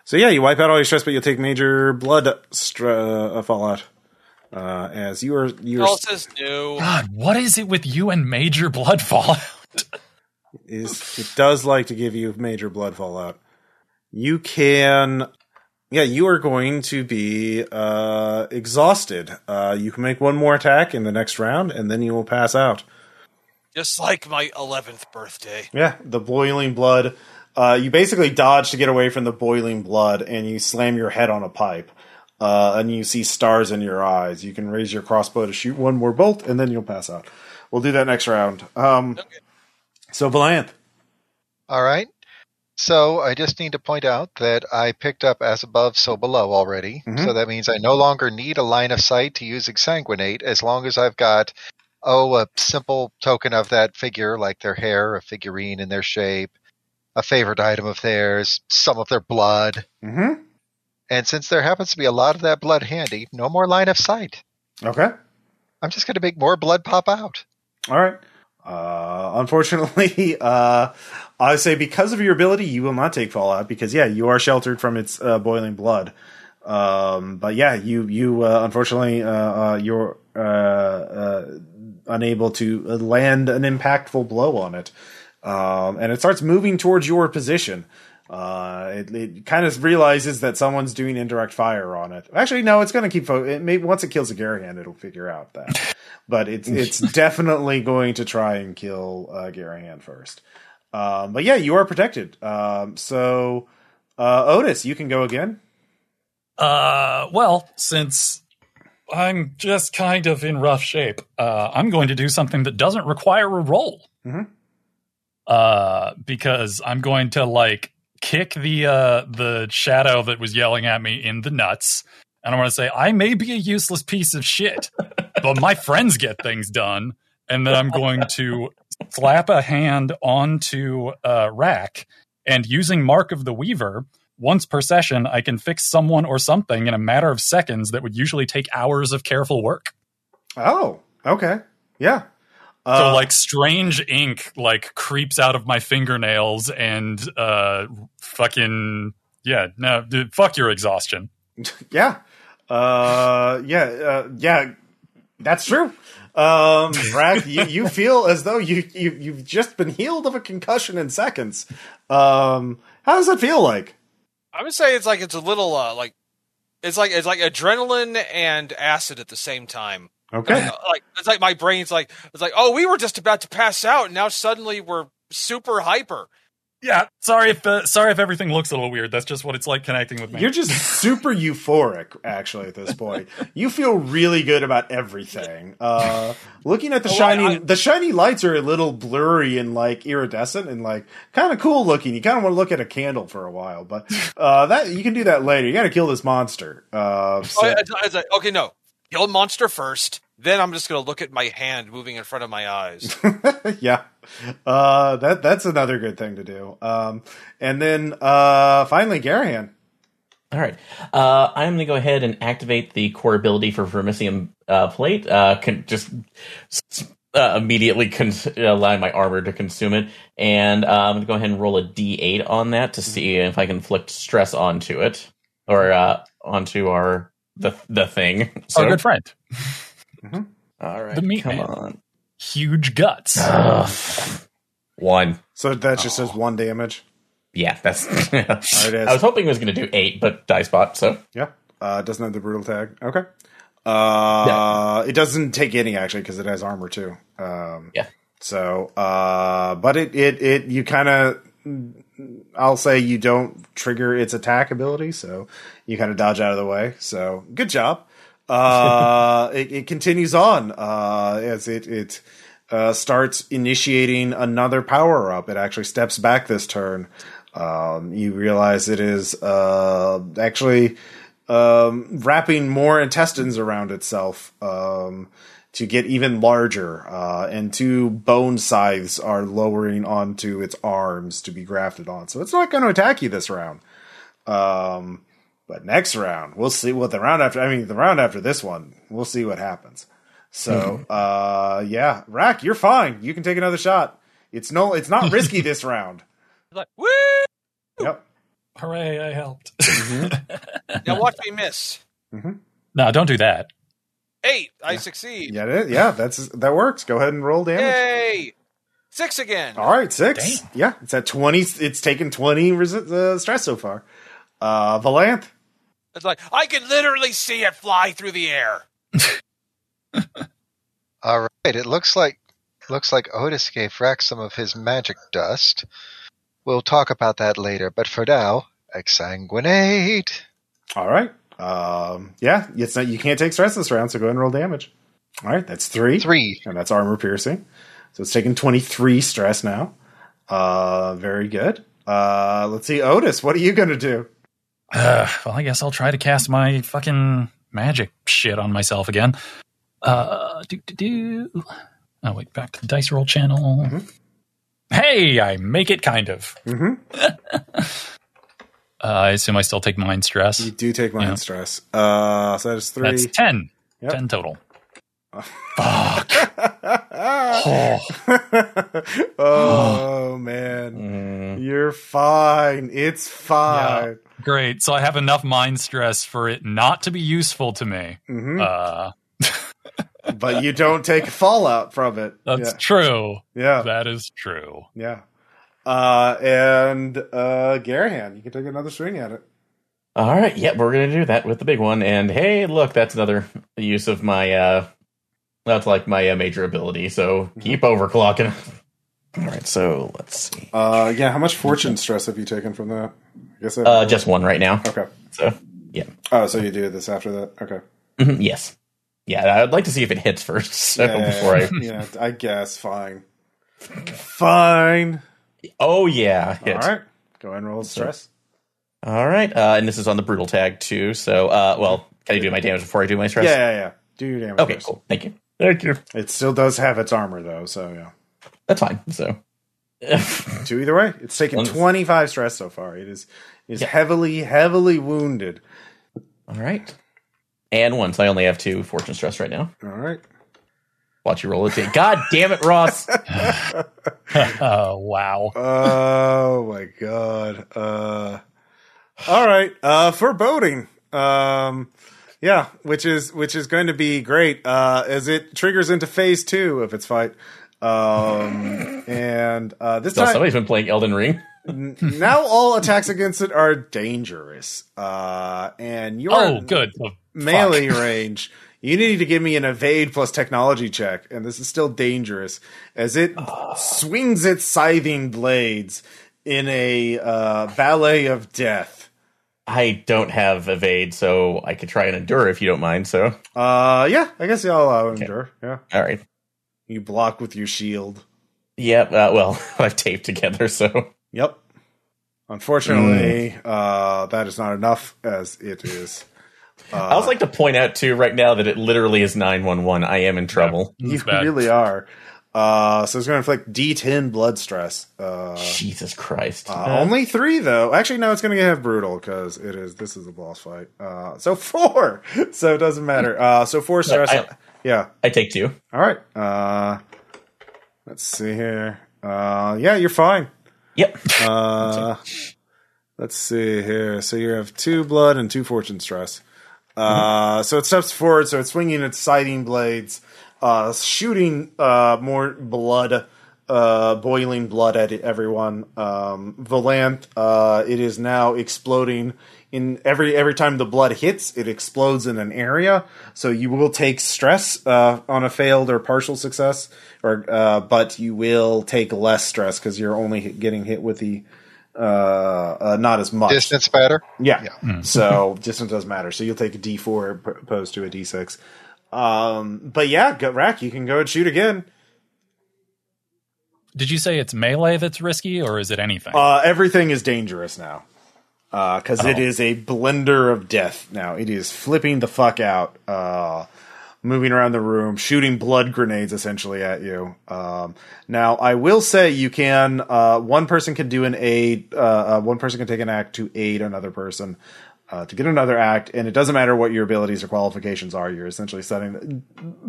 So yeah, you wipe out all your stress, but you'll take major blood stra- uh, fallout. Uh, as you are you are All says no. God, what is it with you and major blood <laughs> fallout? is it does like to give you major blood fallout. You can. Yeah, you are going to be uh, exhausted. Uh, you can make one more attack in the next round, and then you will pass out. Just like my 11th birthday. Yeah, the boiling blood. Uh, you basically dodge to get away from the boiling blood, and you slam your head on a pipe, uh, and you see stars in your eyes. You can raise your crossbow to shoot one more bolt, and then you'll pass out. We'll do that next round. Um, Okay. so, Valanth. All right. So I just need to point out that I picked up as above, so below already. Mhm. So that means I no longer need a line of sight to use exsanguinate as long as I've got, oh, a simple token of that figure, like their hair, a figurine in their shape, a favorite item of theirs, some of their blood. Mm-hmm. And since there happens to be a lot of that blood handy, no more line of sight. Okay. I'm just going to make more blood pop out. All right. Uh, unfortunately, <laughs> uh, I say because of your ability, you will not take fallout because yeah, you are sheltered from its uh, boiling blood. Um, but yeah, you you uh, unfortunately uh, uh, you're uh, uh, unable to land an impactful blow on it, um, and it starts moving towards your position. Uh, it, it kind of realizes that someone's doing indirect fire on it. Actually, no, it's going to keep. Fo- it may, once it kills a Garahan, it'll figure out that. <laughs> but it's it's <laughs> definitely going to try and kill uh, Garahan first. Um, but yeah, you are protected. Um, so uh, Otis, you can go again. Uh, well, since I'm just kind of in rough shape, uh, I'm going to do something that doesn't require a roll. Mhm. Uh, because I'm going to like kick the uh the shadow that was yelling at me in the nuts, and I'm going to say I may be a useless piece of shit, but my friends get things done, and then I'm going <laughs> to slap a hand onto uh rack and using Mark of the Weaver once per session, I can fix someone or something in a matter of seconds that would usually take hours of careful work. Oh, okay, yeah. So Uh, like strange ink like creeps out of my fingernails and uh fucking yeah, no dude, fuck your exhaustion. <laughs> yeah, uh, yeah, uh, yeah. That's true. Um, Rack, you, you <laughs> feel as though you, you you've just been healed of a concussion in seconds. Um, how does that feel like? I would say it's like it's a little uh, like it's like it's like adrenaline and acid at the same time. Okay. Like it's like my brain's like it's like oh we were just about to pass out and now suddenly we're super hyper. Yeah, sorry if uh, sorry if everything looks a little weird. That's just what it's like connecting with me. You're just super euphoric, actually, at this point. You feel really good about everything. Uh, looking at the Oh, shiny, I- the shiny lights are a little blurry and like iridescent and like kind of cool looking. You kind of want to look at a candle for a while, but uh, that you can do that later. You got to kill this monster. Uh, so- Oh, it's, it's like, okay, no, kill monster first. Then I'm just gonna look at my hand moving in front of my eyes. <laughs> yeah, uh, that that's another good thing to do. Um, and then uh, finally, Garahan. All right. Uh, I'm going to go ahead and activate the core ability for Vermissian uh, Plate. Uh, can just uh, immediately cons- allow my armor to consume it. And uh, I'm going to go ahead and roll a d8 on that to see if I can inflict stress onto it or uh, onto our the the thing. So Our good friend. all right, The meat come man. on. Huge guts. Ugh. One. So that just says one damage. Yeah, that's. <laughs> it is. I was hoping it was going to do eight, but Dicebot. So Yeah. Uh, doesn't have the brutal tag. Okay. Uh, it doesn't take any actually because it has armor too. Um, yeah, So, uh, but it, it, it, you kind of, I'll say you don't trigger its attack ability, so you kind of dodge out of the way. So, good job. Uh, <laughs> it, it continues on, uh, as it, it, uh, starts initiating another power up. It actually steps back this turn. Um, you realize it is, uh, actually, um, wrapping more intestines around itself, um, to get even larger. Uh, and two bone scythes are lowering onto its arms to be grafted on. So it's not going to attack you this round. Um, but next round, we'll see what the round after, I mean, the round after this one, we'll see what happens. So, uh, yeah, Rack, you're fine. You can take another shot. It's no, it's not risky <laughs> this round. Like, woo! Yep. Hooray, I helped. <laughs> Now watch me miss. no, don't do that. Eight. I succeed. Yeah, it is. yeah, that's that works. Go ahead and roll damage. Yay! Six again. All right, six. Damn. Yeah, it's at twenty. It's taken twenty resi- uh, stress so far. Uh, Valanth. It's like I can literally see it fly through the air. <laughs> All right. It looks like looks like Otis gave Rex some of his magic dust. We'll talk about that later, but for now, exsanguinate. All right. Um, yeah, it's not. You can't take stress this round, so go ahead and roll damage. All right, that's three. Three. and that's armor piercing. So it's taking twenty three stress now. Uh, very good. Uh, let's see, Otis. What are you gonna do? Uh, well, I guess I'll try to cast my fucking magic shit on myself again. Uh, do do do. Oh wait, back to the dice roll channel. Hey, I make it kind of. Mhm. <laughs> uh, I assume I still take mind stress. You do take mind Yeah. stress. Uh, so that is three. That's ten. Yep. Ten total. Fuck. Oh. <laughs> oh man, Mm, you're fine. It's fine. Great. So I have enough mind stress for it not to be useful to me. Mhm. Uh, <laughs> but you don't take fallout from it. that's true. yeah, yeah, That is true. yeah. Uh, and uh, Garahan, you can take another swing at it. all right, yep, we're going to do that with the big one. And hey, look, that's another use of my. uh That's like my uh, major ability. So keep overclocking. All right, so let's see. Uh, yeah. How much fortune stress have you taken from that? I guess I Uh, just one right now. okay. So yeah, Oh, so you do this after that? Okay. Mhm, yes, yeah. I'd like to see if it hits first. <laughs> So Yeah, before I. <laughs> yeah, I guess. Fine. Fine. Oh yeah, hit. All right. Go ahead and roll stress. All right, uh, and this is on the brutal tag too. So, uh, well, can I do my damage before I do my stress? Yeah, yeah, yeah. Do your damage. Okay, first. cool. Thank you. Thank you. It still does have its armor though, so yeah. That's fine. So, <laughs> Two either way. It's taken Long 25 stress so far. It is is Yeah. heavily, heavily wounded. all right. And once I only have two fortune stress right now. All right. Watch you roll it. God damn it, Ross. <laughs> <laughs> Oh wow. Oh my god. Uh all right. Uh foreboding. Um yeah, which is which is going to be great uh as it triggers into phase 2 of its fight. Um and uh this So time somebody's been playing Elden Ring. now all attacks against it are dangerous. Uh and your Oh, good. Oh, melee range. You need to give me an evade plus technology check, and this is still dangerous as it swings its scything blades in a uh, ballet of death. I don't have evade, so I could try and endure if you don't mind. So, Uh, yeah, I guess I'll allow endure. Yeah, all right. you block with your shield. Yeah. Uh, well, <laughs> I've taped together, so Yep. Unfortunately, uh, that is not enough, as it is. <laughs> I would like to point out too right now that it literally is nine one one. I am in trouble. You bad. really are. Uh, so it's going to inflict D10 blood stress. Uh, Jesus Christ. Uh, only three though. Actually, no, it's going to have brutal because it is. This is a boss fight. Uh, so <laughs> four. So it doesn't matter. Uh, so four stress. I- yeah. I take two. All right. Uh, let's see here. Uh, yeah, you're fine. Yep. Uh, let's see here. So you have two blood and two fortune stress. Uh, So it steps forward, so it's swinging its scything blades, uh, shooting uh, more blood, uh, boiling blood at everyone. Um, Valanth, uh, it is now exploding. In every every time the blood hits, it explodes in an area. So you will take stress uh, on a failed or partial success, or uh, but you will take less stress because you're only getting hit with the uh, uh, not as much Distance matter. yeah. Yeah. So <laughs> distance doesn't matter. So you'll take a D four p- opposed to a D six. Um, but yeah, Rack, you can go and shoot again. Did you say it's melee that's risky, or is it anything? Uh, everything is dangerous now because it Oh. is a blender of death. Now it is flipping the fuck out, uh, moving around the room, shooting blood grenades essentially at you. Um, now I will say you can. Uh, one person can do an aid. Uh, uh, one person can take an act to aid another person. Uh, to get another act, and it doesn't matter what your abilities or qualifications are. You're essentially setting,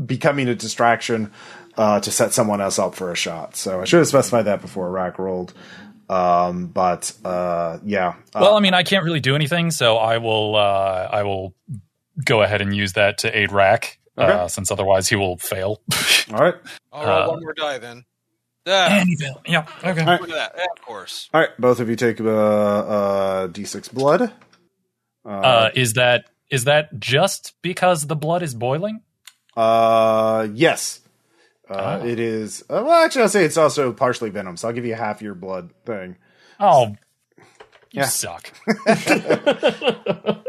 becoming a distraction uh, to set someone else up for a shot. So I should have specified that before Rack rolled. Um, but uh, yeah, uh, well, I mean, I can't really do anything, so I will. Uh, I will go ahead and use that to aid Rack, Okay. uh, since otherwise he will fail. <laughs> all right, I'll roll Uh, one more die then. Yeah, and he failed. Yeah. Okay. right. look at that. Yeah, of course. all right. Both of you take uh, uh, d6 blood. Uh, is that is that just because the blood is boiling? Uh, yes. Uh, Oh. It is. Uh, well, actually, I'll say it's also partially venom, so I'll give you half your blood thing. Oh, you Yeah. suck. <laughs>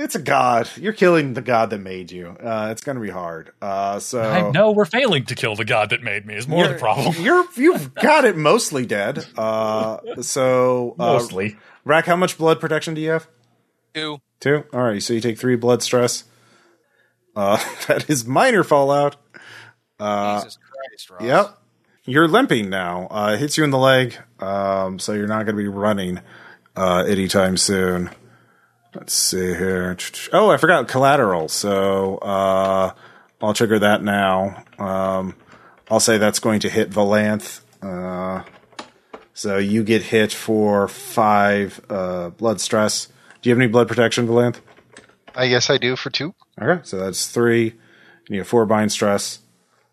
It's a god. You're killing the god that made you. Uh, it's going to be hard. Uh, so I know we're failing to kill the god that made me. Is more the problem. <laughs> You're you've <laughs> got it mostly dead. Uh, so uh, Mostly. Rack, how much blood protection do you have? Two. Two. All right. So you take three blood stress. Uh, <laughs> that is minor fallout. Jesus Christ, Ross. Yep. You're limping now. Uh, it hits you in the leg, um, so you're not going to be running uh, anytime soon. Let's see here. Oh, I forgot collateral. So uh, I'll trigger that now. Um, I'll say that's going to hit Valanth. Uh, so you get hit for five uh, blood stress. Do you have any blood protection, Valanth? I guess I do for two. Okay, so that's three. You have four bind stress.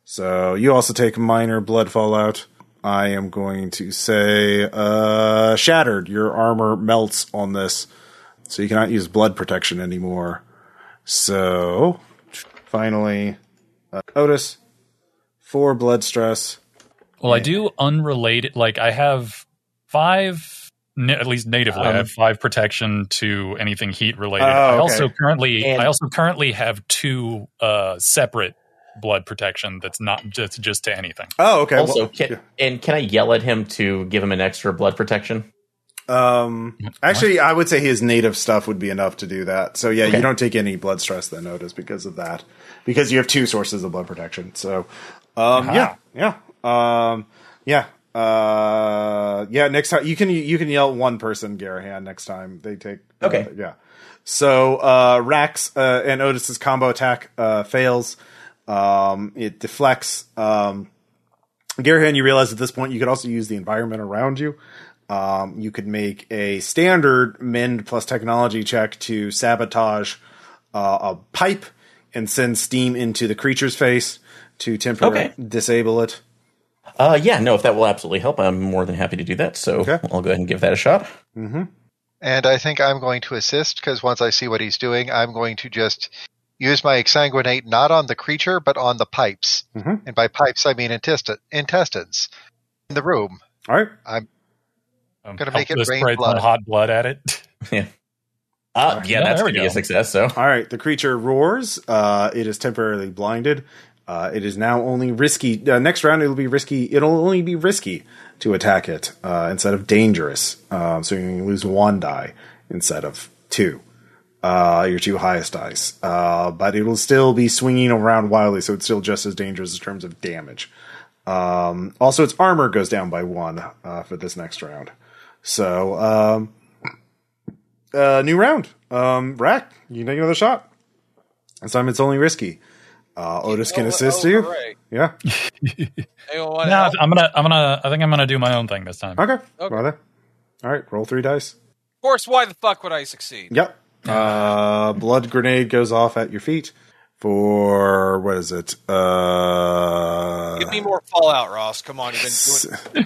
So you also take minor blood fallout. I am going to say uh, shattered. Your armor melts on this, so you cannot use blood protection anymore. So finally, uh, Otis, four blood stress. Well, I do unrelated. Like I have five, na- at least natively, I Um, have five protection to anything heat related. Oh, I also currently, And- I also currently have two uh, separate blood protection that's not just just to anything. Oh, okay. also, well, can, and can I yell at him to give him an extra blood protection? Um, actually, I would say his native stuff would be enough to do that. So yeah, Okay. you don't take any blood stress then, Otis, because of that, because you have two sources of blood protection. So, um, yeah, yeah, um, yeah, uh, yeah. Next time you can you can yell one person, Garahan. Next time they take uh, Okay. yeah. So uh, Rack's uh, and Otis's combo attack uh, fails. Um, it deflects. Um, Garahan, you realize at this point you could also use the environment around you. Um, you could make a standard mend plus technology check to sabotage uh, a pipe and send steam into the creature's face to temporarily Okay. disable it. Uh, yeah, no, if that will absolutely help, I'm more than happy to do that. So Okay. I'll go ahead and give that a shot. Mm-hmm. And I think I'm going to assist because once I see what he's doing, I'm going to just use my exsanguinate not on the creature but on the pipes. Mhm. And by pipes, I mean intesti- intestines in the room. All right. I'm um, Gonna make it rain spray blood. hot blood at it. <laughs> Yeah. Uh, yeah, Yeah, that's going to be a success. So All right. The creature roars. Uh, it is temporarily blinded. Uh, it is now only risky. Uh, next round, it'll be risky. It'll only be risky to attack it uh, instead of dangerous. Um, so you lose one die instead of two. Uh, your two highest dice. Uh, but it will still be swinging around wildly, so it's still just as dangerous in terms of damage. Um, also, its armor goes down by one uh, for this next round. So, um, new round. Um, Rack, you take another shot. This time it's only risky. Uh, Otis can assist oh, you. hooray. Yeah. <laughs> Anyone no. I'm gonna, I'm gonna, I think I'm gonna do my own thing this time. Okay. Okay. Well then. All right. Roll three dice. Of course, why the fuck would I succeed? Yep. Uh, blood grenade goes off at your feet for what is it? Uh, Give me more Fallout, Ross. Come on, you've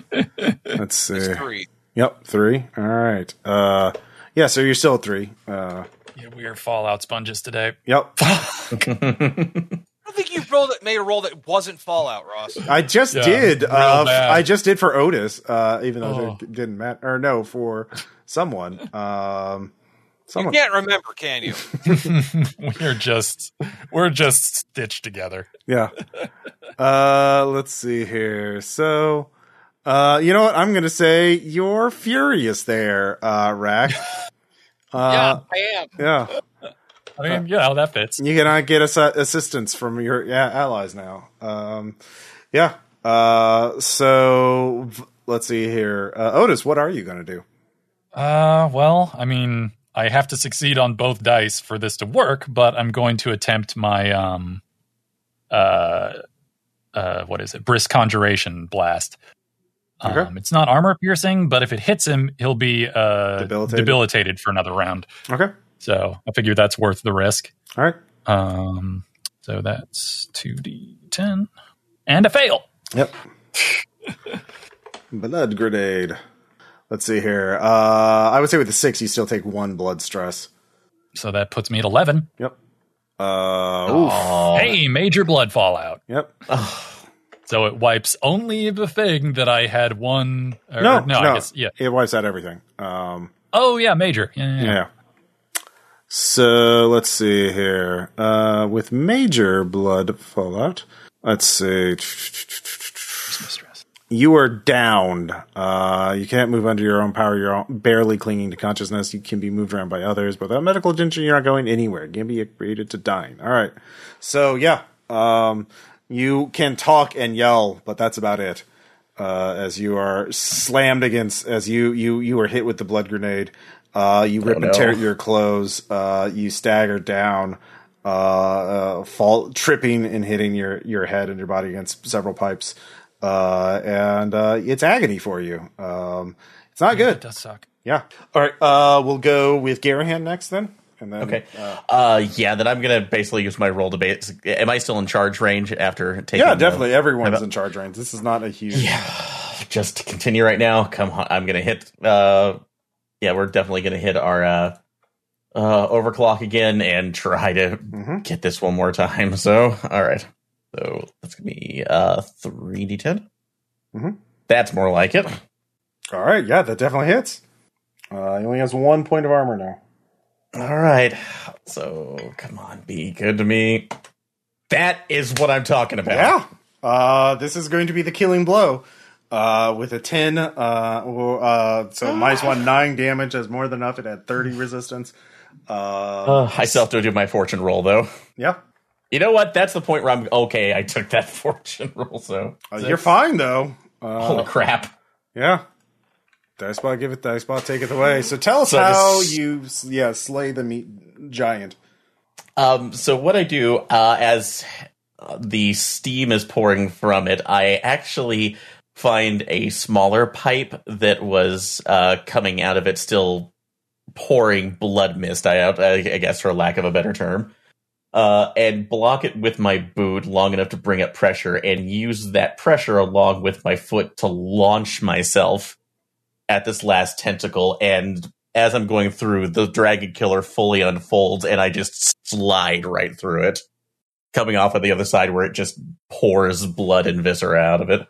been doing <laughs> let's see. this three. Yep, three. All right. Uh, yeah, so you're still at three. Uh, Yeah, we are Fallout sponges today. yep. <laughs> I don't think you rolled it, made a roll that wasn't Fallout, Ross. I just Yeah, did. real Uh, bad. I just did for Otis, uh, even though Oh. it didn't matter. Or no, for someone. Um, You someone. can't remember, can you? <laughs> <laughs> we're just we're just stitched together. Yeah. Uh, let's see here. So, uh, you know what? I'm going to say you're furious there, uh, Rack. <laughs> yeah, Uh, I am. yeah. I mean, know that fits. You cannot get ass- assistance from your yeah, allies now. Um, yeah. Uh, so let's see here. Uh, Otis, what are you going to do? Uh, well, I mean, I have to succeed on both dice for this to work, but I'm going to attempt my um, uh, uh, what is it? Brisk conjuration blast. Okay. Um, it's not armor piercing, but if it hits him, he'll be uh Debilitated? debilitated for another round. Okay. So I figure that's worth the risk. All right. Um, so that's two d ten and a fail. Yep. <laughs> blood grenade. Let's see here. Uh, I would say with the six, you still take one blood stress. So that puts me at eleven. Yep. Uh, oof. Oh, Hey, major blood fallout. Yep. So it wipes only the thing that I had one. Or, No, no, no, I guess yeah. It wipes out everything. Um, Oh yeah, major. Yeah, yeah, yeah. yeah. So let's see here. Uh, with major blood fallout, let's see. You are downed. Uh, you can't move under your own power. You're barely clinging to consciousness. You can be moved around by others. but Without medical attention, you're not going anywhere. Be created to dying. All right. So yeah, um, you can talk and yell, but that's about it. Uh, as you are slammed against, as you you you are hit with the blood grenade. Uh, you rip no. and tear your clothes. Uh, you stagger down, uh, uh, fall, tripping and hitting your your head and your body against several pipes. Uh, and uh, it's agony for you. Um, it's not It good. It does suck. Yeah. All right. Uh, we'll go with Garahan next then, and then Okay. uh, Uh, yeah, then I'm gonna basically use my roll to base. Am I still in charge range after taking? yeah, the- definitely. Everyone's about- in charge range. This is not a huge. Yeah, just to continue right now. Come on, I'm gonna hit. Uh, yeah, we're definitely gonna hit our uh, uh, overclock again and try to Mhm. get this one more time. So, all right. So that's gonna be uh three d10. Mhm. That's more like it. All right. Yeah, that definitely hits. Uh, he only has one point of armor now. All right. So come on, be good to me. That is what I'm talking about. Yeah. Uh, this is going to be the killing blow. Uh, with a 10, uh, or, uh, so minus one, nine damage as more than enough. It had 30 resistance. Uh, Uh, I still have to do my fortune roll though. yeah. You know what? That's the point where I'm okay. I took that <laughs> fortune roll, so Uh, you're fine though. Uh, Holy crap! yeah. Dicebot, give it Dicebot, take it away. So tell us So how this- you, yeah, slay the meat giant. Um, so what I do uh, as uh, the steam is pouring from it, I actually find a smaller pipe that was uh, coming out of it, still pouring blood mist. I, I guess, for lack of a better term, uh, and block it with my boot long enough to bring up pressure, and use that pressure along with my foot to launch myself at this last tentacle and as I'm going through, the dragon killer fully unfolds, and I just slide right through it, coming off of the other side where it just pours blood and viscera out of it.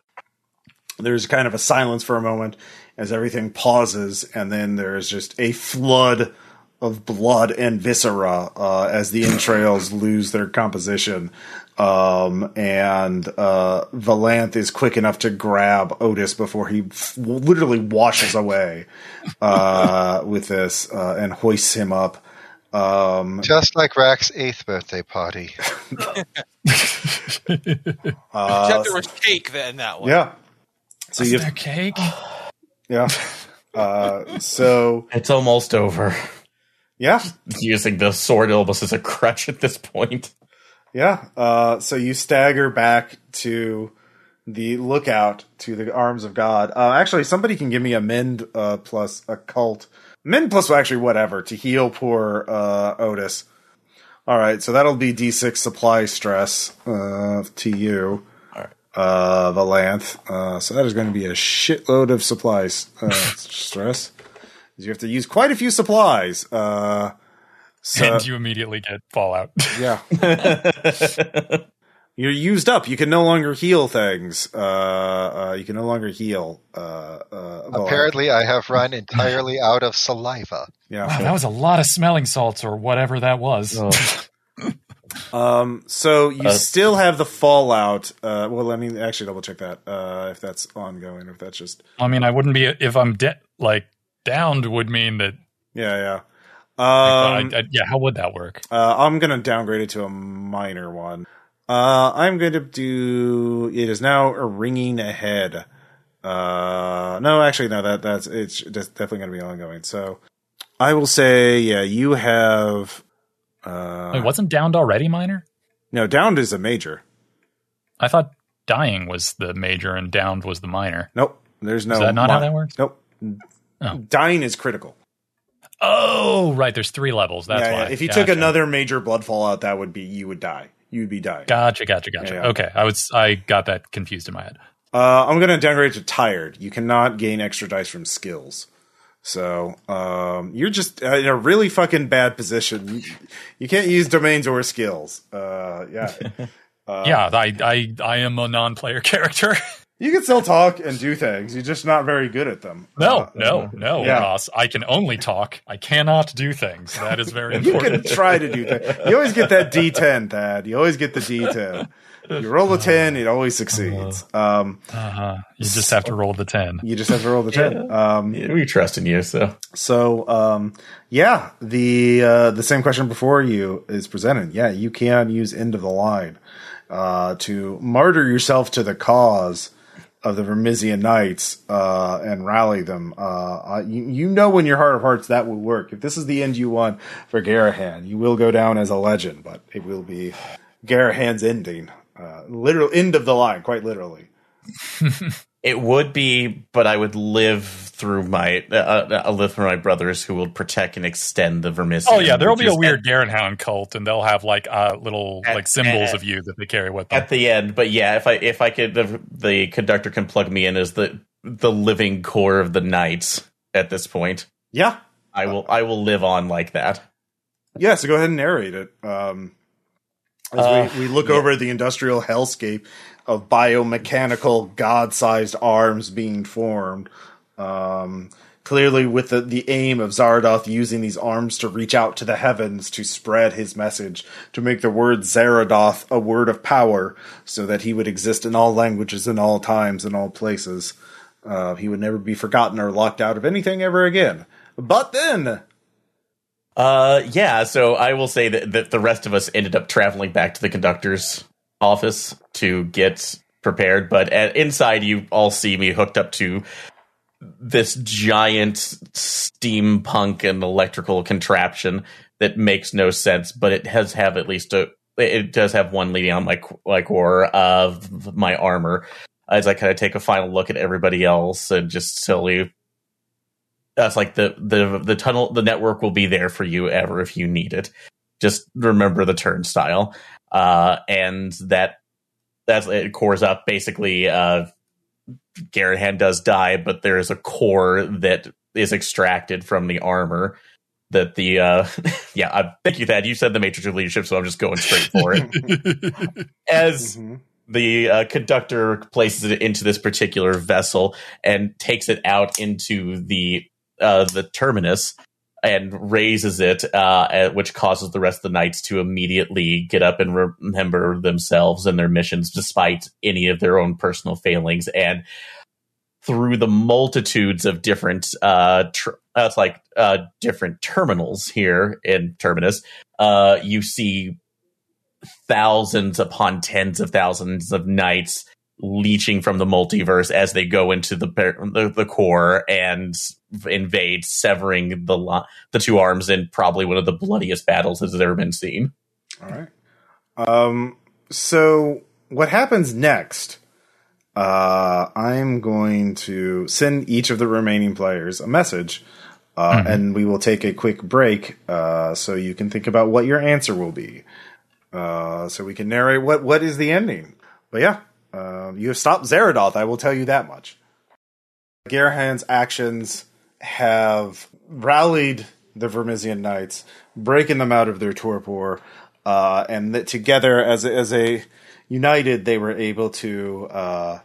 There's kind of a silence for a moment as everything pauses, and then there's just a flood of blood and viscera uh, as the entrails <laughs> lose their composition. Um, and uh, Valanth is quick enough to grab Otis before he f- literally washes away uh, with this uh, and hoists him up. Um, Just like Rack's eighth birthday party. uh, <laughs> Except there was cake in that one. yeah. So Is you, there cake? <sighs> yeah. Uh, so <laughs> It's almost over. yeah, <laughs> Using the sword almost as a crutch at this point. Yeah. Uh, so you stagger back to the lookout to the arms of God. Uh, actually, somebody can give me a mend uh, plus cult Mend plus actually whatever to heal poor uh, Otis. All right, so that'll be D6 supply stress uh, to you, All right. Uh, Valanth. Uh, so that is going to be a shitload of supplies uh, <laughs> stress. You have to use quite a few supplies. Uh, so and you immediately get fallout. yeah, <laughs> <laughs> you're used up. You can no longer heal things. Uh, uh, you can no longer heal. Uh, uh, Apparently, I have run entirely out of saliva. yeah. wow, that was a lot of smelling salts or whatever that was. Um, so you Uh, still have the fallout. Uh, well, let me actually double check that uh, if that's ongoing or if that's just I mean, I wouldn't be if I'm de- like downed would mean that. yeah, yeah. I, Um, I, yeah, how would that work? uh, I'm gonna downgrade it to a minor one. Uh, I'm going to do. It is now a ringing ahead. Uh, no, actually, no. That that's it's definitely going to be ongoing. So I will say, yeah, you have. Uh, Wait, wasn't downed already minor? no, downed is a major. I thought dying was the major and downed was the minor. Nope, there's no. Is that not how that works? Nope. Oh. Dying is critical. Oh, right. There's three levels. That's yeah, why. yeah. If you Gotcha. took another major blood fallout, that would be you would die. You would be dying. Gotcha, gotcha, gotcha. Yeah, yeah. Okay, I was I got that confused in my head. Uh, I'm going to downgrade to tired. You cannot gain extra dice from skills. So um, you're just uh, in a really fucking bad position. You, you can't use domains or skills. Uh, yeah, <laughs> uh, yeah, I I I am a non-player character. <laughs> you can still talk and do things. You're just not very good at them. no, Uh, no, no, Yeah. Ross. I can only talk. I cannot do things. That is very important. <laughs> You can try to do things. You always get that D10, Thad. You always get the D10. You roll a 10, it always succeeds. Um, Uh-huh. You just have to roll the ten. you just have to roll the 10. Um, Yeah, we trust in you, so So um, yeah, the uh, the same question before you is presented. Yeah, you can use end of the line uh, to martyr yourself to the cause of the Vermissian Knights uh, and rally them. Uh, uh, you, you know, in your heart of hearts, that will work. If this is the end you want for Garahan, you will go down as a legend, but it will be Garahan's ending. Uh, literal end of the line, quite literally. <laughs> it would be. But I would live through my, uh, uh, I'll live through my brothers who will protect and extend the Vermissian. Oh yeah, there'll be a is weird Garenhound cult, and they'll have like uh, little At- like symbols at- of you that they carry with them. at the end. But yeah, if I if I could, the, the conductor can plug me in as the the living core of the knights at this point. Yeah, I will I will live on like that. Yeah, so go ahead and narrate it. Um, as Uh, we, we look yeah. over the industrial hellscape of biomechanical god-sized arms being formed, um, clearly with the, the aim of Zardoth using these arms to reach out to the heavens to spread his message, to make the word Zaradoth a word of power, so that he would exist in all languages, in all times, in all places. Uh, he would never be forgotten or locked out of anything ever again. But then, Uh, yeah. So I will say that, that the rest of us ended up traveling back to the conductor's office to get prepared. But at, inside, you all see me hooked up to this giant steampunk and electrical contraption that makes no sense, but it has have at least a. It does have one leading on my my core of my armor. As I kind of take a final look at everybody else and just silly that's like the the the tunnel the network will be there for you ever if you need it. Just remember the turnstile. Uh and that that's it cores up basically uh Garrett does die but there is a core that is extracted from the armor that the uh <laughs> yeah I, thank you Thad. You said the matrix of leadership so i'm just going straight for it. <laughs> As Mhm. the uh, conductor places it into this particular vessel and takes it out into the uh, the terminus and raises it, uh, which causes the rest of the knights to immediately get up and remember themselves and their missions, despite any of their own personal failings. And through the multitudes of different, uh, tr- uh, like uh, different terminals here in Terminus, uh, you see thousands upon tens of thousands of knights leeching from the multiverse as they go into the the, the core and invade, severing the the two arms in probably one of the bloodiest battles has ever been seen. All right. Um, so what happens next? Uh, I'm going to send each of the remaining players a message Uh, And we will take a quick break uh, so you can think about what your answer will be. Uh, so we can narrate what, what is the ending. But yeah, you have stopped Zeradoth, I will tell you that much. Garahan's actions have rallied the Vermissian Knights, breaking them out of their torpor, uh, and that together, as a, as a united, they were able to uh,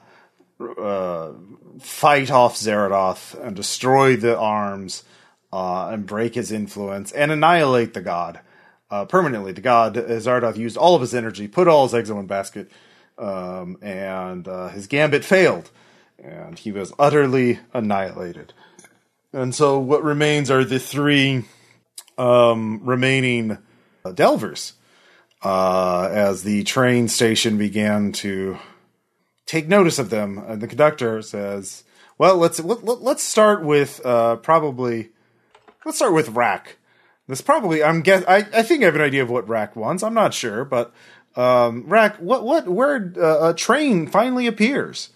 uh, fight off Zeradoth and destroy the arms uh, and break his influence and annihilate the god uh, permanently. The god Zardoth used all of his energy, put all his eggs in one basket, um, and uh, his gambit failed, and he was utterly annihilated. And so, what remains are the three um, remaining uh, Delvers. Uh, as the train station began to take notice of them, and the conductor says, "Well, let's let, let's start with uh, probably let's start with Rack. This probably I'm guess I, I think I have an idea of what Rack wants. I'm not sure, but um, Rack, what what where uh, a train finally appears,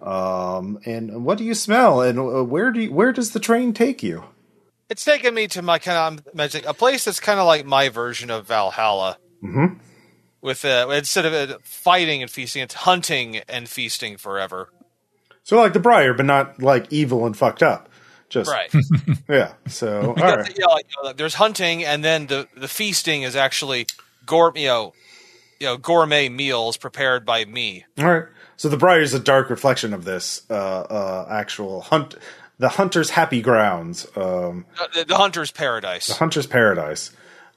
um, and what do you smell, and uh, where do you, where does the train take you? It's taken me to my kind of magic, a place that's kind of like my version of Valhalla. Mhm. With uh, instead of uh, fighting and feasting, it's hunting and feasting forever. So like the Briar, but not like evil and fucked up. Just Right. <laughs> yeah. So <laughs> all Because, right. you know, like, you know, there's hunting, and then the the feasting is actually gour- you know, you know, gourmet meals prepared by me. All right. So the Briar is a dark reflection of this uh, uh, actual hunt, the hunter's happy grounds, um, Uh, the, the hunter's paradise. The hunter's paradise.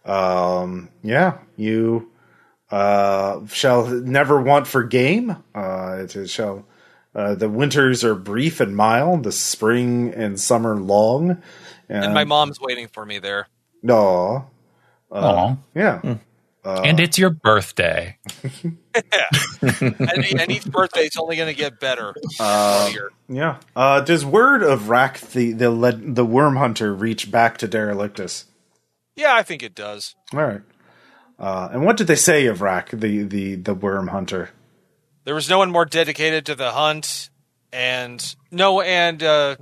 Um, yeah, you uh, shall never want for game. Uh, it is, shall uh, the winters are brief and mild, the spring and summer long. and my mom's waiting for me there. no, Aw. yeah. And it's your birthday. and, and each birthday is only going to get better. Uh, Yeah. Uh, does word of Rack the the led, the worm hunter reach back to Derelictus? Yeah, I think it does. All right. Uh, and what did they say of Rack the the the worm hunter? There was no one more dedicated to the hunt, and no, and uh,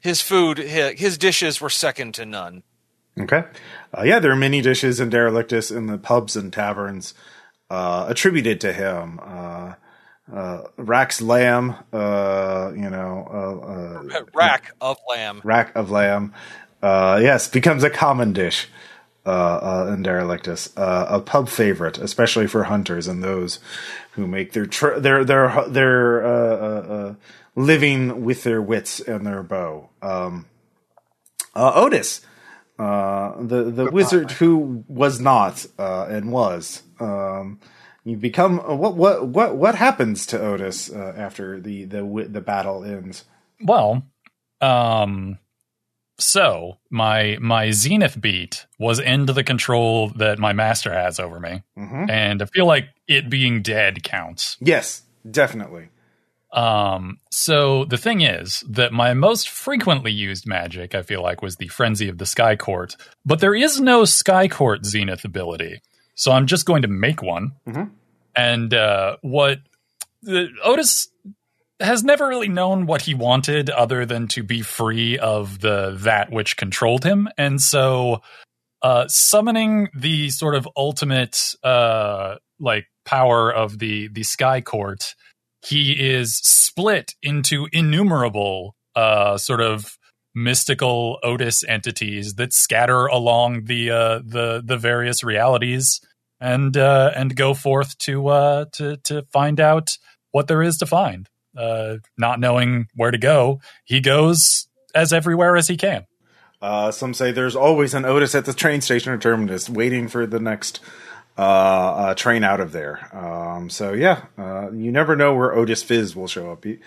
his food, his, his dishes were second to none. Okay. Uh, yeah, there are many dishes in Derelictus in the pubs and taverns uh, attributed to him. Uh, uh, Rack's lamb, uh, you know, uh, uh, <laughs> Rack of lamb. rack of lamb. Uh, yes, becomes a common dish uh, uh, in Derelictus, uh, a pub favorite, especially for hunters and those who make their tr- their their their uh, uh, uh, living with their wits and their bow. Um, uh, Otis, uh, the the wizard who was not uh, and was. Um, you become uh, what what what what happens to Otis uh, after the the the battle ends? Well, um, so my my zenith beat was into the control that my master has over me, Mhm. and I feel like it being dead counts. Yes, definitely. Um, so the thing is that my most frequently used magic, I feel like, was the Frenzy of the Sky Court, but there is no Sky Court Zenith ability. So I'm just going to make one. Mhm. And uh, what the, Otis has never really known what he wanted other than to be free of the that which controlled him. And so uh, summoning the sort of ultimate uh, like power of the the Sky Court he is split into innumerable uh, sort of mystical Otis entities that scatter along the uh, the the various realities and uh, and go forth to uh, to to find out what there is to find. Uh, not knowing where to go, he goes as everywhere as he can. Uh, some say there's always an Otis at the train station or terminus waiting for the next uh, uh, train out of there. Um, so yeah, uh, you never know where Otis Fizz will show up. He-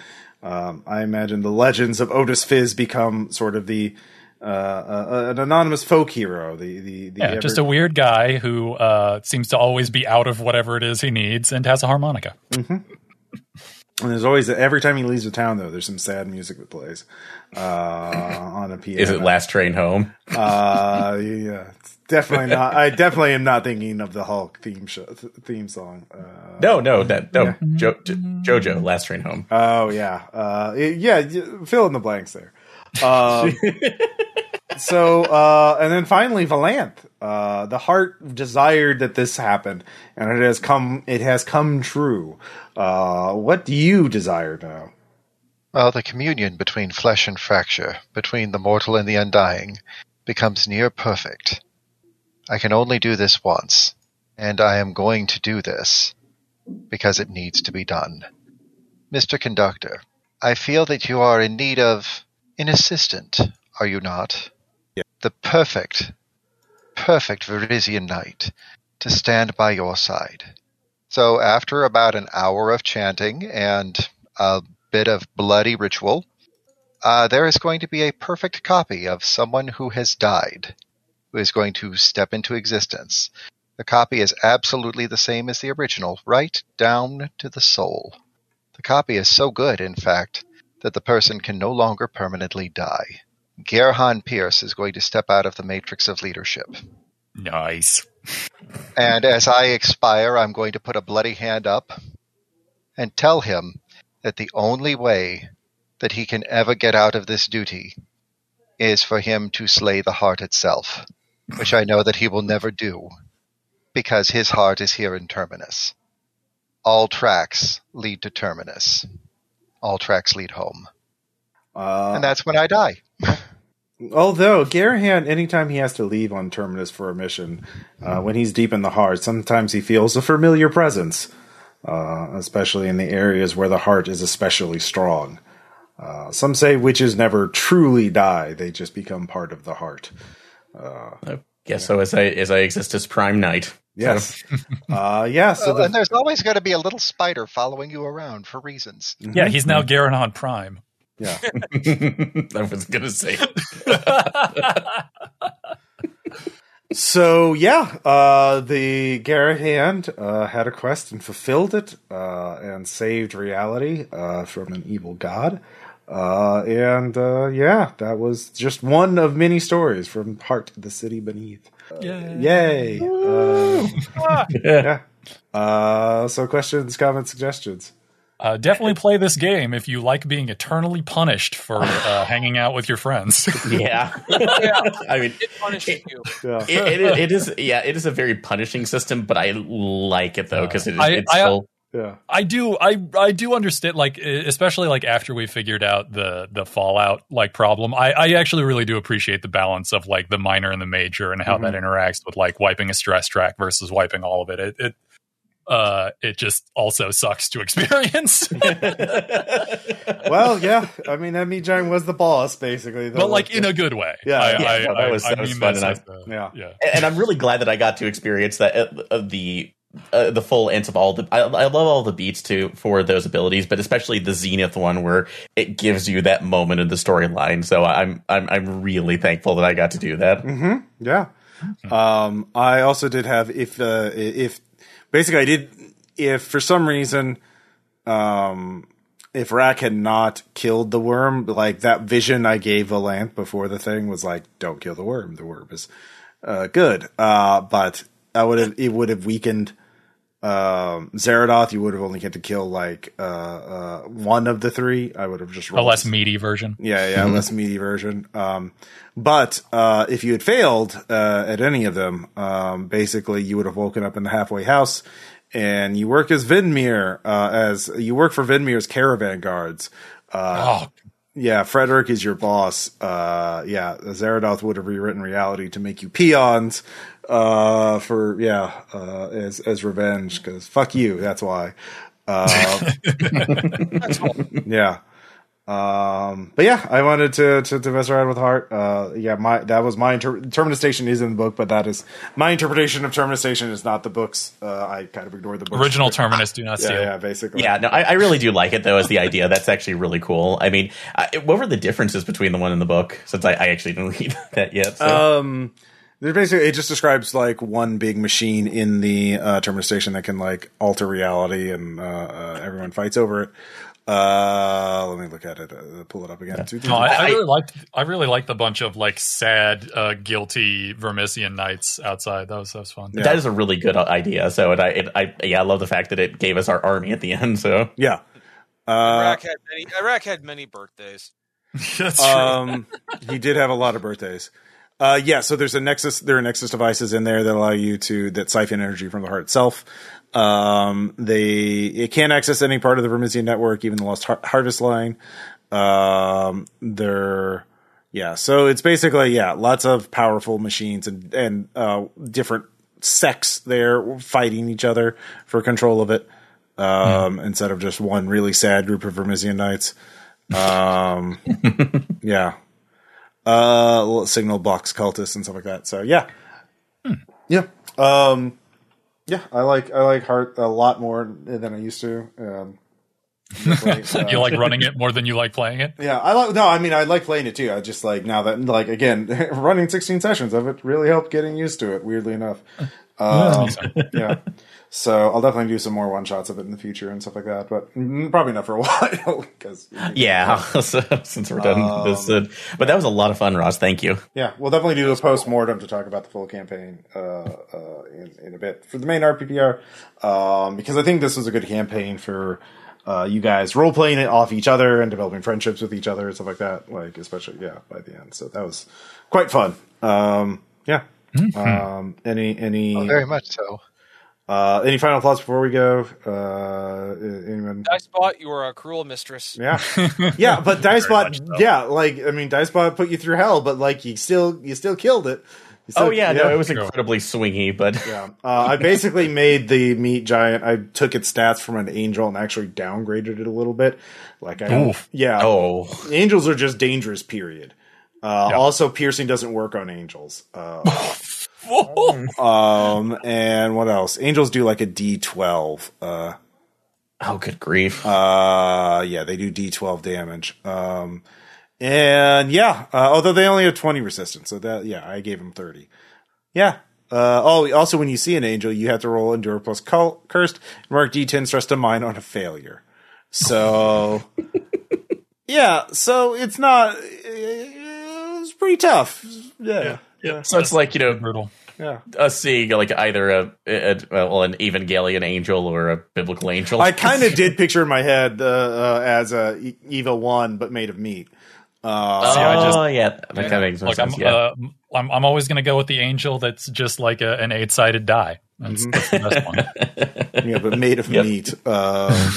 Um, I imagine the legends of Otis Fizz become sort of the uh, uh, an anonymous folk hero. The the, the Yeah, just a weird guy who uh, seems to always be out of whatever it is he needs and has a harmonica. and there's always every time he leaves the town though. There's some sad music that plays uh, on a piano. Is it last train home? Uh, yeah, it's definitely not. I definitely am not thinking of the Hulk theme show, th- theme song. Uh, No, no, that no. Jo- Jo- Jojo, last train home. oh yeah, uh, yeah. Fill in the blanks there. Um, <laughs> so uh, and then finally Valanth. Uh, the heart desired that this happened, and it has come. It has come true. Uh, what do you desire now? Well, the communion between flesh and fracture, between the mortal and the undying, becomes near perfect. I can only do this once, and I am going to do this because it needs to be done. Mr. Conductor, I feel that you are in need of an assistant, are you not? Yeah. The perfect, perfect Vermissian knight to stand by your side. So, after about an hour of chanting and a bit of bloody ritual, uh, there is going to be a perfect copy of someone who has died, who is going to step into existence. The copy is absolutely the same as the original, right down to the soul. The copy is so good, in fact, that the person can no longer permanently die. Garahan Pierce is going to step out of the matrix of leadership. Nice. And as I expire, I'm going to put a bloody hand up and tell him that the only way that he can ever get out of this duty is for him to slay the heart itself, which I know that he will never do because his heart is here in Terminus. All tracks lead to Terminus. All tracks lead home. Uh, And that's when I die. <laughs> Although Garahan, anytime he has to leave on Terminus for a mission, uh, when he's deep in the heart, sometimes he feels a familiar presence, uh, especially in the areas where the heart is especially strong. Uh, some say witches never truly die; they just become part of the heart. I guess so. As I as I exist as Prime Knight. Yes, <laughs> <laughs> uh, yeah. So Well, the, and there's always going to be a little spider following you around for reasons. Yeah, he's now Garahan Prime. yeah. <laughs> I was gonna say. So yeah, uh, the Garahan uh, had a quest and fulfilled it, uh, and saved reality uh, from an evil god. Uh, and uh, yeah, that was just one of many stories from Heart, the City Beneath. <laughs> Yeah. Yay! Uh, yeah. Uh, so questions, comments, suggestions. Uh, definitely play this game if you like being eternally punished for uh, <laughs> hanging out with your friends. <laughs> yeah. I mean, It punishes you. Yeah. it, it, it is. Yeah, it is a very punishing system, but I like it though because it is. I- it's I- still. Yeah. I do, I I do understand, like e, especially like after we figured out the the Fallout like problem. I I actually really do appreciate the balance of like the minor and the major and how that interacts with like wiping a stress track versus wiping all of it. It it uh it just also <laughs> sucks to experience. <laughs> Well, yeah. I mean, Emmy Jang was the boss, basically. but like in a good way. Yeah, I, yeah, I, no, that I- was- I that was mean fun, and as the- Yeah. yeah. and I'm really glad that I got to experience that uh, uh, the uh, the full ends of all the. I, I love all the beats too for those abilities, but especially the Zenith one where it gives you that moment in the storyline. So I'm I'm I'm really thankful that I got to do that. Mm-hmm. Yeah. Um, I also did have if uh, if basically I did if for some reason um, if Rack had not killed the worm, like that vision I gave Valanth before the thing was like, don't kill the worm. The worm is uh, good. Uh, but I would have it would have weakened um, Zeradoth. You would have only had to kill like uh, uh, one of the three. I would have just A less meaty version. yeah, yeah, a less meaty version. Um, but uh, if you had failed uh, at any of them, um, basically you would have woken up in the halfway house, and you work as Vinmir, uh, as you work for Vinmir's caravan guards. Uh, Oh, yeah, Frederick is your boss. Uh, yeah, Zeradoth would have rewritten reality to make you peons uh, for yeah uh, as as revenge because fuck you. That's why. Uh, <laughs> yeah. Um, but yeah, I wanted to to, to mess around with heart. Uh, yeah, my that was my inter- Terminus Station is in the book, but that is my interpretation of Terminus Station is not the books. Uh, I kind of ignored the books. original Terminus do not Yeah, steal. yeah, basically. Yeah, no, I, I really do like it though as the idea. That's actually really cool. I mean, I, what were the differences between the one and the book? Since I, I actually didn't <laughs> read that yet. So. Um, there's basically it just describes like one big machine in the uh, terminus station that can like alter reality, and uh, uh, everyone fights over it. Uh, let me look at it. Uh, pull it up again. No, I, I I- really liked. I really liked the bunch of like sad, uh, guilty Vermissian knights outside. That was that was fun. Yeah. That is a really good idea. So, and I, it, I, yeah, I love the fact that it gave us our army at the end. So, yeah. Uh, Rack had many. Rack had many birthdays. <laughs> That's true. Um, he did have a lot of birthdays. Uh, yeah, so there's a Nexus. There are Nexus devices in there that allow you to that siphon energy from the heart itself. Um, they it can't access any part of the Vermissian network, even the Lost Har- Harvest line. Um, they're yeah, so it's basically yeah, lots of powerful machines and and uh, different sects there fighting each other for control of it. Um, instead of just one really sad group of Vermissian knights. Um, <laughs> yeah. Uh, signal box cultists and stuff like that. So yeah, yeah, um, yeah. I like I like Heart a lot more than I used to. Um, definitely, <laughs> uh, you like running it more than you like playing it. yeah, I like. No, I mean I like playing it too. I just like now that like again <laughs> running sixteen sessions of it really helped getting used to it. Weirdly enough, um, yeah. So I'll definitely do some more one shots of it in the future and stuff like that. But mm, probably not for a <laughs> while because Yeah, <laughs> since we're done with this, uh, but that was a lot of fun, Ross. Thank you. Yeah, we'll definitely do a post mortem to talk about the full campaign uh, uh, in, in a bit for the main RPPR um, because I think this was a good campaign for uh, you guys role playing it off each other and developing friendships with each other and stuff like that. Like especially yeah by the end, so that was quite fun. Um, yeah. Um, any any Oh, very much so. Uh, any final thoughts before we go? Uh, anyone? Dicebot, you are a cruel mistress. Yeah, <laughs> yeah, but Dicebot, so. yeah, like I mean, Dicebot put you through hell, but like you still you still killed it. Still- Oh yeah, no, it was incredibly swingy, but <laughs> Yeah, uh, I basically made the meat giant. I took its stats from an angel and actually downgraded it a little bit. Like I, Oof. yeah, oh, angels are just dangerous. Period. Uh, Yeah. Also, piercing doesn't work on angels. Uh, <laughs> <laughs> um, and what else? Angels do like a D twelve. Uh, oh, good grief! uh, yeah, they do D twelve damage. Um, and yeah, uh, although they only have twenty resistance, so that yeah, I gave them thirty. Yeah. Uh, oh, also, when you see an angel, you have to roll endure plus cul- cursed and mark D10 stress to mine on a failure. So, <laughs> yeah, so it's not. It's pretty tough. Yeah, yeah, so it's like you know, brutal. yeah. us seeing like either a, a, well an Evangelion angel or a biblical angel. I kind of <laughs> did picture in my head uh, uh, as a e- Eva one, but made of meat. Uh, See, I just- oh yeah, that kind of makes more Look, I'm, sense. yeah. uh, I'm I'm always going to go with the angel that's just like a, an eight sided die. That's, that's the best one. <laughs> yeah, but made of Yep. meat. Um,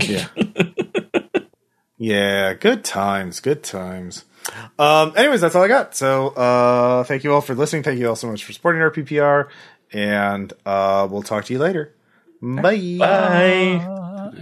yeah, <laughs> yeah. Good times, good times. Um, anyways, that's all I got. So, uh, thank you all for listening. Thank you all so much for supporting RPPR, and uh, we'll talk to you later. Bye. Bye. Uh,